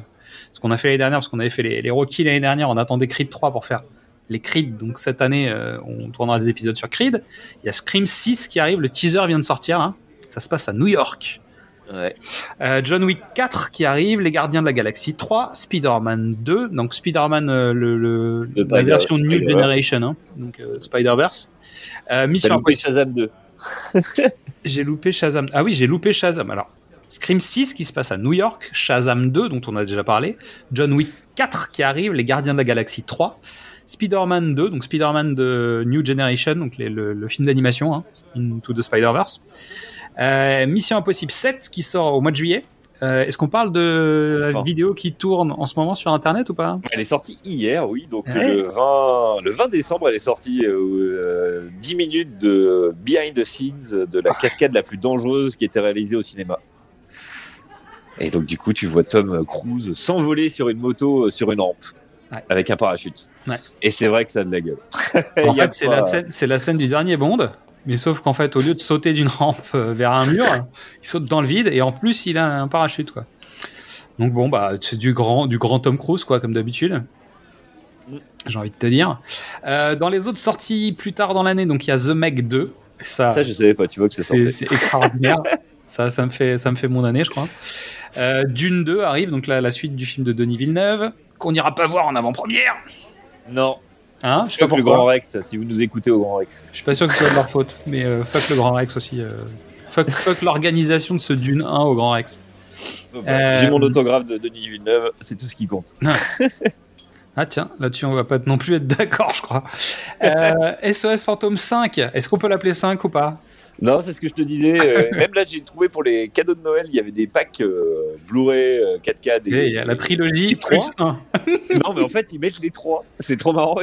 ce qu'on a fait l'année dernière parce qu'on avait fait les, les Rocky l'année dernière, on attendait Creed 3 pour faire les Creed. Donc cette année, euh, on tournera des épisodes sur Creed. Il y a Scream 6 qui arrive, le teaser vient de sortir là. Ça se passe à New York. Ouais. Euh, John Wick 4 qui arrive, Les Gardiens de la Galaxie 3, Spider-Man 2, donc Spider-Man euh, le, le- Le la version New. Generation, hein, donc euh, Spider-Verse. Euh, Mission loupé. Shazam 2. *laughs* J'ai loupé Shazam. Ah oui, j'ai loupé Shazam. Alors, Scream 6 qui se passe à New York, Shazam 2 dont on a déjà parlé, John Wick 4 qui arrive, Les Gardiens de la Galaxie 3, Spider-Man 2, donc Spider-Man de New Generation, donc les- le, le film d'animation, hein, Into the Spider-Verse, Euh, Mission Impossible 7 qui sort au mois de juillet, Euh, Est-ce qu'on parle de la Enfin. vidéo qui tourne en ce moment sur Internet ou pas? Elle est sortie hier, oui. Donc Ouais. le, 20, le 20 décembre, elle est sortie euh, 10 minutes de behind the scenes de la cascade la plus dangereuse qui était réalisée au cinéma. Et donc du coup, tu vois Tom Cruise s'envoler sur une moto, euh, sur une rampe, Ouais. avec un parachute. Ouais. Et c'est vrai que ça a de la gueule. *laughs* En fait, c'est pas- la, scène- c'est la scène du dernier Bond, mais sauf qu'en fait, au lieu de sauter d'une *laughs* rampe euh, vers un mur, il saute dans le vide et en plus, il a un parachute, quoi. Donc bon, bah, c'est du grand, du grand Tom Cruise, quoi, comme d'habitude. Mm. J'ai envie de te dire. Euh, dans les autres sorties plus tard dans l'année, donc il y a The Meg 2. Ça, Ça, je savais pas. Tu vois que c'est c'est extraordinaire. *laughs* ça, ça me fait, ça me fait mon année, je crois. Euh, Dune 2 arrive, donc la, la suite du film de Denis Villeneuve, qu'on n'ira pas voir en avant-première. Non, Hein, je sais pas fuck le. Grand Rex. Si vous nous écoutez au Grand Rex. Je suis pas sûr que ce soit de leur faute, mais euh, fuck le Grand Rex aussi. euh. Fuck, fuck l'organisation de ce Dune 1 au Grand Rex. Euh, J'ai mon autographe de Denis Villeneuve. C'est tout ce qui compte. Ah tiens, là-dessus on va pas non plus être d'accord, je crois. Euh, *laughs* SOS Phantom 5, est-ce qu'on peut l'appeler 5 ou pas? Non, c'est ce que je te disais. euh, *laughs* même là, j'ai trouvé pour les cadeaux de Noël, il y avait des packs euh, Blu-ray euh, 4K. Des, Et Il y a la trilogie plus trois. *laughs* 1. Non, mais en fait, ils mettent les trois. C'est trop marrant.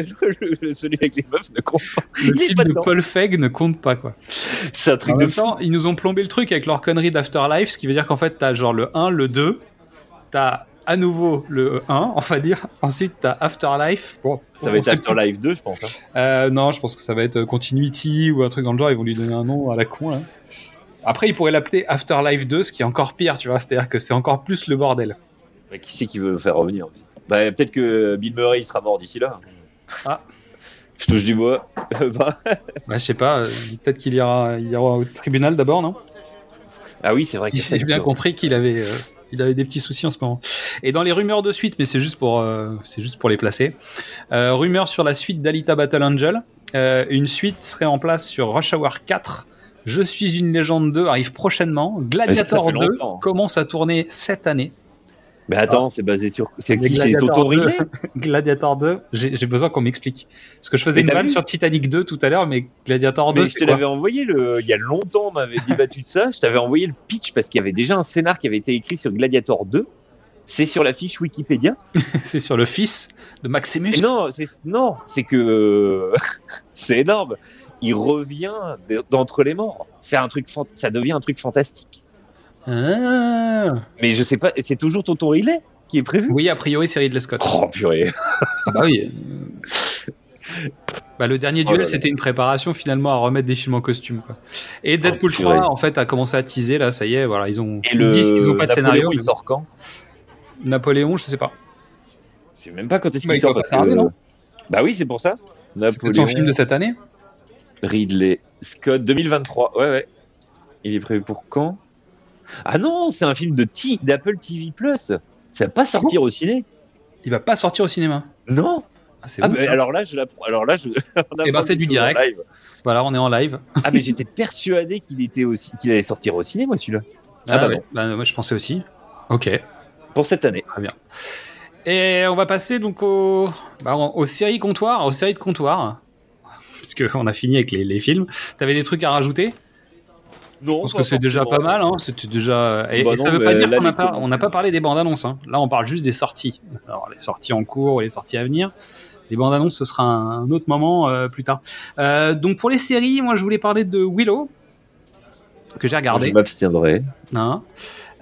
le- celui avec les meufs ne compte pas. Le film de dedans. Paul Feig ne compte pas quoi. C'est un truc En de même temps, ils nous ont plombé le truc avec leur connerie d'Afterlife, ce qui veut dire qu'en fait t'as genre le 1, le 2, t'as à nouveau le 1, on va dire. *laughs* Ensuite t'as Afterlife. Bon, Ça va être Afterlife 2, je pense. hein. Euh, non, je pense que ça va être euh, Continuity ou un truc dans le genre. Ils vont lui donner un nom à la con. Là. Après, ils pourraient l'appeler Afterlife 2, ce qui est encore pire, tu vois. C'est-à-dire que c'est encore plus le bordel. Bah, qui c'est qui veut le faire revenir? Bah, Peut-être que Bill Murray il sera mort d'ici là. Ah. Je touche du bois. Bah, *laughs* Bah, je sais pas. euh, Peut-être qu'il ira, il ira au tribunal d'abord, non? Ah oui, c'est vrai que Si c'est j'ai bien compris qu'il avait, euh, il avait des petits soucis en ce moment. Et dans les rumeurs de suite, mais c'est juste pour, euh, c'est juste pour les placer. Euh, rumeurs sur la suite d'Alita Battle Angel. Euh, une suite serait en place sur Rush Hour 4. Je suis une légende 2 arrive prochainement. Gladiator fait 2 longtemps. commence à tourner cette année. Mais attends, c'est basé sur. C'est qui? C'est Toto 2. *laughs* Gladiator 2, j'ai besoin qu'on m'explique. Parce que je faisais Mais une vu? sur Titanic 2 tout à l'heure, mais Gladiator 2, Mais je c'est te l'avais envoyé le... il y a longtemps, on m'avait débattu de ça? Je t'avais envoyé le pitch parce qu'il y avait déjà un scénar qui avait été écrit sur Gladiator 2. C'est sur la fiche Wikipédia. *laughs* C'est sur le fils de Maximus. Et non, c'est non, c'est que *laughs* c'est énorme. Il revient d'entre les morts. C'est un truc, fant- ça devient un truc fantastique. Ah. Mais je sais pas, c'est toujours Tonton Riley qui est prévu. Oui, a priori, c'est Ridley Scott. Oh purée. Ah bah oui. *laughs* Bah, le dernier Oh duel, c'était une préparation finalement à remettre des films en costume. Quoi. Et Deadpool purée. 3, en fait, a commencé à teaser. Là, ça y est, voilà, ils ont. Et ils le disent qu'ils ont pas de Napoléon, scénario. il mais- sort quand? Napoléon, je sais pas. Je sais même pas quand est-ce Bah, qu'il il sort parce tarder, que. non Bah oui, c'est pour ça. C'est son film de cette année. Ridley Scott 2023. Ouais, ouais. Il est prévu pour quand? Ah non, c'est un film de T d'Apple TV Plus. Ça va pas sortir au ciné Il va pas sortir au cinéma. Non. Ah, Ah, bon, bah, alors là, je. Alors là, je. *laughs* on Eh ben, c'est du direct. Voilà, on est en live. Ah mais j'étais persuadé qu'il était aussi qu'il allait sortir au ciné, moi celui-là. Ah, bah ouais. non. Bah, moi, je pensais aussi. Ok. Pour cette année. Très bien. Et on va passer donc aux, bah, aux séries comptoirs, aux séries de comptoir. Parce qu'on a fini avec les, les films. T'avais des trucs à rajouter? Non. Parce que c'est déjà pas mal. Hein. Déjà. Et, Bah et ça non, veut pas dire qu'on n'a pas, commentaires- on n'a pas parlé des bandes annonces. Hein. Là, on parle juste des sorties. Alors les sorties en cours et les sorties à venir. Les bandes annonces, ce sera un, autre moment euh, plus tard. Euh, donc pour les séries, moi, je voulais parler de Willow que j'ai regardé. Je m'abstiendrai. Hein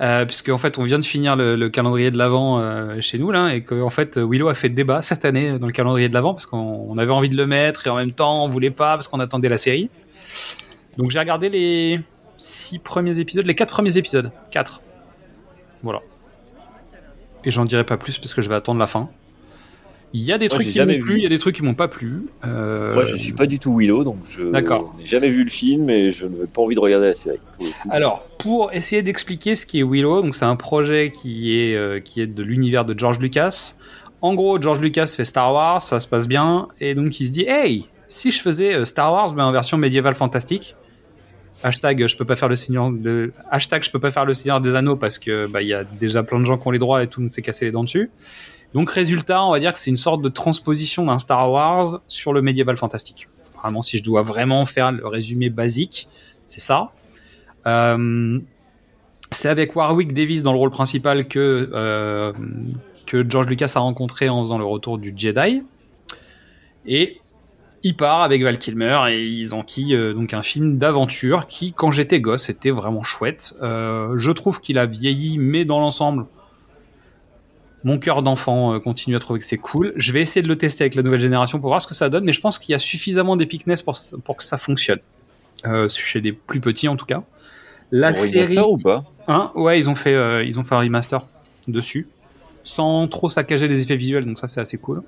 euh, puisque en fait on vient de finir le, le calendrier de l'avant euh, chez nous là et que en fait Willow a fait débat cette année dans le calendrier de l'avant parce qu'on on avait envie de le mettre et en même temps on voulait pas parce qu'on attendait la série. Donc j'ai regardé les six premiers épisodes, les quatre premiers épisodes, quatre. Voilà. Et j'en dirai pas plus parce que je vais attendre la fin. Il y a des Moi, trucs qui m'ont plu, il y a des trucs qui m'ont pas plu. Euh, Moi, je suis pas du tout Willow, donc je n'ai jamais vu le film et je n'ai pas envie de regarder la série. pour. Alors, pour essayer d'expliquer ce qui est Willow, donc c'est un projet qui est, euh, qui est de l'univers de George Lucas. En gros, George Lucas fait Star Wars, ça se passe bien, et donc il se dit, hey, si je faisais euh, Star Wars mais en version médiévale fantastique. Hashtag je peux pas faire le Seigneur de hashtag je peux pas faire le Seigneur des Anneaux parce que bah il y a déjà plein de gens qui ont les droits et tout s'est cassé les dents dessus. Donc résultat, on va dire que c'est une sorte de transposition d'un Star Wars sur le médiéval fantastique. Vraiment, si je dois vraiment faire le résumé basique, c'est ça. Euh, C'est avec Warwick Davis dans le rôle principal que, euh, que George Lucas a rencontré en faisant le retour du Jedi. Et il part avec Val Kilmer et ils enquillent euh, donc un film d'aventure qui, quand j'étais gosse, était vraiment chouette. Euh, je trouve qu'il a vieilli, mais dans l'ensemble, mon cœur d'enfant euh, continue à trouver que c'est cool. Je vais essayer de le tester avec la nouvelle génération pour voir ce que ça donne, mais je pense qu'il y a suffisamment d'épicness pour, pour que ça fonctionne. Chez des plus petits en tout cas. La série. remaster ou pas? Hein, ouais, ils ont fait, ils ont fait un remaster dessus, sans trop saccager les effets visuels, donc ça c'est assez cool.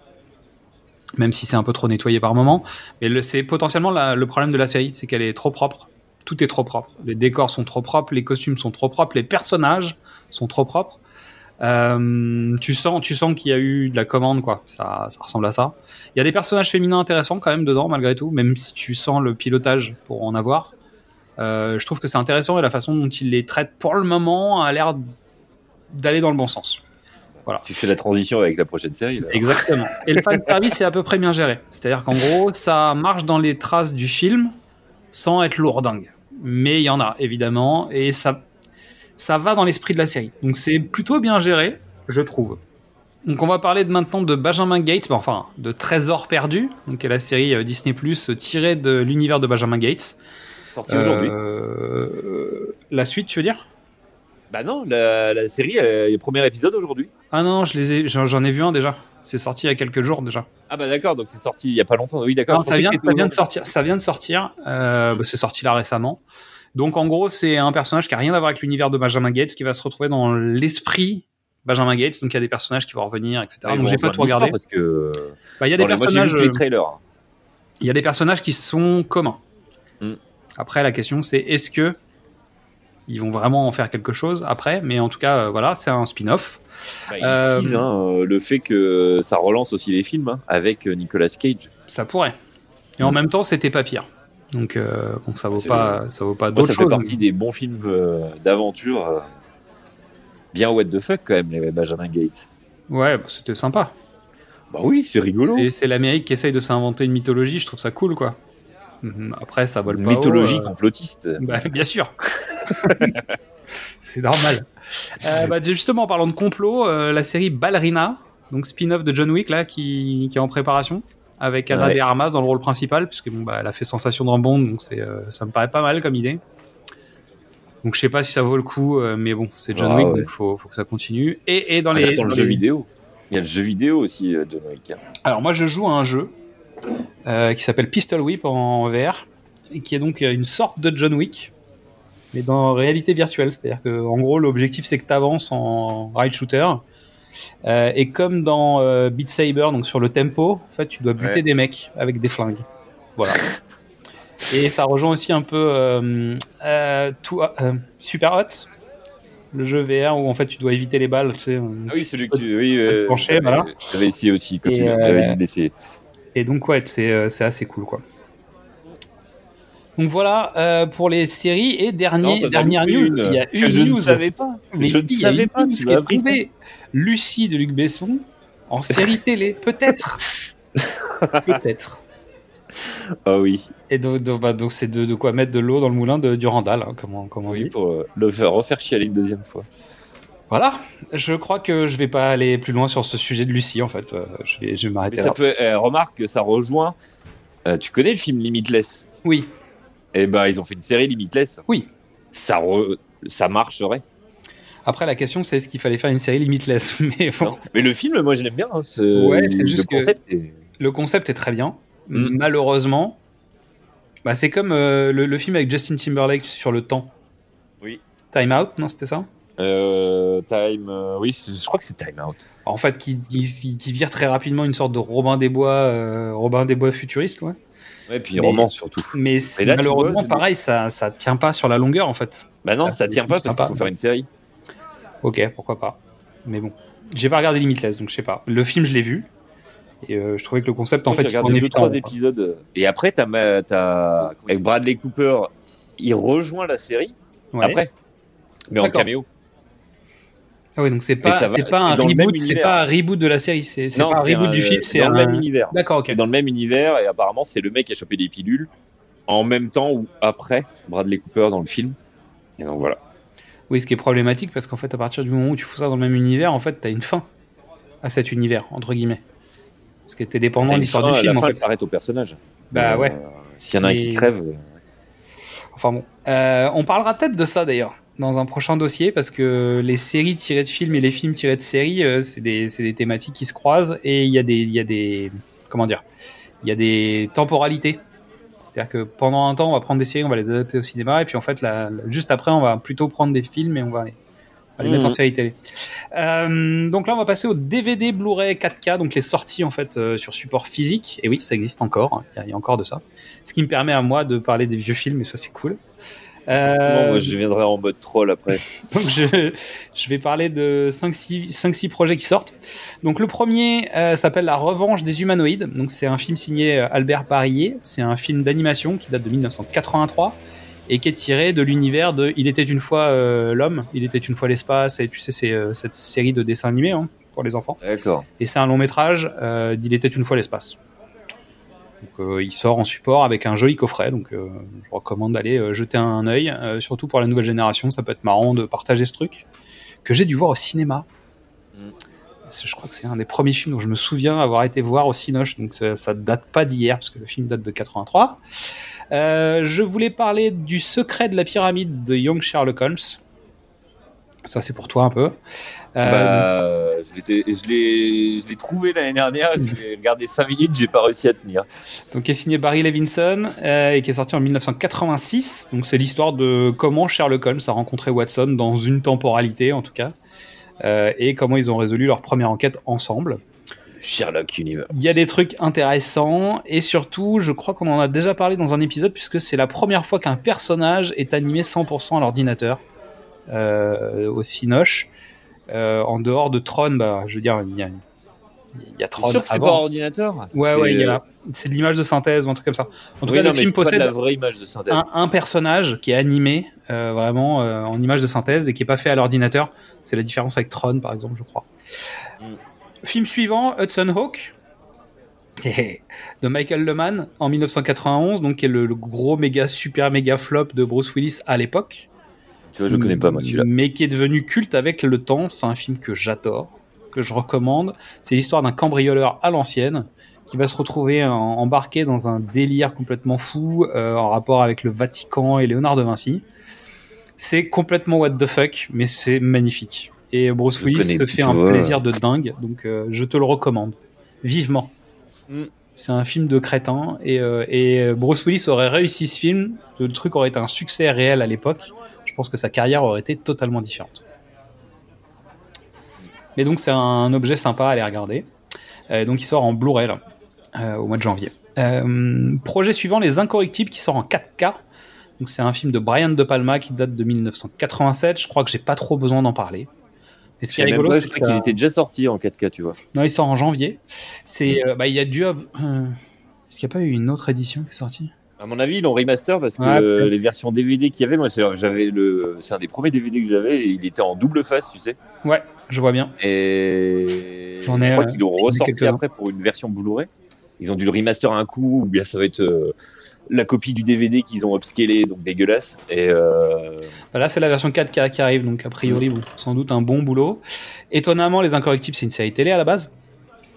Même si c'est un peu trop nettoyé par moment, mais c'est potentiellement le problème de la série, c'est qu'elle est trop propre. Tout est trop propre. Les décors sont trop propres, les costumes sont trop propres, les personnages sont trop propres. Euh, tu sens, tu sens qu'il y a eu de la commande, quoi. Ça, ressemble à ça. Il y a des personnages féminins intéressants quand même dedans, malgré tout, même si tu sens le pilotage pour en avoir. Euh, je trouve que c'est intéressant et la façon dont il les traite pour le moment a l'air d'aller dans le bon sens. Tu fais la transition avec la prochaine série. là. Exactement. *laughs* Et le fan service est à peu près bien géré. C'est-à-dire qu'en gros, ça marche dans les traces du film sans être lourdingue. Mais il y en a, évidemment, et ça, ça va dans l'esprit de la série. Donc c'est plutôt bien géré, je trouve. Donc on va parler de maintenant de Benjamin Gates, enfin de Trésor perdu, donc qui est la série euh, Disney Plus tirée de l'univers de Benjamin Gates. Sorti aujourd'hui. Euh, la suite, tu veux dire? Bah non, la, la série, euh, le premier épisode aujourd'hui. Ah non, je les ai, j'en ai vu un déjà. C'est sorti il y a quelques jours déjà. Ah bah d'accord, donc c'est sorti il y a pas longtemps. Oui d'accord. Ça vient, ça de sortir. Ça vient de sortir. Euh, bah, c'est sorti là récemment. Donc en gros, c'est un personnage qui a rien à voir avec l'univers de Benjamin Gates, qui va se retrouver dans l'esprit Benjamin Gates. Donc il y a des personnages qui vont revenir, etc. Donc j'ai pas tout regardé. Parce que Bah, il y a des les- personnages. les euh. Il y a des personnages qui sont communs. Mm. Après, la question c'est est-ce que ils vont vraiment en faire quelque chose après Mais en tout cas, euh, voilà, c'est un spin-off. Bah, Euh, hein, euh, le fait que ça relance aussi les films hein, avec Nicolas Cage. Ça pourrait. Et en Mm. même temps, c'était pas pire. Donc, euh, bon, ça vaut pas, ça vaut pas d'autres ça fait choses. partie des bons films d'aventure. bien what the fuck quand même, les Benjamin Gates. Ouais, bah, c'était sympa. Bah oui, c'est rigolo. Et c'est l'Amérique qui essaye de s'inventer une mythologie, je trouve ça cool, quoi. Mhm, Après, ça vole Une pas mythologie euh, complotiste. *laughs* bah, bien sûr. *laughs* c'est normal. Euh, bah, justement, en parlant de complot, euh, la série Ballerina, donc spin-off de John Wick, là, qui, qui est en préparation, avec Anna Ouais. de Armas dans le rôle principal, puisque bon, bah, elle a fait sensation dans Bond, donc c'est, ça me paraît pas mal comme idée. Donc je sais pas si ça vaut le coup, mais bon, c'est John Ah, Wick, ouais. donc faut, faut que ça continue. Et, et dans Ah, les, dans le jeu vidéo. Il y a le jeu vidéo aussi, John Wick. Alors moi je joue à un jeu euh, qui s'appelle Pistol Whip en VR et qui est donc euh, une sorte de John Wick mais dans réalité virtuelle, c'est-à-dire que en gros l'objectif c'est que tu avances en ride shooter euh, et comme dans euh, Beat Saber donc sur le tempo, en fait tu dois buter Ouais. des mecs avec des flingues. Voilà. *laughs* et ça rejoint aussi un peu tout- Super Hot, le jeu VR où en fait tu dois éviter les balles, tu sais. Ah oui, celui que tu. Oui, euh, pencher, j'avais- voilà. J'avais essayé aussi quand Et, tu euh, avais dit d'essayer. Et donc ouais, c'est euh, c'est assez cool quoi. Donc voilà euh, pour les séries et dernier, Non, dernière news. une il y a que une je news. ne savais pas. Mais je si, ne il y a savais une pas. news Tu qui est trouvée. Lucie de Luc Besson en série *laughs* télé, peut-être. *laughs* peut-être. Ah oui. Et donc donc, bah, donc c'est de, de quoi mettre de l'eau dans le moulin de Durandal, hein, comme on, comme on Oui, dit. pour euh, le faire refaire chialer une deuxième fois. Voilà. Je crois que je vais pas aller plus loin sur ce sujet de Lucie en fait. Euh, je vais, je vais m'arrêter ça là. peut. euh, remarque que ça rejoint. euh, tu connais le film Limitless? Oui. Eh ben, ils ont fait une série Limitless. Oui. Ça, re- ça marcherait. Après la question c'est est-ce qu'il fallait faire une série limitless? *laughs* Mais bon. Non. Mais le film, moi, je l'aime bien. hein, ce- Ouais, c'est le juste que- concept est- Le concept est très bien. Mm. Malheureusement, bah, c'est comme euh, le, le film avec Justin Timberlake sur le temps. Oui. Time Out, non, c'était ça? Euh, time. euh, oui, je crois que c'est Time Out. En fait, qui, qui, qui vire très rapidement une sorte de Robin des Bois, euh, Robin des Bois futuriste, ouais. Ouais, puis Mais- romance surtout. Mais c'est- là, vois, malheureusement, pareil, ça, ça tient pas sur la longueur, en fait. Bah non, ça tient pas parce qu'il faut faire une série. Ok, pourquoi pas. Mais bon, j'ai pas regardé Limitless, donc je sais pas. Le film, je l'ai vu. Et euh, je trouvais que le concept, en Moi, fait, j'ai regardé deux trois épisodes et après t'as avec Bradley Cooper, il rejoint la série Ouais. après, mais en caméo. Ah ouais, donc c'est pas, va- c'est pas un reboot, c'est pas un reboot de la série, c'est pas un reboot un- du film, c'est dans un... le même univers. D'accord, ok. Dans le même univers et apparemment c'est le mec qui a chopé des pilules en même temps ou après Bradley Cooper dans le film. Et donc voilà. Oui, ce qui est problématique parce qu'en fait, à partir du moment où tu fous ça dans le même univers, en fait, t'as une fin à cet univers, entre guillemets. Ce qui était dépendant de l'histoire du film, la en fait. s'arrête au personnage. Bah Euh, ouais. S'il y en a un qui crève. euh, Enfin bon. Euh, on parlera peut-être de ça d'ailleurs dans un prochain dossier parce que les séries tirées de films et les films tirés de séries, euh, c'est des, des thématiques qui se croisent et il y a des, il y a des, comment dire, il y a des temporalités. C'est-à-dire que pendant un temps, on va prendre des séries, on va les adapter au cinéma et puis en fait, la- juste après, on va plutôt prendre des films et on va les, on va les mettre en Mhm. série télé. Euh, donc là, on va passer au DVD Blu-ray 4K, donc les sorties en fait euh, sur support physique. Et oui, ça existe encore, hein, y il y, a encore de ça. Ce qui me permet à moi de parler des vieux films et ça, c'est cool. Euh, moi, je viendrai en mode troll après. *laughs* donc je, je vais parler de 5-6 projets qui sortent. Donc le premier euh, s'appelle La Revanche des Humanoïdes. Donc c'est un film signé euh, Albert Barillet. C'est un film d'animation qui date de 1983 et qui est tiré de l'univers de Il était une fois euh, l'homme, Il était une fois l'espace. Et tu sais, c'est cette série de dessins animés hein, pour les enfants. D'accord. Et c'est un long métrage d'Il était une fois l'espace. Donc, euh, il sort en support avec un joli coffret, donc euh, je recommande d'aller euh, jeter un œil, surtout pour la nouvelle génération, ça peut être marrant de partager ce truc, que j'ai dû voir au cinéma. Mm. Je crois que c'est un des premiers films dont je me souviens avoir été voir au Cinoche, donc ça, ça date pas d'hier, parce que le film date de 83. Euh, je voulais parler du secret de la pyramide de Young Sherlock Holmes. Ça, c'est pour toi un peu. Euh, Bah, je l'ai- trouvé l'année dernière, j'ai regardé 5 minutes, j'ai pas réussi à tenir. donc qui est signé Barry Levinson euh, et qui est sorti en 1986. Donc c'est l'histoire de comment Sherlock Holmes a rencontré Watson dans une temporalité en tout cas, euh, et comment ils ont résolu leur première enquête ensemble. Sherlock Universe. Il y a des trucs intéressants et surtout, je crois qu'on en a déjà parlé dans un épisode puisque c'est la première fois qu'un personnage est animé 100% à l'ordinateur au Cinoche. Euh, en dehors de Tron, bah, je veux dire, il y a, il y a T'es Tron sûr que c'est pas ordinateur Ouais, ouais, il y a- c'est de l'image de synthèse ou un truc comme ça. En tout Oui, cas, non, le film possède la vraie image de synthèse. un, un personnage qui est animé euh, vraiment euh, en image de synthèse et qui est pas fait à l'ordinateur. C'est la différence avec Tron, par exemple, je crois. Mm. Film suivant, Hudson Hawk *laughs* de Michael Lehman en 1991, donc qui est le, le gros méga super méga flop de Bruce Willis à l'époque. Tu vois, je connais pas moi celui-là. Mais qui est devenu culte avec le temps. C'est un film que j'adore, que je recommande. C'est l'histoire d'un cambrioleur à l'ancienne qui va se retrouver en- embarqué dans un délire complètement fou euh, en rapport avec le Vatican et Léonard de Vinci. C'est complètement what the fuck, mais c'est magnifique. Et Bruce Je Willis se fait un plaisir de dingue, donc euh, je te le recommande vivement. Mm. C'est un film de crétin et, euh, et Bruce Willis aurait réussi ce film, le truc aurait été un succès réel à l'époque. Je pense que sa carrière aurait été totalement différente. Mais donc c'est un objet sympa à aller regarder. Euh, donc il sort en Blu-ray là, euh, au mois de janvier. Euh, projet suivant, Les Incorrectibles, qui sort en 4K. Donc c'est un film de Brian De Palma qui date de 1987. Je crois que j'ai pas trop besoin d'en parler. Mais ce qui est rigolo, c'est qu'il était déjà sorti en 4K, tu vois. non, il sort en janvier. C'est, euh, bah, il y a dû. Est-ce qu'il n'y a pas eu une autre édition qui est sortie? À mon avis, ils l'ont remaster parce que Ouais, les versions DVD qu'il y avait, moi, c'est j'avais le, c'est un des premiers DVD que j'avais, et il était en double face, tu sais. Ouais, je vois bien. Et J'en ai, je crois euh, qu'ils l'ont ai ressorti après pour une version Blu-ray. Ils ont dû le remaster un coup, ou bien ça va être euh, la copie du DVD qu'ils ont upscalé, donc dégueulasse. Et euh, Bah, Là, c'est la version 4K qui arrive, donc a priori, bon, sans doute un bon boulot. Étonnamment, Les Incorrectibles, c'est une série télé à la base.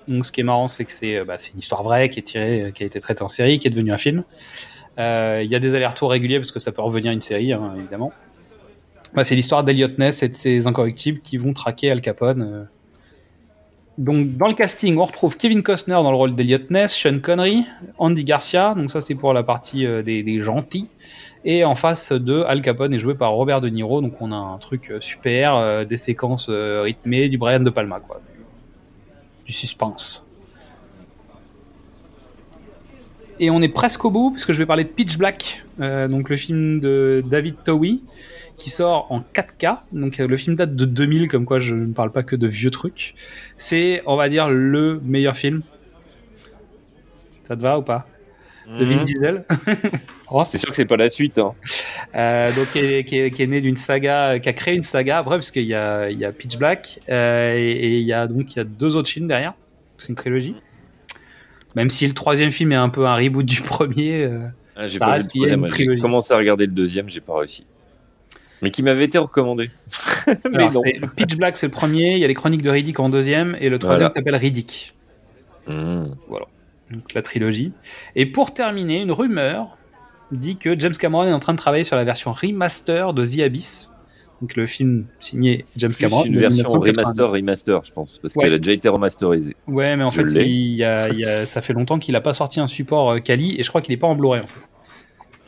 Donc, ce qui est marrant, c'est que c'est euh, bah, une histoire vraie qui est tirée, euh, qui a été traitée en série, qui est devenue un film. Euh, Il y a des allers-retours réguliers parce que ça peut revenir une série, hein, évidemment. Bah, c'est l'histoire d'Eliot Ness et de ses incorrectibles qui vont traquer Al Capone. euh. Donc, dans le casting, on retrouve Kevin Costner dans le rôle d'Eliot Ness, Sean Connery, Andy Garcia. Donc, ça, c'est pour la partie euh, des, gentils. Et en face de Al Capone est joué par Robert De Niro, donc on a un truc super, des séquences rythmées, du Brian De Palma, quoi, du suspense. Et on est presque au bout, puisque je vais parler de Pitch Black, euh, donc le film de David Towie, qui sort en 4K. Donc euh, le film date de 2000, comme quoi je ne parle pas que de vieux trucs. C'est, on va dire, le meilleur film. Ça te va ou pas? De Vin mhm. Diesel. *laughs* C'est sûr que c'est pas la suite. Hein. euh, donc qui est, qui est- qui est né d'une saga, qui a créé une saga après, parce qu'il y a, il y a Pitch Black euh, et, et il y a donc il y a deux autres films derrière. C'est une trilogie. Même si le troisième film est un peu un reboot du premier. euh, Ah, j'ai pas commencé à regarder le deuxième, j'ai pas réussi. Mais qui m'avait été recommandé. *laughs* mais Alors, non. c'est- Pitch Black, c'est le premier. Il y a les Chroniques de Riddick en deuxième. Et le troisième Voilà. s'appelle Riddick. Hmm. Donc la trilogie. Et pour terminer, une rumeur dit que James Cameron est en train de travailler sur la version remaster de The Abyss. Donc le film signé James Cameron. une version 1982. remaster, remaster, je pense, parce Ouais. qu'elle a déjà été remasterisée. Ouais, mais en Je fait, il y a, il y a- ça fait longtemps qu'il a pas sorti un support euh, Kali et je crois qu'il est pas en Blu-ray en fait.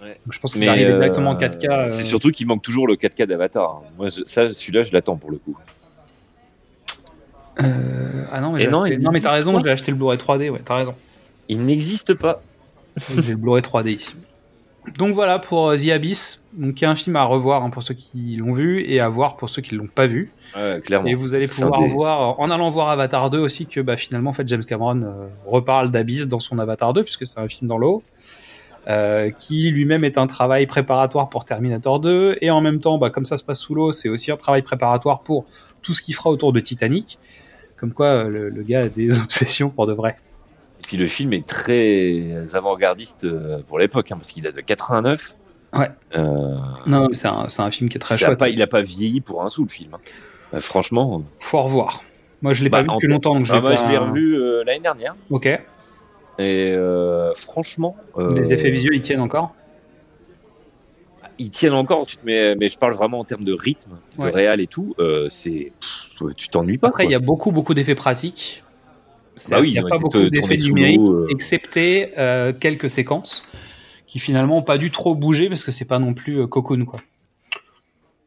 Ouais. Donc, je pense qu'il arrive euh, directement en 4K. euh, C'est surtout qu'il manque toujours le 4K d'Avatar. hein. Moi, je- ça, celui-là, je l'attends pour le coup. euh, Ah non, mais, Et j'ai non, acheté- il non, mais t'as raison, l'ai acheté le Blu-ray 3D, ouais, t'as raison. Il n'existe pas. J'ai le Blu-ray 3D ici. Donc voilà pour euh, The Abyss, donc qui est un film à revoir hein, pour ceux qui l'ont vu et à voir pour ceux qui l'ont pas vu. Ouais, clairement. Et vous allez pouvoir des- voir en allant voir Avatar 2 aussi que bah, finalement en fait James Cameron euh, reparle d'Abyss dans son Avatar 2 puisque c'est un film dans l'eau. euh, qui lui-même est un travail préparatoire pour Terminator 2 et en même temps bah, comme ça se passe sous l'eau c'est aussi un travail préparatoire pour tout ce qu'il fera autour de Titanic comme quoi euh, le, le gars a des *laughs* obsessions pour de vrai puis le film est très avant-gardiste euh, pour l'époque, hein, parce qu'il date de 89. Ouais. Euh, non c'est un, film qui est très chouette pas, il a pas vieilli pour un sou le film. hein. Euh, franchement. faut revoir moi je l'ai Bah, pas vu en depuis longtemps donc je Ah, pas- l'ai revu euh, l'année dernière. ok Et euh, franchement. euh, les effets visuels ils tiennent encore? Ils tiennent encore, tu te mets, mais je parle vraiment en termes de rythme, de Ouais. réal et tout. euh, c'est, tu t'ennuies pas. Après, il y a beaucoup, beaucoup d'effets pratiques. Bah oui, il n'y a pas beaucoup d'effets numériques, euh. excepté euh, quelques séquences qui finalement n'ont pas dû trop bouger parce que c'est pas non plus euh, Cocoon quoi.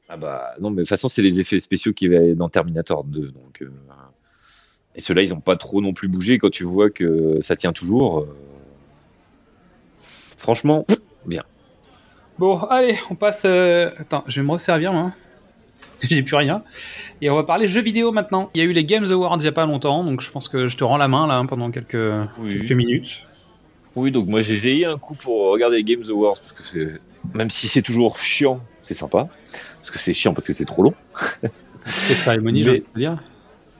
Ah bah non, mais de toute façon, c'est les effets spéciaux qui va dans Terminator 2. Donc, euh, et ceux-là, ils n'ont pas trop non plus bougé. Quand tu vois que ça tient toujours, franchement, bien. Bon, allez, on passe. Attends, je vais me resservir là. *laughs* J'ai plus rien. Et on va parler jeux vidéo maintenant. Il y a eu les Games Awards il y a pas longtemps, donc je pense que je te rends la main là pendant quelques, quelques minutes. Oui, donc moi j'ai veillé un coup pour regarder les Games Awards parce que c'est, même si c'est toujours chiant, c'est sympa. Parce que c'est chiant parce que c'est trop long. *laughs* C'est cérémonie, Mais- dire.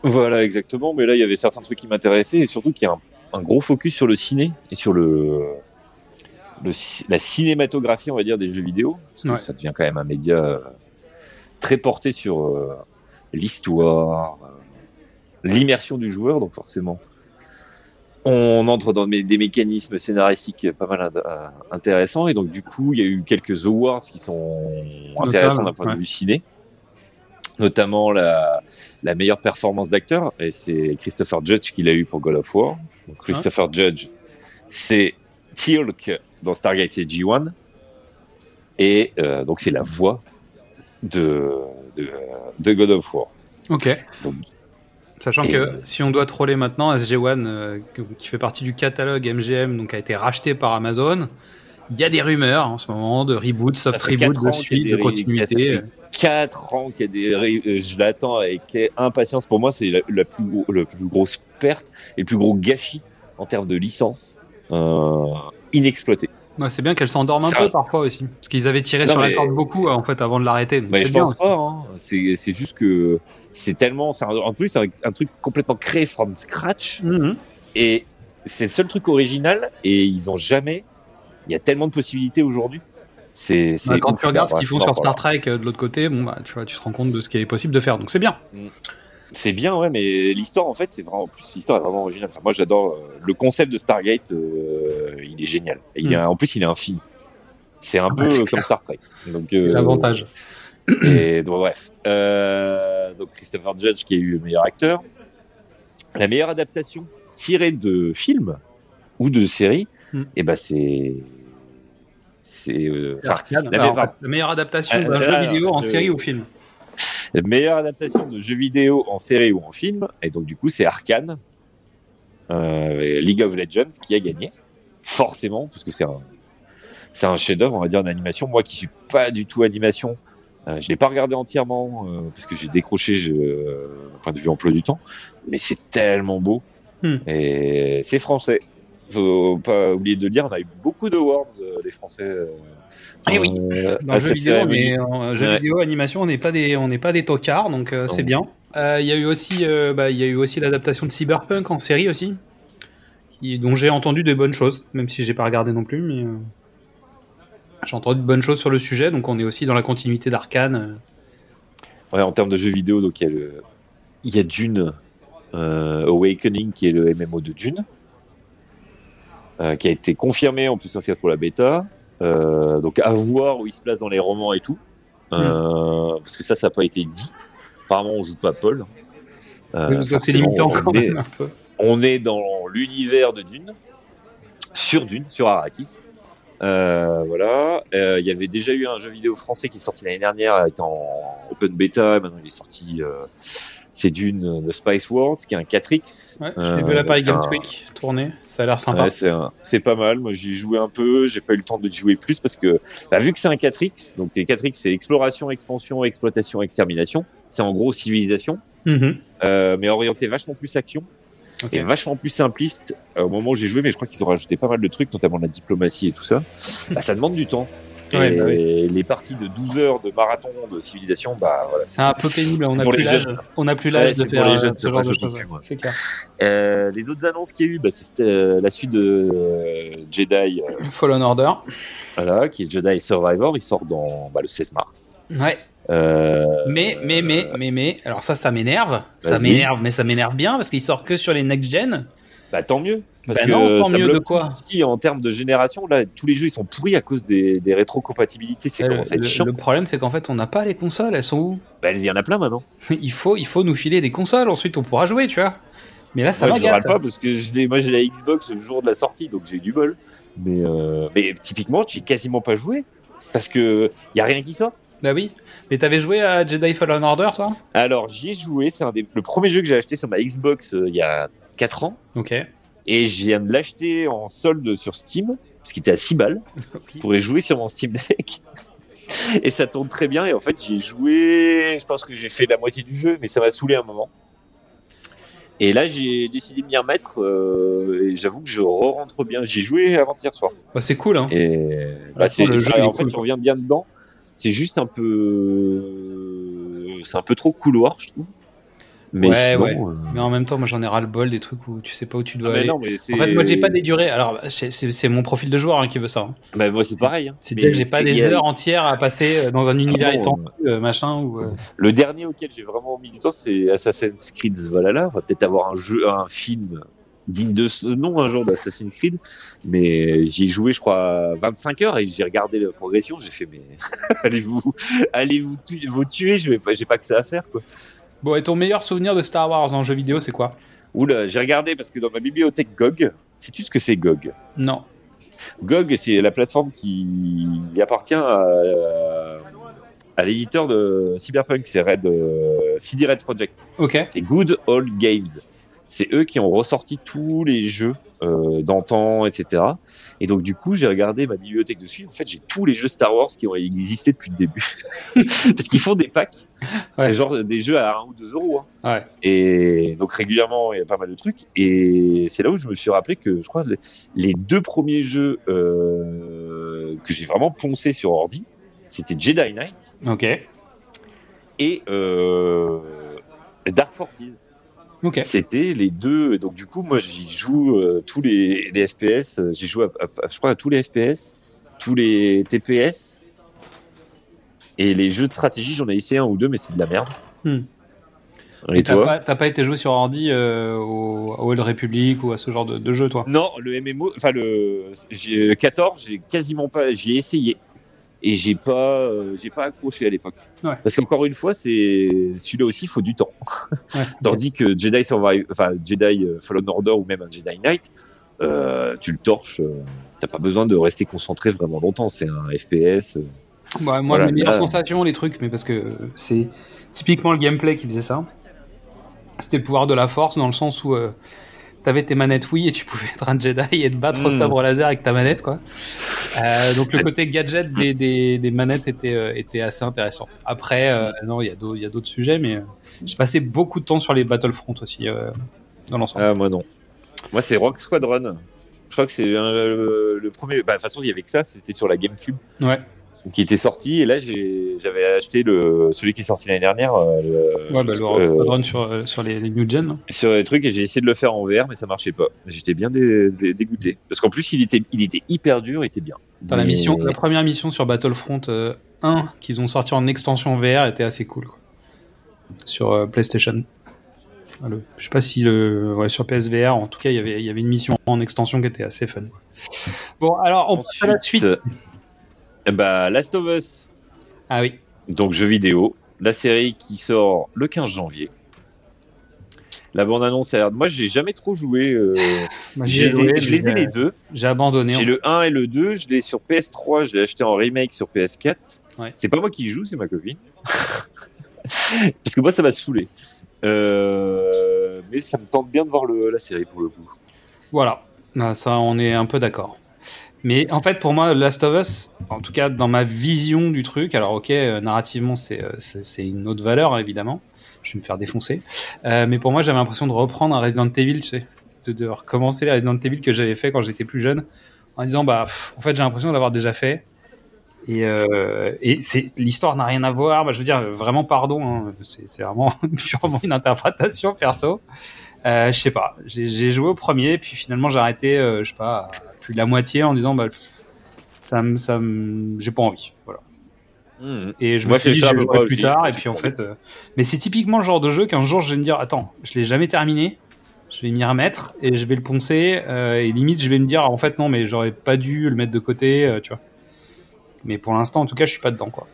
Voilà, exactement. Mais là, il y avait certains trucs qui m'intéressaient et surtout qu'il y a un, un gros focus sur le ciné et sur le, la cinématographie, on va dire, des jeux vidéo. Parce que Ouais. ça devient quand même un média euh, très porté sur euh, l'histoire, euh, l'immersion du joueur, donc forcément. On entre dans des mécanismes scénaristiques pas mal euh, intéressants et donc du coup il y a eu quelques awards qui sont intéressants d'un point ouais. de vue ciné, notamment la, la meilleure performance d'acteur, et c'est Christopher Judge qui l'a eu pour God of War. Donc, Christopher Judge, c'est Teal'c dans Stargate SG-1, et euh, donc c'est la voix de, de, de God of War. Ok. Donc, Sachant Et- que si on doit troller maintenant, SG1, euh, qui fait partie du catalogue MGM, donc a été racheté par Amazon, il y a des rumeurs en ce moment de reboot, soft reboot, de suite, de continuité. ça fait quatre ans qu'il y a des euh, je l'attends avec impatience pour moi c'est la, la plus gros- la plus grosse perte et le plus gros gâchis en termes de licence euh, inexploité Ouais, c'est bien qu'elle s'endorme un Ça- peu parfois aussi, parce qu'ils avaient tiré Non, sur la mais- corde beaucoup en fait avant de l'arrêter. c'est je bien. pense pas hein. c'est juste que c'est tellement un- en plus c'est un, un truc complètement créé from scratch Mhm. et c'est le seul truc original et ils ont jamais il y a tellement de possibilités aujourd'hui c'est Ouais, quand tu regardes ce qu'ils font sur Star Trek euh, de l'autre côté, bon bah tu vois, tu te rends compte de ce qui est possible de faire, donc c'est bien. C'est bien, ouais, mais l'histoire, en fait, c'est vraiment, en plus, l'histoire est vraiment originale. Enfin, moi, j'adore euh, le concept de Stargate, euh, il est génial. Et il est, Mm. en plus, il est infini. C'est un Ah, peu comme clair. Star Trek. Donc, C'est euh, l'avantage. Et donc, bref. Euh, donc, Christopher Judge qui a eu le meilleur acteur. La meilleure adaptation tirée de film ou de série, Mm. et ben, c'est, c'est, euh, la meilleure- la meilleure adaptation Ah, d'un là, jeu là, vidéo en série ou film. La meilleure adaptation de jeux vidéo en série ou en film, et donc du coup c'est Arkane, euh, League of Legends qui a gagné, forcément, parce que c'est un, c'est un chef-d'œuvre, on va dire, d'animation. Moi qui suis pas du tout animation, euh, je l'ai pas regardé entièrement euh, parce que j'ai décroché je, euh, point de vue emploi du temps, mais c'est tellement beau Hmm. et c'est français. Faut pas oublier de le dire, on a eu beaucoup d'awards euh, les Français. Euh, Eh oui. euh, Dans le jeu vidéo, en jeu Ouais. vidéo, animation, on n'est pas des, on n'est pas des tocards, donc euh, c'est bien. Euh, Il y a eu aussi, euh, bah, il y a eu aussi l'adaptation de Cyberpunk en série aussi, qui, dont j'ai entendu de bonnes choses, même si j'ai pas regardé non plus, mais. euh, J'ai entendu de bonnes choses sur le sujet, donc on est aussi dans la continuité d'Arkane. Ouais, en termes de jeux vidéo, donc il y a le, il y a Dune euh, Awakening qui est le MMO de Dune, euh, qui a été confirmé en plus s'inscrire pour la bêta. Euh, donc à voir où il se place dans les romans et tout, euh, parce que ça, ça n'a pas été dit. Apparemment, on joue pas Paul. Euh, c'est limitant on quand est- même *laughs* un peu. on est dans l'univers de Dune, sur Dune, sur Arrakis. Euh, voilà. Euh, Il y avait déjà eu un jeu vidéo français qui est sorti l'année dernière, était en open beta, et maintenant il est sorti. Euh, c'est Dune euh, The Spice World, qui est un 4X. Ouais, je l'ai Euh, vu là Paris Games un- Week tourner, ça a l'air sympa. Ouais, c'est un- c'est pas mal. Moi, j'y ai joué un peu. J'ai pas eu le temps de jouer plus parce que, bah, vu que c'est un 4X, donc les 4X, c'est exploration, expansion, exploitation, extermination. C'est en gros civilisation, Mhm. euh, mais orienté vachement plus action et vachement plus simpliste euh, au moment où j'ai joué. Mais je crois qu'ils ont rajouté pas mal de trucs, notamment la diplomatie et tout ça. *laughs* Bah, ça demande du temps. Et Ouais, bah les parties de 12 heures de marathon de civilisation, bah voilà. C'est un peu pénible, on n'a plus l'âge. On n'a plus l'âge Ouais, de faire les euh, jeunes, ce c'est genre de choses. C'est clair. Euh, les autres annonces qu'il y a eu, bah, c'était euh, la suite de euh, Jedi. euh, Fallen Order. Voilà, qui est Jedi Survivor, il sort dans bah, le 16 mars. Ouais. Euh, Mais, mais, mais, mais, mais, alors ça, ça m'énerve. Ça m'énerve, mais ça m'énerve bien parce qu'il sort que sur les next-gen. Bah tant mieux. Parce Bah que non, tant mieux de quoi. Si, en termes de génération, là, tous les jeux ils sont pourris à cause des, des rétrocompatibilités. C'est Euh, le, chiant. le problème, c'est qu'en fait, on n'a pas les consoles. Elles sont où Bah, il y en a plein maintenant. *laughs* il faut, il faut nous filer des consoles. Ensuite, on pourra jouer, tu vois. Mais là, ça moi, je ne m'agace. râle pas parce que je moi j'ai la Xbox le jour de la sortie, donc j'ai eu du bol. Mais, euh, mais typiquement, tu quasiment pas joué parce que y a rien qui sort. Bah oui. Mais t'avais joué à Jedi Fallen Order, toi? Alors j'y ai joué, c'est un des le premier jeu que j'ai acheté sur ma Xbox euh, il y a 4 ans. Ok. Et je viens de l'acheter en solde sur Steam, parce qu'il était à 6 balles. *laughs* Je pourrais jouer sur mon Steam Deck. *laughs* et ça tourne très bien. Et en fait, j'ai joué, je pense que j'ai fait la moitié du jeu, mais ça m'a saoulé un moment. Et là, j'ai décidé de m'y remettre. euh, et j'avoue que je re-rentre bien. J'ai joué avant-hier soir. Bah, c'est cool, hein. Et bah, c'est, le jeu, en fait, cool, tu reviens bien dedans. C'est juste un peu, c'est un peu trop couloir, je trouve. Mais ouais, sinon, ouais. euh, Mais en même temps, moi, j'en ai ras le bol des trucs où tu sais pas où tu dois ah, mais aller. non, mais. En fait, moi, j'ai pas des durées. Alors, c'est mon profil de joueur hein, qui veut ça. hein. Bah, moi, c'est pareil. hein. C'est Mais dire que j'ai pas des heures entières à passer euh, dans un univers Ah bon, étendu, euh, machin. Ou, euh, Le dernier auquel j'ai vraiment mis du temps, c'est Assassin's Creed Valhalla. On va peut-être avoir un jeu, un film digne de ce nom un jour d'Assassin's Creed. Mais j'y ai joué, je crois, 25 heures et j'ai regardé la progression. J'ai fait, mais *laughs* allez-vous, allez-vous tu- vous tuer? Je vais pas, j'ai pas que ça à faire, quoi. Bon, et ton meilleur souvenir de Star Wars en jeu vidéo, c'est quoi? Oula, j'ai regardé parce que dans ma bibliothèque GOG, sais-tu ce que c'est GOG? Non. GOG, c'est la plateforme qui appartient à, à l'éditeur de Cyberpunk, c'est Red, euh, CD Red Project. Ok. C'est Good Old Games. C'est eux qui ont ressorti tous les jeux euh, d'antan, etc. Et donc du coup, j'ai regardé ma bibliothèque dessus. En fait, j'ai tous les jeux Star Wars qui ont existé depuis le début. *laughs* Parce qu'ils font des packs. Ouais. C'est genre des jeux à 1 ou 2 euros. hein. Ouais. Et donc régulièrement, il y a pas mal de trucs. Et c'est là où je me suis rappelé que je crois les- les deux premiers jeux euh, que j'ai vraiment poncé sur ordi, c'était Jedi Knight Ok. et euh, Dark Forces. Ok. C'était les deux. Donc du coup, moi, j'y joue euh, tous les, les FPS. euh, J'y joue, à, à- je crois, à tous les FPS, tous les TPS. Et les jeux de stratégie, j'en ai essayé un ou deux, mais c'est de la merde. Hmm. Et T'as toi pas, t'as pas été joué sur ordi euh, au, à Old Republic ou à ce genre de, de jeu, toi? Non, le MMO, enfin le j'ai- 14, j'ai quasiment pas, j'y ai essayé et j'ai pas, euh, j'ai pas accroché à l'époque. Ouais. Parce qu'encore une fois, c'est celui-là aussi, il faut du temps. Ouais. *laughs* Tandis que Jedi Survive, enfin Jedi euh, Fallen Order ou même un Jedi Knight, euh, tu le torches, euh, t'as pas besoin de rester concentré vraiment longtemps. C'est un FPS. Bah, moi, Voilà, mes meilleures là- sensations, les trucs, mais parce que c'est typiquement le gameplay qui faisait ça. C'était le pouvoir de la force dans le sens où t'avais tes manettes Wii et tu pouvais être un Jedi et te battre au Mm. sabre laser avec ta manette, quoi. Euh, donc le côté gadget des, des, des manettes était, euh, était assez intéressant. Après, euh, non, il y a d'autres sujets, mais j'ai passé beaucoup de temps sur les Battlefront aussi dans l'ensemble. Ah moi non. Moi c'est Rock Squadron. Je crois que c'est euh, le premier. Bah, de toute façon, il y avait que ça. C'était sur la GameCube. Ouais. Qui était sorti et là j'avais acheté le celui qui est sorti l'année dernière euh, le- Ouais, bah, le euh, Squadron sur, euh, sur les, les New Gen. là. sur les trucs et j'ai essayé de le faire en VR mais ça marchait pas. J'étais bien dé- dé- dégoûté parce qu'en plus il était il était hyper dur, il était bien. Dans la mission, la première mission sur Battlefront euh, 1 qu'ils ont sorti en extension VR était assez cool. quoi. Sur euh, PlayStation. Le- je sais pas si le ouais, sur PSVR, en tout cas, il y avait il y avait une mission en extension qui était assez fun. Bon, alors on passe à la suite. Bah Last of Us Ah oui. donc jeu vidéo, la série qui sort le 15 janvier. La bande annonce a l'air. Moi, j'ai jamais trop joué. euh, *laughs* Moi, j'ai- ai joué, je mais les ai les deux. J'ai abandonné. J'ai en- le 1 et le 2. Je l'ai sur PS3. Je l'ai acheté en remake sur PS4. Ouais. C'est pas moi qui joue, c'est ma copine. *laughs* Parce que moi, ça m'a saoulé. Euh, Mais ça me tente bien de voir le- la série pour le coup. Voilà, Ah, ça on est un peu d'accord. Mais en fait, pour moi, Last of Us, en tout cas dans ma vision du truc, alors ok, euh, narrativement c'est euh, c'est une autre valeur évidemment, je vais me faire défoncer. Euh, mais pour moi, j'avais l'impression de reprendre un Resident Evil, tu sais, de, de recommencer les Resident Evil que j'avais fait quand j'étais plus jeune, en disant bah en fait j'ai l'impression de l'avoir déjà fait. Et, euh, et l'histoire n'a rien à voir. Bah, je veux dire vraiment pardon, hein, c'est vraiment *laughs* purement une interprétation perso. Euh, je sais pas. J'ai joué au premier, puis finalement j'ai arrêté, euh, je sais pas, plus de la moitié en disant bah ça me, ça me, j'ai pas envie. Voilà. Mhm. Et je me suis dit ça, je jouerai plus aussi. tard. Et puis en fait, euh, mais c'est typiquement le genre de jeu qu'un jour je vais me dire attends, je l'ai jamais terminé. Je vais m'y remettre et je vais le poncer euh, et limite je vais me dire en fait non mais j'aurais pas dû le mettre de côté, euh, tu vois. Mais pour l'instant en tout cas je suis pas dedans quoi.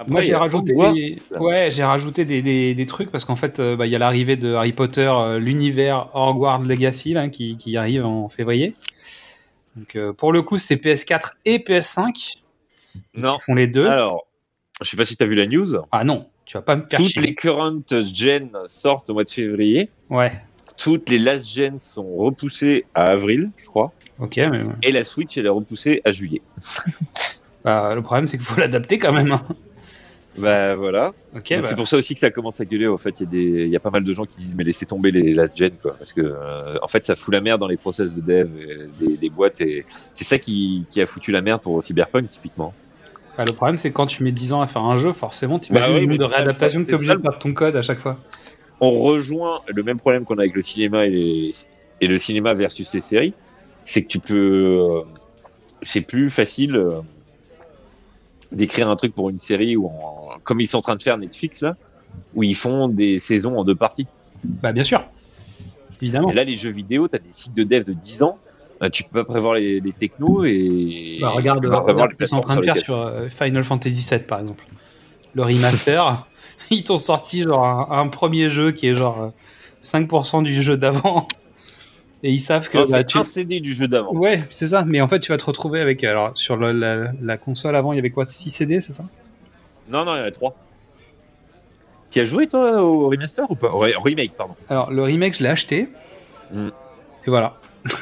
Après, Moi j'ai rajouté, Hogwarts, là. ouais, j'ai rajouté des, des, des trucs parce qu'en fait, euh, bah, il y a l'arrivée de Harry Potter, euh, l'univers Hogwarts Legacy là, qui, qui arrive en février. Donc euh, pour le coup, c'est PS4 et PS5 Non. qui font les deux. Alors, je sais pas si tu as vu la news. ah non, tu vas pas me Toutes chier. les current gen sortent au mois de février. Ouais, Toutes les last gen sont repoussées à avril, je crois. ok, mais. Et la Switch, elle est repoussée à juillet. *laughs* Bah, le problème c'est qu'il faut *laughs* l'adapter quand même. hein. Bah voilà. Ok, Donc, bah, C'est pour ça aussi que ça commence à gueuler. En fait, il y, y a pas mal de gens qui disent mais laissez tomber les last gen quoi, parce que euh, en fait ça fout la merde dans les process de dev et des, des boîtes et c'est ça qui, qui a foutu la merde pour Cyberpunk typiquement. bah, le problème c'est que quand tu mets 10 ans à faire un jeu, forcément, tu Bah mets oui, nombre de réadaptations que tu obligé de faire ton code à chaque fois. On rejoint le même problème qu'on a avec le cinéma et, les- et le cinéma versus les séries, c'est que tu peux, euh, c'est plus facile euh, d'écrire un truc pour une série ou en, comme ils sont en train de faire Netflix là, où ils font des saisons en deux parties. Bah bien sûr, évidemment. Et là, les jeux vidéo, tu as des cycles de dev de 10 ans. euh, Tu peux pas prévoir les, les technos et. Bah, regarde, prévoir regarde ce qu'ils sont en train de faire sur euh, Final Fantasy VII par exemple. Le remaster, *laughs* ils t'ont sorti genre un, un premier jeu qui est genre euh, 5% du jeu d'avant. Et ils savent que Non, bah, c'est tu... un CD du jeu d'avant. Ouais, c'est ça. Mais en fait, tu vas te retrouver avec. Alors, sur le- la, la console avant, il y avait quoi 6 CD, c'est ça? Non, non, il y en a 3. Tu as joué toi au remaster ou pas? Ouais, au remake, pardon. Alors, le remake, je l'ai acheté. Mm. Et voilà. *laughs*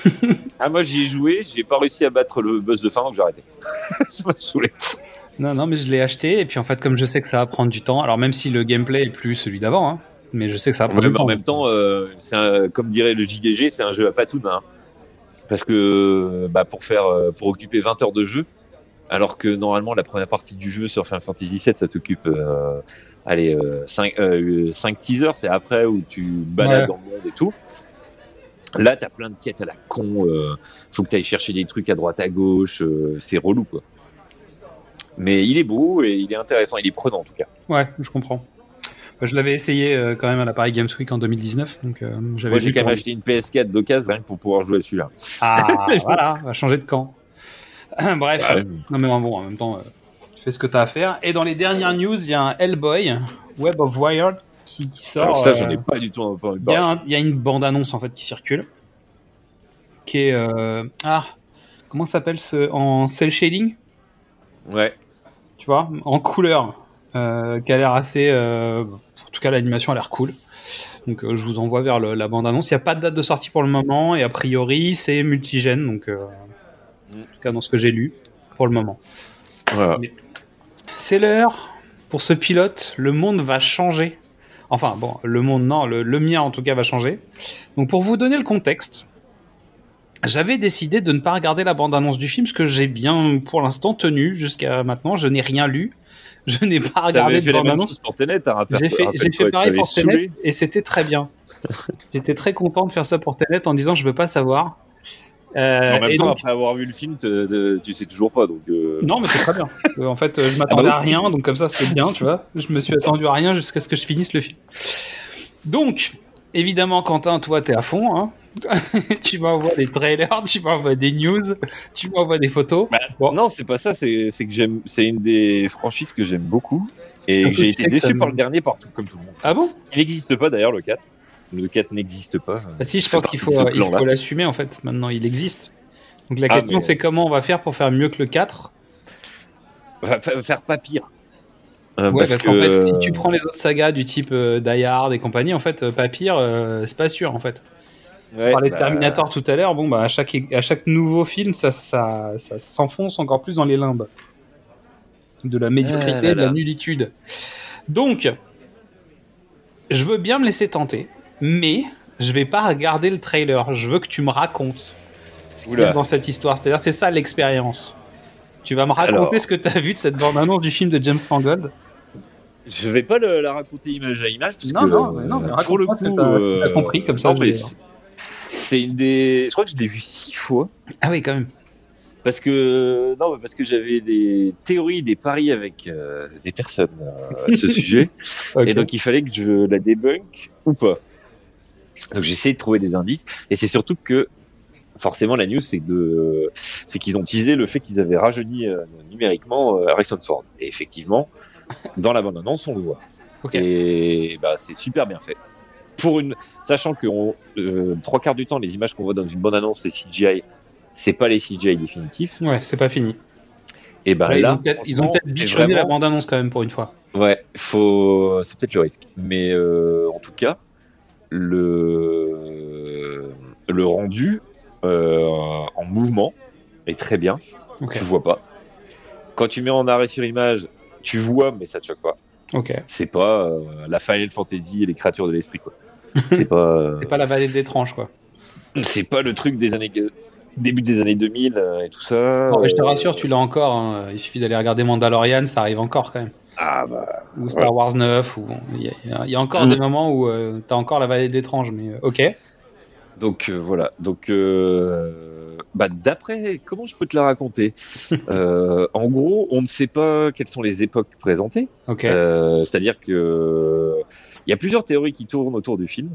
Ah, moi j'y ai joué, j'ai pas réussi à battre le boss de fin donc j'ai arrêté. *laughs* Ça m'a saoulé. Non, non, mais je l'ai acheté. Et puis, en fait, comme je sais que ça va prendre du temps, alors même si le gameplay est plus celui d'avant, hein, mais je sais que ça va prendre Ouais, temps. en même temps, euh, un- comme dirait le JDG, c'est un jeu à patoune. Hein. Parce que bah, pour faire, euh, pour occuper 20 heures de jeu, alors que normalement la première partie du jeu sur Final Fantasy VII, ça t'occupe, euh, allez, 5-6 heures, c'est après où tu balades Ouais. dans le monde et tout. Là, t'as plein de quêtes à la con. Euh, faut que t'ailles chercher des trucs à droite à gauche. euh, c'est relou, quoi. Mais il est beau et il est intéressant. Il est prenant, en tout cas. Ouais, je comprends. Bah, je l'avais essayé euh, quand même à la Paris Games Week en 2019, donc euh, j'avais Moi, j'ai quand même acheté une PS4 d'occasion que pour pouvoir jouer à celui-là. Ah, *laughs* voilà, on va changer de camp. *clears throat* Bref, non mais bon, en même temps, euh, tu fais ce que tu as à faire. Et dans les dernières news, il y a un Hellboy, Web of Wired, qui, qui sort. Alors ça, j'en ai pas du tout entendu Il y, a parler. il y a une bande-annonce en fait qui circule, qui est ah comment ça s'appelle ce en cel shading, Ouais. tu vois, en couleur, euh, qui a l'air assez, euh, en tout cas l'animation a l'air cool. Donc euh, je vous envoie vers le- la bande-annonce. Il n'y a pas de date de sortie pour le moment et a priori c'est multigène, donc en tout cas dans ce que j'ai lu pour le moment. Voilà. C'est l'heure pour ce pilote. Le monde va changer. Enfin, bon, le monde, non, le, le mien en tout cas va changer. Donc, pour vous donner le contexte, J'avais décidé de ne pas regarder la bande-annonce du film, ce que j'ai bien, pour l'instant, tenu jusqu'à maintenant. Je n'ai rien lu. *laughs* Je n'ai pas regardé de bande-annonce. J'ai fait, j'ai fait pareil pour. Tenet et c'était très bien. *laughs* J'étais très content de faire ça pour Tenet en disant je veux pas savoir. Euh, En même et temps, donc- après avoir vu le film, te- tu sais toujours pas. Donc, euh, non, mais c'est très bien. *laughs* Euh, en fait, je m'attendais Ah bah à oui. rien, donc comme ça c'était bien, tu vois. Je me suis attendu à rien jusqu'à ce que je finisse le film. Donc, évidemment, Quentin, toi, t'es à fond. Hein *laughs* tu m'envoies des trailers, tu m'envoies des news, tu m'envoies des photos. Bah, Bon. Non, c'est pas ça. C'est que j'aime. C'est une des franchises que j'aime beaucoup et j'ai été déçu par le dernier partout, comme tout le monde. Ah bon? Il n'existe pas d'ailleurs le 4. Le 4 n'existe pas. Bah si, je pense qu'il faut, l'assumer en fait. Maintenant, il existe. Donc la Ah, question, mais- c'est comment on va faire pour faire mieux que le 4 Va fa- faire pas pire. Euh, Ouais, parce, qu'en que- fait, si tu prends les autres sagas du type euh, Die Hard et compagnie, en fait, euh, pas pire, euh, c'est pas sûr en fait. Ouais, On parlait de bah, Terminator tout à l'heure, bon, bah, à chaque, à chaque nouveau film, ça, ça, ça s'enfonce encore plus dans les limbes. De la médiocrité, Ah là de la nullitude. Donc, je veux bien me laisser tenter, mais je vais pas regarder le trailer. Je veux que tu me racontes ce qu'il y a dans cette histoire. C'est-à-dire, c'est ça l'expérience. Tu vas me raconter Alors. ce que tu as vu de cette bande-annonce du film de James Mangold? Je vais pas le- la raconter image à image parce Non, que non, mais non, mais euh, pour le coup, t'as- que euh, compris, comme ça, c'est- une des. Je crois que je l'ai vu six fois Ah oui, quand même. parce que non, parce que j'avais des théories, des paris avec euh, des personnes euh, à ce *laughs* sujet, et donc il fallait que je la débunk ou pas. Donc j'ai essayé de trouver des indices, et c'est surtout que forcément la news c'est de, c'est qu'ils ont teasé le fait qu'ils avaient rajeuni euh, numériquement Harrison Ford, et effectivement dans la bande annonce on le voit. Et bah, c'est super bien fait. Pour une, sachant que on, euh, trois quarts du temps, les images qu'on voit dans une bonne annonce, c'est CGI. C'est pas les CGI définitifs. Ouais, c'est pas fini. Et bah Là, là, ils ont peut-être bichonné la vraiment- bande-annonce quand même pour une fois. Ouais, faut, c'est peut-être le risque. Mais euh, en tout cas, le le rendu euh, en mouvement est très bien. Ok. Tu vois pas. Quand tu mets en arrêt sur image, tu vois, mais ça te choque pas. Ok. C'est pas euh, la Final Fantasy et les créatures de l'esprit quoi. *laughs* C'est pas. euh, C'est pas la vallée de l'étrange, quoi. C'est pas le truc des années début des années 2000 euh, et tout ça. Mais je te Euh, rassure, tu l'as encore. hein. Il suffit d'aller regarder Mandalorian, ça arrive encore quand même. Ah bah Ou Star Wars 9. Ou... Il, y a, y encore Mm. des moments où euh, t'as encore la vallée de l'étrange. Mais ok. Donc euh, voilà. Donc euh, bah d'après comment je peux te la raconter *laughs* Euh, En gros, on ne sait pas quelles sont les époques présentées. Ok. C'est-à-dire que il y a plusieurs théories qui tournent autour du film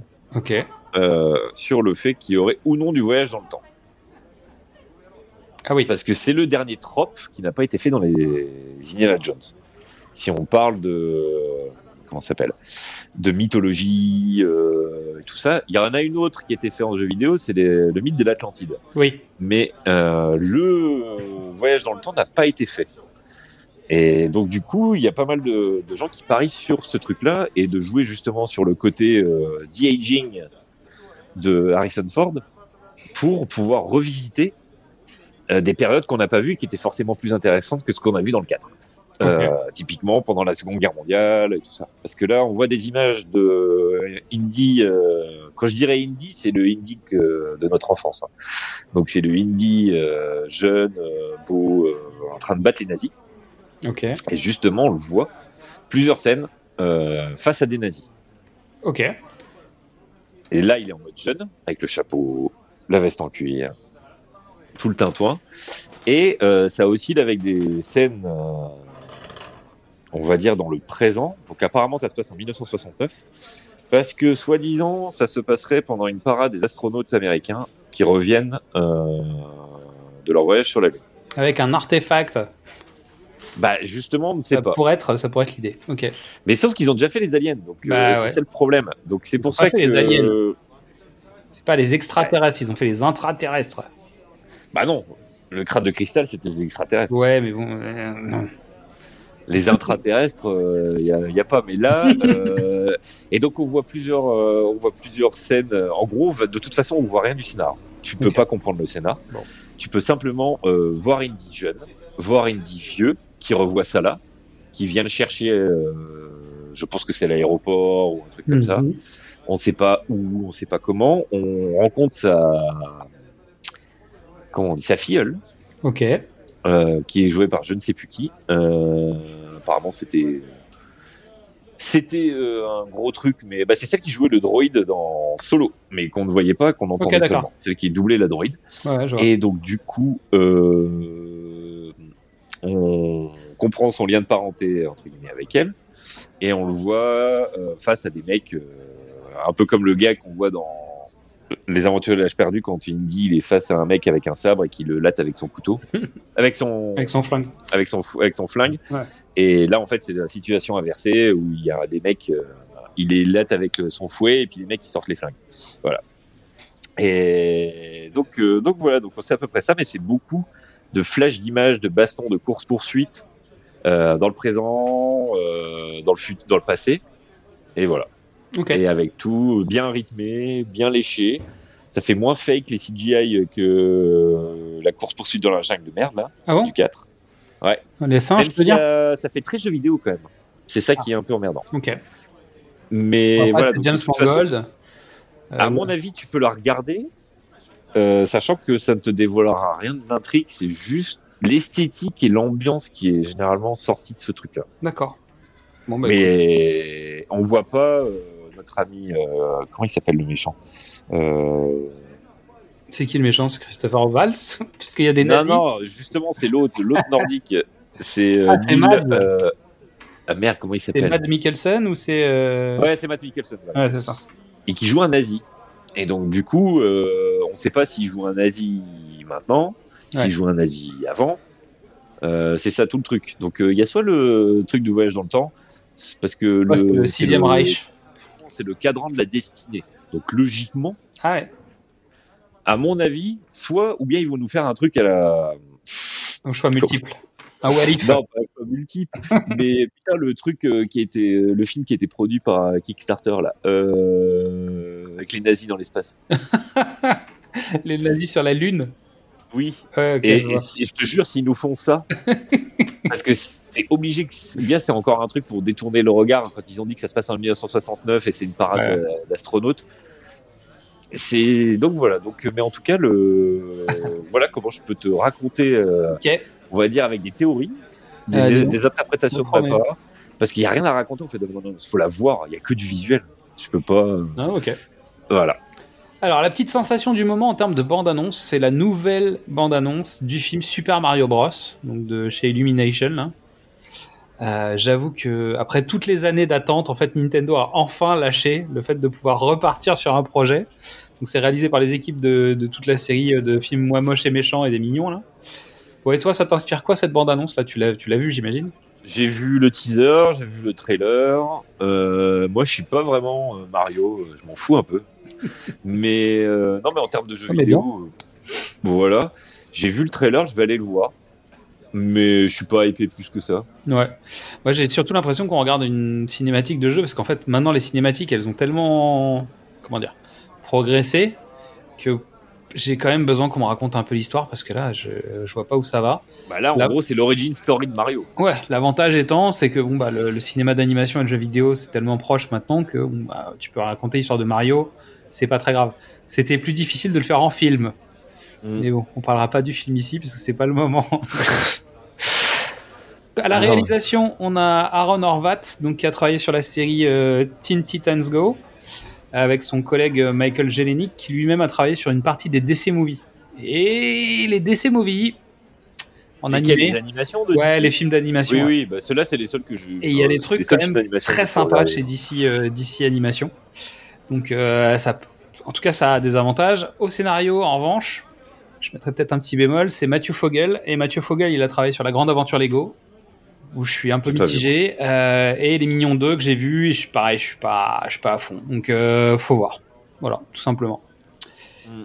sur le fait qu'il y aurait ou non du voyage dans le temps. Ah oui. Parce que c'est le dernier trope qui n'a pas été fait dans les Indiana Jones. Si on parle de comment ça s'appelle? De mythologie euh, tout ça, il y en a une autre qui a été faite en jeu vidéo, c'est le mythe de l'Atlantide. Oui. Mais euh, le voyage dans le temps n'a pas été fait. Et donc du coup, il y a pas mal de, de gens qui parient sur ce truc-là et de jouer justement sur le côté euh, the aging de Harrison Ford pour pouvoir revisiter euh, des périodes qu'on n'a pas vues et qui étaient forcément plus intéressantes que ce qu'on a vu dans le 4. Euh, typiquement pendant la Seconde Guerre mondiale et tout ça. Parce que là, on voit des images de euh, Indy. euh, quand je dirais Indy, c'est le Indy que- de notre enfance. hein. Donc c'est le Indy euh, jeune, beau, en train de battre les nazis. Ok. Et justement, on le voit plusieurs scènes euh, face à des nazis. Ok. Et là, il est en mode jeune, avec le chapeau, la veste en cuir, tout le tintouin. Et euh, ça oscille avec des scènes, euh, on va dire, dans le présent. Donc apparemment, ça se passe en 1969. Parce que, soi-disant, ça se passerait pendant une parade des astronautes américains qui reviennent euh, de leur voyage sur la Lune. Avec un artefact. Bah, justement, on ne sait Ça pas. pourrait être, ça pourrait être l'idée. Ok. Mais sauf qu'ils ont déjà fait les aliens, donc euh, Bah, c'est ça le problème. Donc c'est pour ça que les aliens. euh, C'est pas les extraterrestres, ils ont fait les intraterrestres. bah non, le crâne de cristal c'était des extraterrestres. Ouais, mais bon. non. Les intraterrestres, il y, a, y a pas. Mais là, *laughs* euh, et donc on voit plusieurs, euh, on voit plusieurs scènes. euh, En gros, de toute façon, on voit rien du scénar. Tu peux pas comprendre le scénar. Bon. Tu peux simplement euh, voir Indy jeune, voir Indy vieux, qui revoit ça là, qui vient le chercher. euh, je pense que c'est l'aéroport ou un truc comme ça. Mhm. On sait pas où, on sait pas comment. On rencontre sa comment on dit, sa filleule, Ok. Euh, qui est jouée par je ne sais plus qui. Euh, apparemment, c'était c'était euh, un gros truc, mais bah, c'est celle qui jouait le droïde dans Solo, mais qu'on ne voyait pas, qu'on entendait d'accord. seulement. Celle qui doublait la droïde. Ouais. Et donc du coup, euh, on comprend son lien de parenté entre guillemets avec elle, et on le voit euh, face à des mecs un peu comme le gars qu'on voit dans Les Aventures de l'âge perdu quand Indy il est face à un mec avec un sabre et qui le latte avec son couteau, *laughs* avec son Avec son flingue. avec son avec son flingue. Ouais. Et là en fait c'est la situation inversée où il y a des mecs, euh, il les latte avec euh, son fouet et puis les mecs ils sortent les flingues. Voilà. Et donc euh, donc voilà donc c'est à peu près ça, mais c'est beaucoup de flash d'images, de bastons, de course poursuite euh, dans le présent, euh, dans le fut, dans le passé. Et voilà. Et avec tout bien rythmé, bien léché. Ça fait moins fake les CGI que euh, la course poursuite dans la jungle de merde là Ah bon du 4. Les singes, si, dire euh, ça fait très jeu vidéo quand même. C'est ça qui est un peu emmerdant. Ok. Mais voilà, donc, James toute façon, Mangold. à Euh, mon avis, tu peux la regarder, euh, sachant que ça ne te dévoilera rien de l'intrigue, c'est juste l'esthétique et l'ambiance qui est généralement sortie de ce truc-là. D'accord. Bon, bah. Mais on voit pas notre ami, euh, comment il s'appelle le méchant euh, c'est qui le méchant? C'est Christopher Valls *laughs* Puisqu'il y a des Non, nazis. non, justement, c'est l'autre, l'autre nordique. C'est euh, Ah, ah merde, comment il C'est s'appelle? Matt Mikkelsen ou c'est. euh, Ouais, c'est Matt Mikkelsen. voilà. Ouais, c'est ça. et qui joue un nazi. Et donc du coup, euh, on ne sait pas s'il joue un nazi maintenant, s'il Ouais. joue un nazi avant. Euh, c'est ça tout le truc. Donc il y a soit le truc du voyage dans le temps, parce que le, le c'est sixième le- Reich. C'est le cadran de la destinée. Donc logiquement, Ah ouais. à mon avis, soit ou bien ils vont nous faire un truc à la Donc choix multiple. Un what if. non pas, pas multiple, *laughs* mais putain le truc euh, qui été euh, le film qui a été produit par euh, Kickstarter là, euh, avec les nazis dans l'espace. *laughs* Les nazis sur la lune. Oui, Ouais. Et, je et te jure, s'ils nous font ça, *laughs* parce que c'est obligé que bien c'est encore un truc pour détourner le regard quand ils ont dit que ça se passe en 1969 et c'est une parade Ouais. euh, d'astronautes. C'est donc voilà. Donc, mais en tout cas, le *laughs* voilà comment je peux te raconter, euh, on va dire avec des théories, des, Euh, interprétations de Je ma promets. part, parce qu'il y a rien à raconter en fait. Il faut la voir. Il y a que du visuel. Je peux pas. euh, Ah, ok. Voilà. Alors, la petite sensation du moment en termes de bande-annonce, c'est la nouvelle bande-annonce du film Super Mario Bros. De chez Illumination. là. Euh, J'avoue que après toutes les années d'attente, en fait, Nintendo a enfin lâché le fait de pouvoir repartir sur un projet. Donc c'est réalisé par les équipes de, toute la série de films Moi moche et méchant et des mignons là. Ouais, toi, ça t'inspire quoi cette bande-annonce là? Tu l'as, tu l'as vu, j'imagine? J'ai vu le teaser, j'ai vu le trailer. Euh, moi, je suis pas vraiment euh, Mario, euh, je m'en fous un peu. *laughs* mais euh, non, mais en termes de jeux Ah, vidéo, euh, voilà. J'ai vu le trailer, je vais aller le voir. Mais je suis pas hypé plus que ça. Ouais. Moi, j'ai surtout l'impression qu'on regarde une cinématique de jeu parce qu'en fait, maintenant, les cinématiques, elles ont tellement, comment dire, progressé que j'ai quand même besoin qu'on me raconte un peu l'histoire parce que là, je, je vois pas où ça va. Bah là, en gros, c'est l'origin story de Mario. Ouais, l'avantage étant, c'est que bon, bah, le, le cinéma d'animation et le jeu vidéo, c'est tellement proche maintenant que bon, bah, tu peux raconter l'histoire de Mario, c'est pas très grave. C'était plus difficile de le faire en film. Mm. Mais bon, on parlera pas du film ici parce que c'est pas le moment. *laughs* À la Ah. réalisation, on a Aaron Horvat, donc qui a travaillé sur la série euh, Teen Titans Go, avec son collègue euh, Michael Jelenic, qui lui-même a travaillé sur une partie des DC Movies. Et les DC Movies, en animé, des animations de ouais, DC. les films d'animation. Oui, ouais. oui, bah ceux-là, c'est les seuls que je. Et il y a des c'est trucs les quand même très sympas chez DC, euh, DC Animation. Donc, euh, ça, en tout cas, ça a des avantages. Au scénario, en revanche, je mettrais peut-être un petit bémol, c'est Mathieu Fogel. Et Mathieu Fogel, il a travaillé sur la grande aventure Lego, où je suis un peu mitigé. Euh, et les Mignons 2 que j'ai vu, et je suis pareil, je suis pas, je suis pas à fond. Donc, euh, faut voir. Voilà, tout simplement. Mm.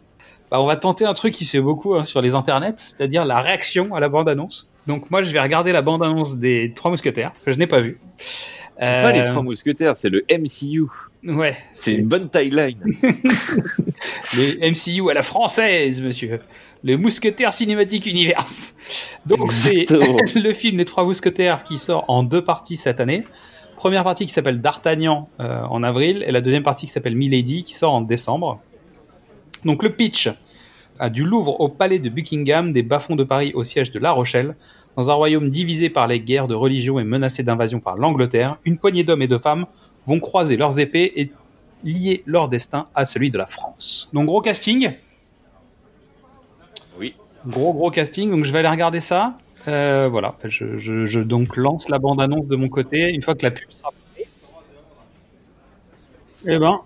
Bah, on va tenter un truc qui se fait beaucoup hein, sur les internets, c'est-à-dire la réaction à la bande-annonce. Donc moi, je vais regarder la bande-annonce des Trois Mousquetaires, que je n'ai pas vue. C'est pas les Euh, trois mousquetaires, c'est le MCU. Ouais, C'est une bonne timeline. *laughs* *laughs* les MCU à la française, monsieur. Le Mousquetaire Cinématique Universe. Donc c'est *laughs* le film Les Trois Mousquetaires qui sort en deux parties cette année. Première partie qui s'appelle D'Artagnan euh, en avril et la deuxième partie qui s'appelle Milady qui sort en décembre. Donc le pitch. à du Louvre au palais de Buckingham, des bas-fonds de Paris au siège de La Rochelle, dans un royaume divisé par les guerres de religion et menacé d'invasion par l'Angleterre, une poignée d'hommes et de femmes vont croiser leurs épées et lier leur destin à celui de la France. Donc gros casting. Gros gros casting. Donc je vais aller regarder ça. Euh, voilà. Je, je- je donc lance la bande annonce de mon côté. Une fois que la pub sera faite. Eh ben,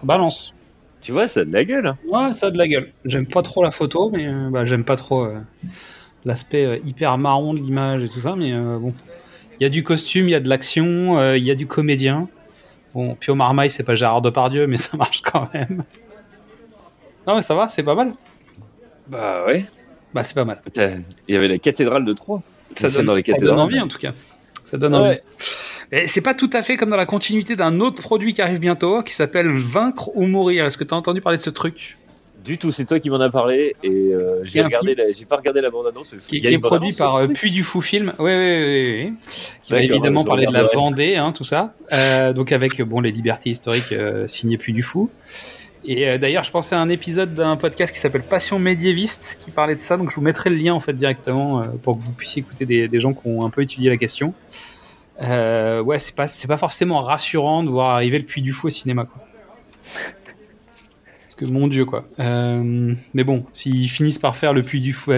ça balance. Tu vois, ça a de la gueule. hein. Ouais, ça a de la gueule. J'aime pas trop la photo, mais euh, bah, j'aime pas trop euh, l'aspect euh, hyper marron de l'image et tout ça, mais bon. Il y a du costume, il y a de l'action, il y a du comédien. Bon, Pio Marmaille, c'est pas Gérard Depardieu, mais ça marche quand même. Non, mais ça va, c'est pas mal. Bah ouais. Bah, c'est pas mal. Il y avait la cathédrale de Troyes. Ça C'est donne, dans les ça donne envie, en tout cas. Ça donne Ouais. envie. Et c'est pas tout à fait comme dans la continuité d'un autre produit qui arrive bientôt, qui s'appelle Vaincre ou Mourir. Est-ce que tu as entendu parler de ce truc? Du tout, c'est toi qui m'en as parlé et euh, j'ai regardé, pas regardé la bande annonce. qui, qui est produit par euh, Puy du Fou Film. Oui, oui, oui, oui. Qui va évidemment parler de la. Vendée, hein, tout ça. Euh, donc avec bon les libertés historiques euh, signées Puy du Fou. Et euh, d'ailleurs, je pensais à un épisode d'un podcast qui s'appelle Passion médiéviste qui parlait de ça. Donc je vous mettrai le lien en fait directement euh, pour que vous puissiez écouter des, gens qui ont un peu étudié la question. Euh, ouais, c'est pas c'est pas forcément rassurant de voir arriver le Puy du Fou au cinéma. Quoi. Parce que mon dieu quoi. Mais bon, s'ils finissent par faire le Puy du Fou,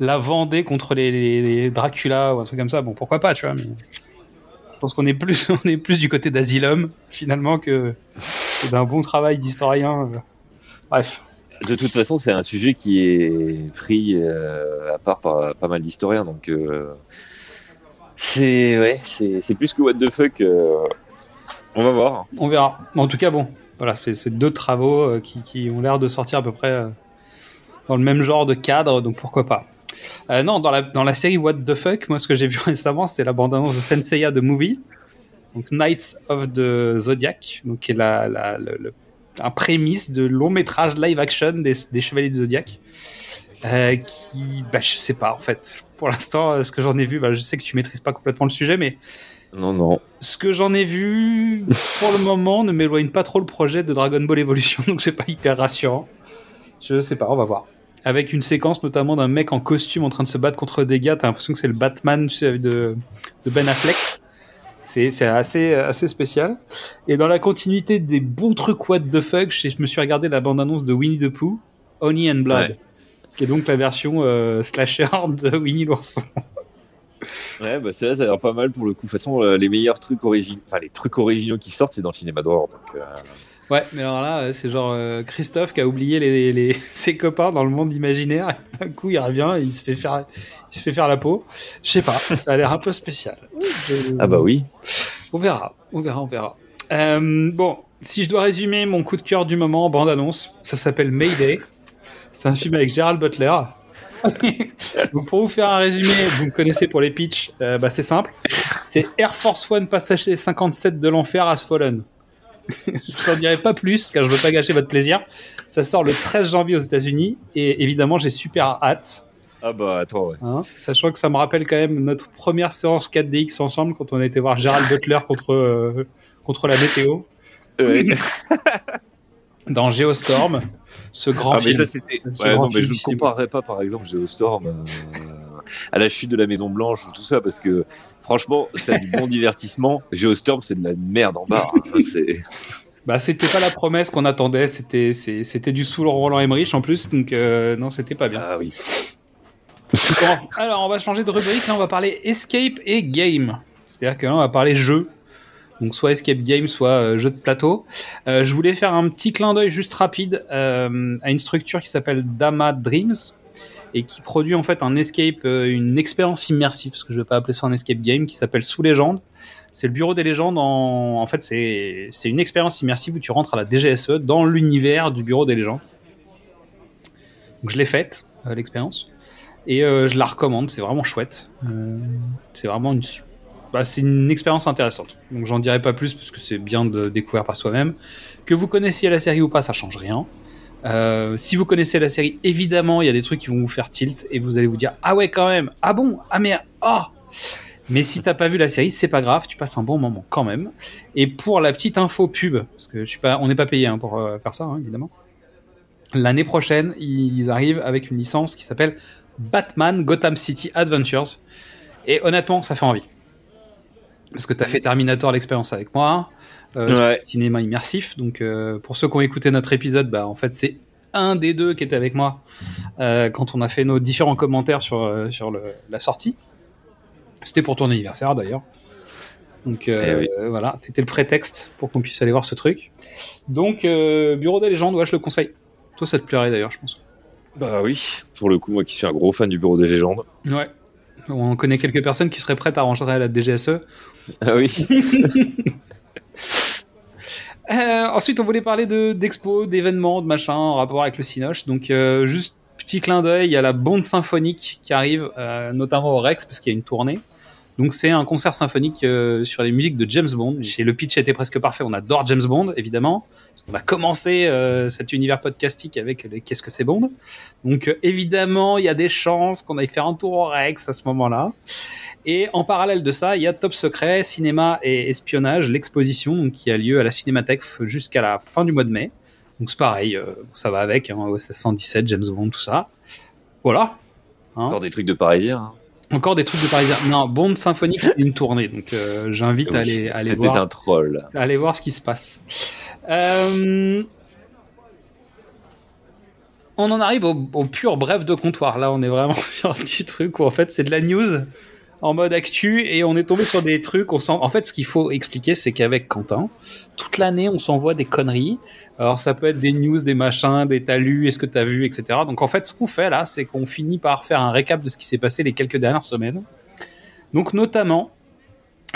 la, Vendée contre les, Dracula ou un truc comme ça, bon pourquoi pas, tu vois. Je pense qu'on est plus *laughs* on est plus du côté d'Asylum finalement que, que d'un bon travail d'historien. euh. Bref. De toute façon, c'est un sujet qui est pris euh, à part par pas mal d'historiens, donc euh, c'est ouais, c'est plus que what the fuck. on va voir. On verra. En tout cas, bon, voilà, c'est deux travaux qui, qui ont l'air de sortir à peu près dans le même genre de cadre, donc pourquoi pas. Euh, non, dans la, dans la série What the Fuck, moi ce que j'ai vu *laughs* récemment, c'est la bande-annonce de Senseiya de Movie, donc Knights of the Zodiac, donc qui est la, la, le, le- un prémisse de long métrage live action des, des Chevaliers du Zodiac. Euh, qui, bah, je sais pas en fait. Pour l'instant, euh, ce que j'en ai vu, bah, je sais que tu maîtrises pas complètement le sujet, mais Non, non. ce que j'en ai vu, *laughs* pour le moment, ne m'éloigne pas trop le projet de Dragon Ball Evolution, *laughs* donc c'est pas hyper rassurant. Je sais pas, on va voir. Avec une séquence notamment d'un mec en costume en train de se battre contre des gars, t'as l'impression que c'est le Batman tu sais, de, de Ben Affleck. C'est assez, assez spécial. Et dans la continuité des bons trucs what the fuck, je, me suis regardé la bande-annonce de Winnie the Pooh, Honey and Blood, Ouais. qui est donc la version euh, slasher *laughs* de Winnie l'ourson. Ouais, bah c'est ça a l'air pas mal pour le coup. De toute façon, euh, les meilleurs trucs originaux, enfin les trucs originaux qui sortent, c'est dans le cinéma d'horreur. Donc, euh, Ouais, mais alors là, euh, c'est genre euh, Christophe qui a oublié les, les- *laughs* ses copains dans le monde imaginaire. Et d'un coup, il revient et il se fait faire, il se fait faire la peau. Je sais pas, ça a l'air un peu spécial. Je- Ah bah oui. On verra, on verra, on verra. Euh, bon, si je dois résumer mon coup de cœur du moment, bande annonce, ça s'appelle Mayday. C'est un film avec Gérald Butler. *laughs* Donc pour vous faire un résumé, vous me connaissez pour les pitchs, euh, bah c'est simple. C'est Air Force One passager 57 de l'enfer Has Fallen. Je n'en dirai pas plus car je veux pas gâcher votre plaisir. Ça sort le 13 janvier aux États-Unis et évidemment j'ai super hâte. Ah bah attends, ouais. Hein, sachant que ça me rappelle quand même notre première séance 4DX ensemble quand on a été voir Gérald Butler contre, euh, contre la météo Ouais. *laughs* dans Geostorm, ce grand Ah mais film. ça c'était. Ouais, non, mais je ne comparerais pas par exemple Geostorm euh, à la chute de la Maison Blanche ou tout ça parce que franchement, c'est du bon *laughs* divertissement. Geostorm, c'est de la merde en bas. hein. *laughs* C'est- Bah, c'était pas la promesse qu'on attendait, c'était c'est- c'était du sous Roland Emmerich en plus, donc euh, non, c'était pas bien. Ah oui. Bon, *laughs* alors on va changer de rubrique, là on va parler escape et game. C'est-à-dire que là on va parler jeu. Donc soit escape game, soit euh, jeu de plateau. Euh, je voulais faire un petit clin d'œil juste rapide euh, à une structure qui s'appelle Dama Dreams et qui produit en fait un escape, euh, une expérience immersive, parce que je vais pas appeler ça un escape game, qui s'appelle Sous Légende. C'est le bureau des légendes. En, fait, c'est une expérience immersive où tu rentres à la DGSE dans l'univers du bureau des légendes. Donc je l'ai faite euh, l'expérience et euh, je la recommande. C'est vraiment chouette. C'est vraiment une bah, une expérience intéressante. Donc j'en dirai pas plus parce que c'est bien de découvrir par soi-même. Que vous connaissiez la série ou pas, ça change rien. Euh, si vous connaissez la série, évidemment, il y a des trucs qui vont vous faire tilt et vous allez vous dire ah ouais quand même, ah bon, ah mais ah. Mais si t'as pas vu la série, c'est pas grave, tu passes un bon moment quand même. Et pour la petite info pub, parce que je suis pas, on n'est pas payé hein, pour euh, faire ça, hein, évidemment. L'année prochaine, ils arrivent avec une licence qui s'appelle Batman Gotham City Adventures. Et honnêtement, ça fait envie. Parce que tu as fait Terminator l'expérience avec moi, Ouais. cinéma immersif. Donc, euh, pour ceux qui ont écouté notre épisode, bah, en fait, c'est un des deux qui était avec moi euh, quand on a fait nos différents commentaires sur, euh, sur le- la sortie. C'était pour ton anniversaire d'ailleurs. Donc euh, Eh oui. euh, voilà, t'étais le prétexte pour qu'on puisse aller voir ce truc. Donc euh, Bureau des légendes, ouais, je le conseille. Toi, ça te plairait d'ailleurs, je pense. Bah oui, pour le coup, moi qui suis un gros fan du Bureau des légendes. Ouais. On connaît quelques personnes qui seraient prêtes à rentrer à la DGSE. Ah oui. *laughs* Euh, ensuite, on voulait parler de d'expos, d'événements, de machin en rapport avec le Cinoche. Donc, euh, juste petit clin d'œil, il y a la bande symphonique qui arrive, euh, notamment au Rex, parce qu'il y a une tournée. Donc, c'est un concert symphonique euh, sur les musiques de James Bond. Et le pitch était presque parfait. On adore James Bond, évidemment. On a commencé euh, cet univers podcastique avec les Qu'est-ce que c'est Bond? Donc, euh, évidemment, il y a des chances qu'on aille faire un tour au Rex à ce moment-là. Et en parallèle de ça, il y a Top Secret, cinéma et espionnage, l'exposition qui a lieu à la Cinémathèque jusqu'à la fin du mois de mai. Donc c'est pareil, euh, ça va avec, hein, OSS 117, James Bond, tout ça. Voilà. Hein. Encore des trucs de Parisiens. hein. Encore des trucs de Parisien. Non, Bond Symphonique, c'est une tournée, donc euh, j'invite à aller, à aller C'était voir un troll. à aller voir ce qui se passe. Euh, On en arrive au, au pur bref de comptoir. Là, on est vraiment *laughs* sur du truc où en fait c'est de la news en mode actu et on est tombé sur des trucs. On. En fait, ce qu'il faut expliquer, c'est qu'avec Quentin, toute l'année, on s'envoie des conneries. Alors, ça peut être des news, des machins, des t'as lu, est-ce que t'as vu, etc. Donc, en fait, ce qu'on fait là, c'est qu'on finit par faire un récap de ce qui s'est passé les quelques dernières semaines. Donc, notamment,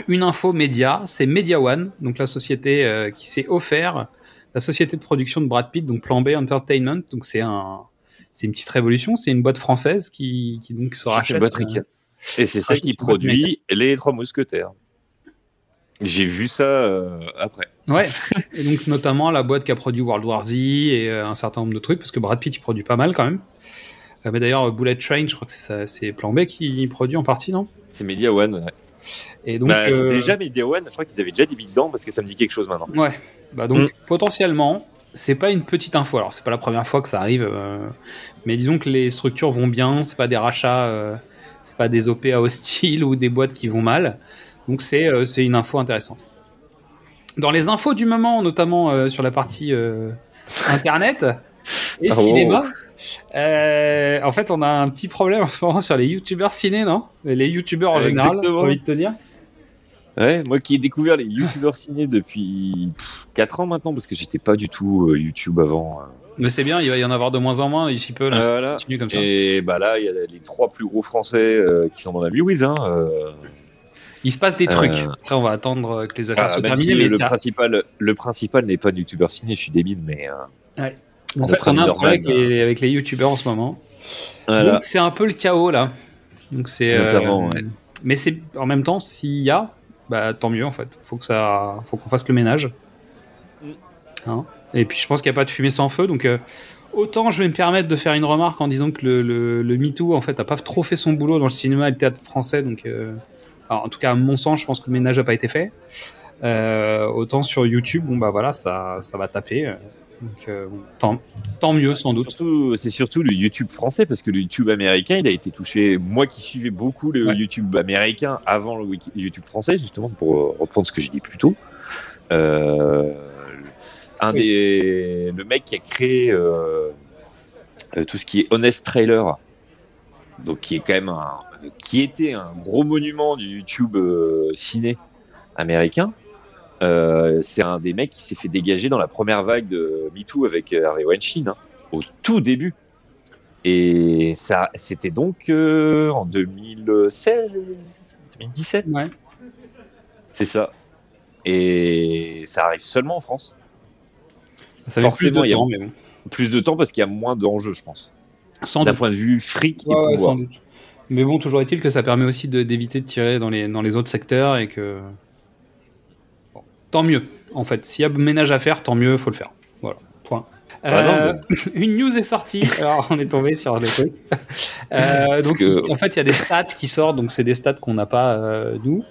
une info média, c'est Media One, donc la société euh, qui s'est offert, la société de production de Brad Pitt, donc Plan B Entertainment. Donc, c'est un. C'est une petite révolution, c'est une boîte française qui, qui donc se rachète. boîte euh. Et c'est qui Rachète une boîte produit les Trois Mousquetaires. J'ai vu ça euh, après. Ouais, *laughs* et donc notamment la boîte qui a produit World War Z et euh, un certain nombre de trucs, parce que Brad Pitt il produit pas mal quand même. Euh, mais d'ailleurs, Bullet Train, je crois que c'est ça- Plan B qui produit en partie, non? C'est Media One. Ouais. Et donc, bah, C'était déjà Media One. Je crois qu'ils avaient déjà des billes dedans parce que ça me dit quelque chose maintenant. Ouais, bah donc potentiellement, c'est pas une petite info. Alors, c'est pas la première fois que ça arrive, mais disons que les structures vont bien, c'est pas des rachats, c'est pas des OPA hostiles *laughs* ou des boîtes qui vont mal. Donc, c'est euh, une info intéressante. Dans les infos du moment, notamment euh, sur la partie euh, *laughs* internet et Oh. cinéma, euh, en fait, on a un petit problème en ce moment sur les youtubeurs ciné, non? Les youtubeurs en général, j'ai envie de te dire. Ouais, moi qui ai découvert les youtubeurs ciné depuis 4 ans maintenant parce que j'étais pas du tout YouTube avant. Mais c'est bien, il va y en avoir de moins en moins ici peu. Là. Voilà. Continue comme ça. Et bah là, il y a les trois plus gros français euh, qui sont dans la Louise. Hein, euh, Il se passe des trucs. Euh, Après, on va attendre que les affaires ah, soient même terminées. si mais le ça- principal, le principal n'est pas de youtubeur ciné, je suis débile, mais euh, Ouais. En fait, on a un problème avec les, avec les youtubeurs en ce moment. voilà. Donc, c'est un peu le chaos là. Donc, c'est. euh, Notamment, ouais. Mais c'est en même temps, s'il y a, bah, tant mieux en fait. Faut que ça, faut qu'on fasse le ménage. Mm. Hein Et puis, je pense qu'il n'y a pas de fumée sans feu. Donc, euh, autant je vais me permettre de faire une remarque en disant que le, le, le MeToo en fait a pas trop fait son boulot dans le cinéma et le théâtre français. Donc, euh, alors, en tout cas, à mon sens, je pense que le ménage n'a pas été fait. Euh, autant sur YouTube, bon bah voilà, ça, ça va taper. Donc, euh, tant, tant mieux sans doute. C'est surtout le YouTube français parce que le YouTube américain, il a été touché. Moi qui suivais beaucoup le Ouais. YouTube américain avant le YouTube français, justement pour reprendre ce que j'ai dit plus tôt. Euh, un Oui. des, le mec qui a créé euh, euh, tout ce qui est Honest Trailer, donc qui est quand même un, qui était un gros monument du YouTube euh, ciné américain. Euh, c'est un des mecs qui s'est fait dégager dans la première vague de MeToo avec Harvey Weinstein, hein, au tout début. Et ça, c'était donc euh, en 2016, 2017, Ouais. c'est ça. Et ça arrive seulement en France. Ça Forcément, de il y a- temps, mais bon. Plus de temps parce qu'il y a moins d'enjeux, je pense. D'un point de vue fric et Ouais, pouvoir. sans doute. Mais bon, toujours est-il que ça permet aussi d'éviter de tirer dans les, dans les autres secteurs et que. Bon, tant mieux, en fait. S'il y a ménage à faire, tant mieux, faut le faire. Voilà, point. Ah non, Euh, *laughs* une news est sortie, alors on est tombé sur le truc. *laughs* Euh, donc, que- en fait, il y a des stats qui sortent, donc c'est des stats qu'on n'a pas, euh, nous,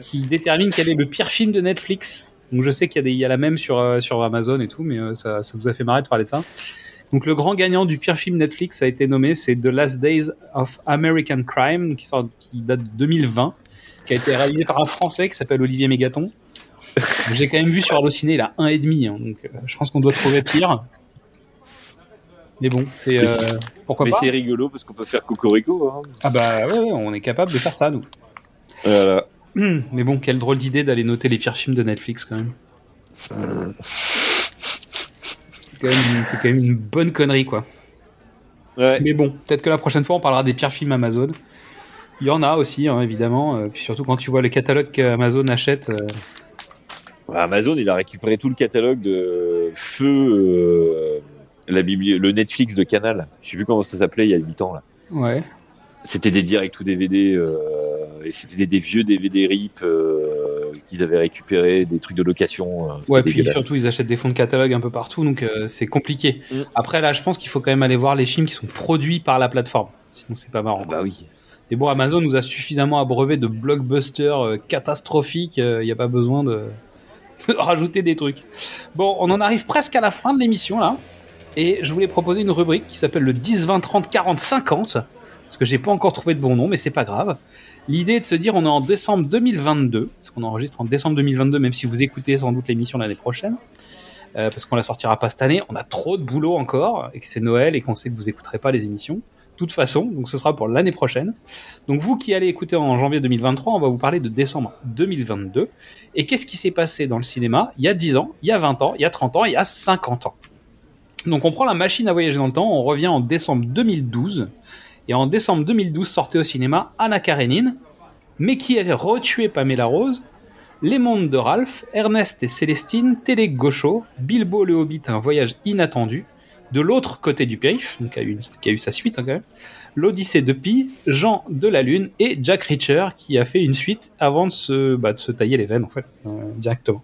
qui déterminent quel est le pire film de Netflix. Donc, je sais qu'il y, a des- il y a la même sur, euh, sur Amazon et tout, mais euh, ça, ça vous a fait marrer de parler de ça. Donc le grand gagnant du pire film Netflix a été nommé, c'est The Last Days of American Crime, qui, sort, qui date de 2020, qui a été réalisé par un Français qui s'appelle Olivier Mégaton. *laughs* J'ai quand même vu sur Allociné, il a un et demi, hein, donc euh, je pense qu'on doit trouver pire. Mais bon, c'est euh, pourquoi Mais pas? c'est rigolo parce qu'on peut faire Cocorico. Hein. Ah bah ouais, ouais, on est capable de faire ça nous. Voilà. *clears throat* Mais bon, quelle drôle d'idée d'aller noter les pires films de Netflix quand même. C'est quand, même- c'est quand même une bonne connerie quoi. Ouais. Mais bon, peut-être que la prochaine fois on parlera des pires films Amazon. Il y en a aussi, hein, évidemment. euh, puis surtout quand tu vois les catalogues qu'Amazon achète. euh, Amazon, il a récupéré tout le catalogue de Feu, euh, la bibli- le Netflix de Canal. Je sais plus comment ça s'appelait il y a 8 ans là. Ouais. C'était des directs ou DVD euh, et c'était des, des vieux DVD RIP euh, qu'ils avaient récupérés, des trucs de location. euh, Ouais, puis surtout ils achètent des fonds de catalogue un peu partout, donc euh, c'est compliqué. Mm. Après là, je pense qu'il faut quand même aller voir les films qui sont produits par la plateforme. Sinon c'est pas marrant. Ah bah oui. Mais bon, Amazon nous a suffisamment abreuvé de blockbusters euh, catastrophiques. Il n'y a pas besoin de... *laughs* de rajouter des trucs. Bon, on en arrive presque à la fin de l'émission là. Et je voulais proposer une rubrique qui s'appelle le 10, 20, 30, 40, 50. Parce que j'ai pas encore trouvé de bon nom, mais c'est pas grave. L'idée est de se dire, on est en décembre 2022. Parce qu'on enregistre en décembre 2022, même si vous écoutez sans doute l'émission l'année prochaine. Euh, parce qu'on la sortira pas cette année. On a trop de boulot encore. Et que c'est Noël et qu'on sait que vous écouterez pas les émissions. De toute façon, donc ce sera pour l'année prochaine. Donc vous qui allez écouter en janvier 2023, on va vous parler de décembre 2022. Et qu'est-ce qui s'est passé dans le cinéma il y a 10 ans, il y a 20 ans, il y a 30 ans, il y a 50 ans? Donc on prend la machine à voyager dans le temps, on revient en décembre 2012. Et en décembre 2012 sortait au cinéma Anna Karenine, mais qui a retué Pamela Rose, Les Mondes de Ralph, Ernest et Célestine, Télé Gaucho, Bilbo le Hobbit, un voyage inattendu, de l'autre côté du périph', donc qui a eu, sa suite hein, quand même, l'Odyssée de Pi, Jean de la Lune et Jack Reacher qui a fait une suite avant de se, bah, tailler les veines en fait, euh, directement.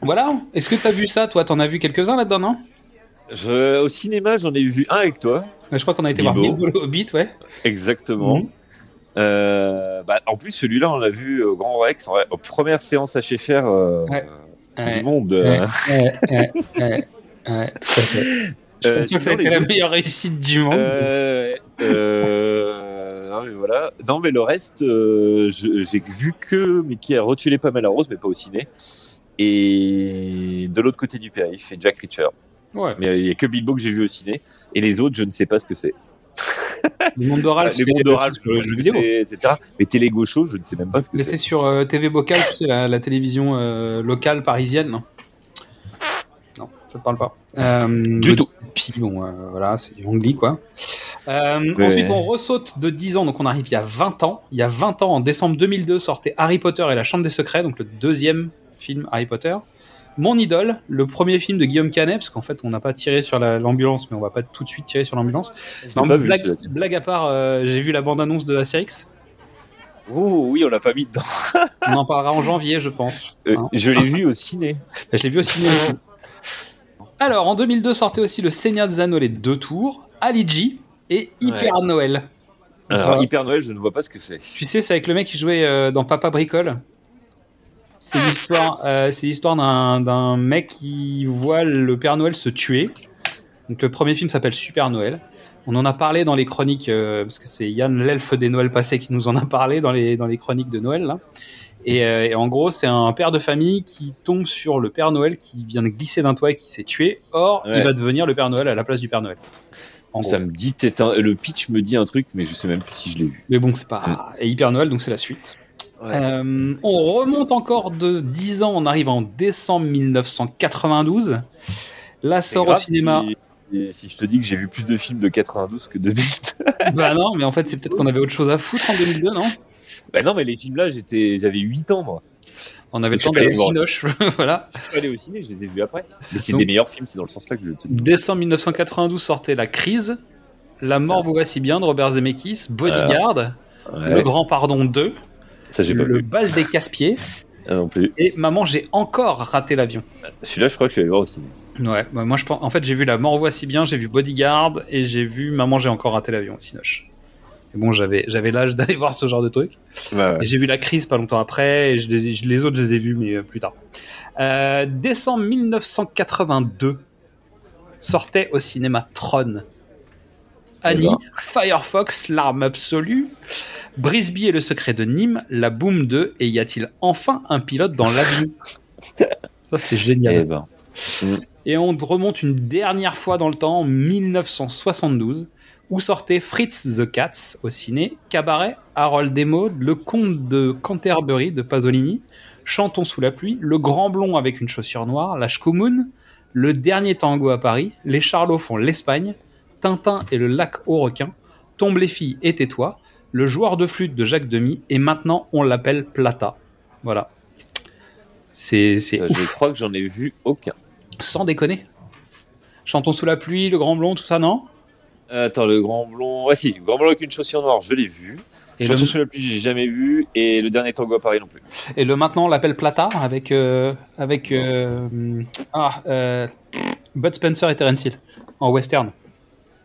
Voilà, est-ce que t'as vu ça toi? T'en as vu quelques-uns là-dedans, non? Je- au cinéma, j'en ai vu un avec toi. Je crois qu'on a été voir Bilbo. Le Hobbit, ouais. Exactement. Mhm. Euh, bah, en plus, celui-là, on l'a vu au Grand Rex, en premières séances HFR euh, Ouais. du monde. ouais, euh. ouais, ouais. Je Euh, pense que ça a été la meilleure réussite du monde. Euh, euh, non, mais voilà. Non, mais le reste, euh, j'ai vu que Mickey a retué pas mal à Rose, mais pas au ciné. Et de l'autre côté du périph, et Jack Reacher. Ouais. Mais euh, il y a que Bilbo que j'ai vu au ciné. Et les autres, je ne sais pas ce que c'est. *laughs* Le monde de Ralph, *laughs* les c'est mondes de Ralph, sur le je jeu sais, vidéo. etc. Mais Télé Gaucho, je ne sais même pas ce que Mais c'est. c'est sur euh, TV Bocal, tu sais, la, la télévision euh, locale parisienne. Non, non ça te parle pas. Euh, Du tout. Puis bon, voilà, c'est du Angli, quoi. Ensuite, on ressaute de 10 ans, donc on arrive il y a 20 ans. Il y a 20 ans, en décembre 2002, sortait Harry Potter et la Chambre des Secrets, donc le deuxième film Harry Potter. Mon idole, le premier film de Guillaume Canet, parce qu'en fait, on n'a pas tiré sur la- l'ambulance, mais on va pas tout de suite tirer sur l'ambulance. Blague, blague à part, euh, j'ai vu la bande-annonce de Astérix. Oh oui, on l'a pas mis dedans. *laughs* On en parlera en janvier, je pense. Euh, Hein. je l'ai vu au ciné. Je l'ai vu au aussi. Alors, en 2002 sortait aussi Le Seigneur des Anneaux, les deux tours, Ali G et Hyper Noël. Alors, Voilà. Hyper Noël, je ne vois pas ce que c'est. Tu sais, c'est avec le mec qui jouait euh, dans Papa Bricole. C'est l'histoire, euh, c'est l'histoire d'un, d'un mec qui voit le Père Noël se tuer. Donc le premier film s'appelle Super Noël. On en a parlé dans les chroniques euh, parce que c'est Yann l'elfe des Noëls passés qui nous en a parlé dans les dans les chroniques de Noël là. Et, euh, et en gros, c'est un père de famille qui tombe sur le Père Noël qui vient de glisser d'un toit et qui s'est tué. Or, il va devenir le Père Noël à la place du Père Noël. En gros. Ça me dit, un- le pitch me dit un truc, mais je sais même plus si je l'ai vu. Mais bon, c'est pas. Et Hyper Noël, donc c'est la suite. Euh, on remonte encore de 10 ans, on arrive en décembre 1992. Là sort au cinéma. Si, si je te dis que j'ai vu plus de films de 92 que de 2000. *laughs* bah non, mais en fait, c'est peut-être qu'on avait autre chose à foutre en 2002, non? Bah non, mais les films là, j'étais, j'avais 8 ans moi. On avait le temps d'aller au voir. Cinoche. *laughs* voilà. Je suis allé au ciné, je les ai vus après. Mais c'est Donc- des meilleurs films, c'est dans le sens là que je te dis. Décembre 1992 sortait La Crise, La mort vous voici bien de Robert Zemeckis, Bodyguard, Ouais, Le Grand Pardon 2, ça j'ai pas Le vu. bal des casse-pieds *laughs* Ah, non plus. et Maman, j'ai encore raté l'avion. Celui-là, je crois que je suis allé voir au ciné. Ouais, bah moi je pense. En fait, j'ai vu La mort voici bien, j'ai vu Bodyguard et j'ai vu Maman, j'ai encore raté l'avion au Cinoche. Et bon, j'avais j'avais l'âge *laughs* d'aller voir ce genre de truc. Ouais, j'ai vu La Crise pas longtemps après et je les, ai- je- les autres, je les ai vus, mais euh, plus tard. Euh, décembre 1982 sortait au cinéma Tron. Annie, ben. Firefox, l'arme absolue, Brisby et le secret de Nîmes, La Boom 2, et y a-t-il enfin un pilote dans l'avion? *laughs* Ça, c'est génial. Eh ben. Et on remonte une dernière fois dans le temps, en 1972, où sortait Fritz the Cats au ciné, Cabaret, Harold Desmaudes, Le Comte de Canterbury de Pasolini, Chantons sous la pluie, Le Grand Blond avec une chaussure noire, La Shkumun, Le Dernier Tango à Paris, Les Charlots font l'Espagne, Tintin et le lac aux requins, Tombe les filles et tais-toi, Le joueur de flûte de Jacques Demy, et maintenant on l'appelle Plata. Voilà. C'est c'est Euh. Je crois que j'en ai vu aucun. Sans déconner. Chantons sous la pluie, le grand blond, tout ça, non? Attends, le grand blond. Ouais, si, le grand blond avec une chaussure noire, je l'ai vu. et Chanson le, sous la pluie, j'ai jamais vu. Et le dernier tango à Paris non plus. et le maintenant, on l'appelle Plata avec. euh, avec euh, ah, euh, Bud Spencer et Terence Hill en western.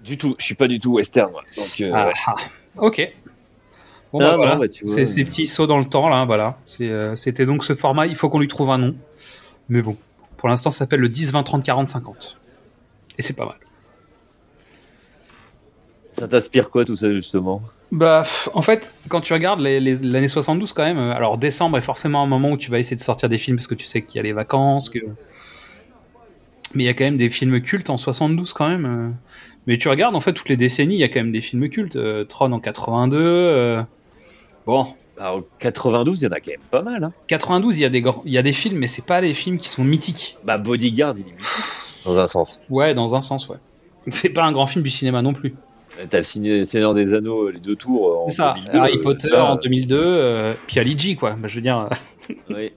Du tout, je suis pas du tout western, moi. Donc, euh, Ah, ouais. ah. ok. Bon, Ah, bah, voilà. bah. C'est ces petits sauts dans le temps, là, voilà. Euh, C'était donc ce format, il faut qu'on lui trouve un nom. Mais bon, pour l'instant, ça s'appelle le 10, 20, 30, 40, 50. Et c'est pas mal. Ça t'inspire quoi tout ça, justement? Bah, en fait, quand tu regardes l'année 72, quand même, euh, alors décembre est forcément un moment où tu vas essayer de sortir des films parce que tu sais qu'il y a les vacances. Que... Mais il y a quand même des films cultes en 72 quand même. Mais tu regardes, en fait, toutes les décennies, il y a quand même des films cultes. Euh, Tron en 82. euh, Bon, Alors, 92, il y en a quand même pas mal. Hein. 92, il y, a des grands- il y a des films, mais c'est pas les films qui sont mythiques. Bah, Bodyguard, il est mythique, dans un sens. Ouais, dans un sens, ouais. C'est pas un grand film du cinéma non plus. Euh, T'as le ciné- Seigneur des Anneaux, les deux tours euh, en C'est ça, 2002, Harry euh, Potter ça, en 2002, euh, puis Ali G, quoi. Bah, je veux dire. *laughs* Oui.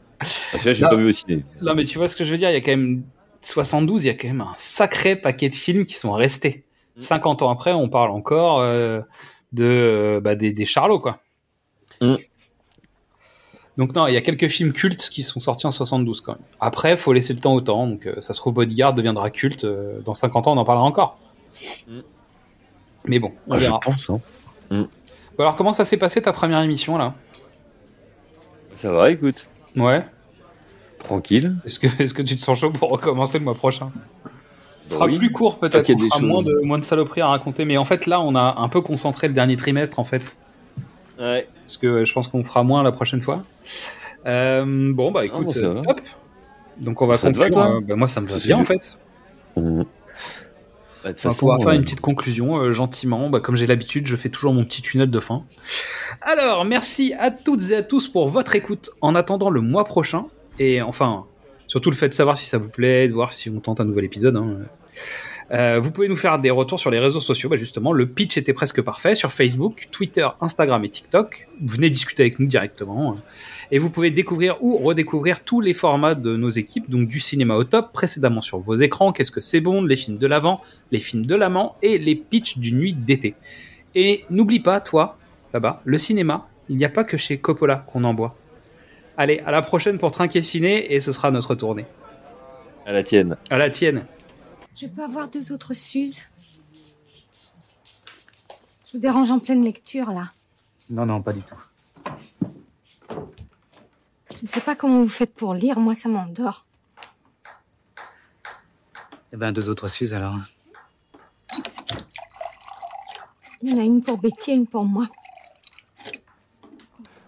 Celui-là, je l'ai pas vu au ciné. Non, mais tu vois ce que je veux dire, il y a quand même 72, il y a quand même un sacré paquet de films qui sont restés. 50 ans après, on parle encore euh, de euh, bah, des, des Charlots, quoi. Mm. Donc non, il y a quelques films cultes qui sont sortis en 72 quand même. Après, faut laisser le temps au temps. Donc euh, ça se trouve Bodyguard deviendra culte. euh, dans 50 ans, on en parlera encore. Mm. Mais bon, on Ah, je verra. pense. Hein. Bon, alors comment ça s'est passé ta première émission là? Ça va, écoute. Ouais. Tranquille. Est-ce que, est-ce que tu te sens chaud pour recommencer le mois prochain? Fera oui. plus court peut-être, on fera moins de, moins de saloperies à raconter, mais en fait là on a un peu concentré le dernier trimestre en fait, Ouais. parce que je pense qu'on fera moins la prochaine fois. Euh, bon bah Ah, écoute, bon, top. Donc on va Ça va, conclure. euh, bah, moi ça me va bien en fait. Mmh. Bah, toute On va faire euh, une petite conclusion euh, gentiment. Bah, comme j'ai l'habitude, je fais toujours mon petit tunnel de fin. Alors, merci à toutes et à tous pour votre écoute en attendant le mois prochain. Et enfin, surtout le fait de savoir si ça vous plaît, de voir si on tente un nouvel épisode. hein. Euh, vous pouvez nous faire des retours sur les réseaux sociaux. Bah, justement, le pitch était presque parfait sur Facebook, Twitter, Instagram et TikTok. Venez discuter avec nous directement. Et vous pouvez découvrir ou redécouvrir tous les formats de nos équipes, donc du cinéma au top, précédemment sur vos écrans, qu'est-ce que c'est bon, les films de l'avant, les films de l'amant et les pitchs d'une nuit d'été. Et n'oublie pas, toi, là-bas, le cinéma, il n'y a pas que chez Coppola qu'on en boit. Allez, à la prochaine pour Trinquer Ciné et ce sera notre tournée. à la tienne. À la tienne. Je peux avoir deux autres Suzes Je vous dérange en pleine lecture, là. Non, non, pas du tout. Je ne sais pas comment vous faites pour lire, moi, ça m'endort. Eh ben, deux autres Suzes alors. Il y en a une pour Betty et une pour moi.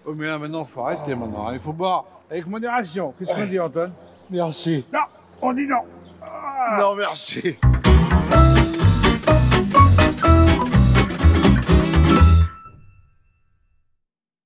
Oh, mais là, maintenant, faut arrêter, maintenant. Il faut boire avec modération. Qu'est-ce qu'on dit, Antoine? Merci. Non, on dit non. Non, merci.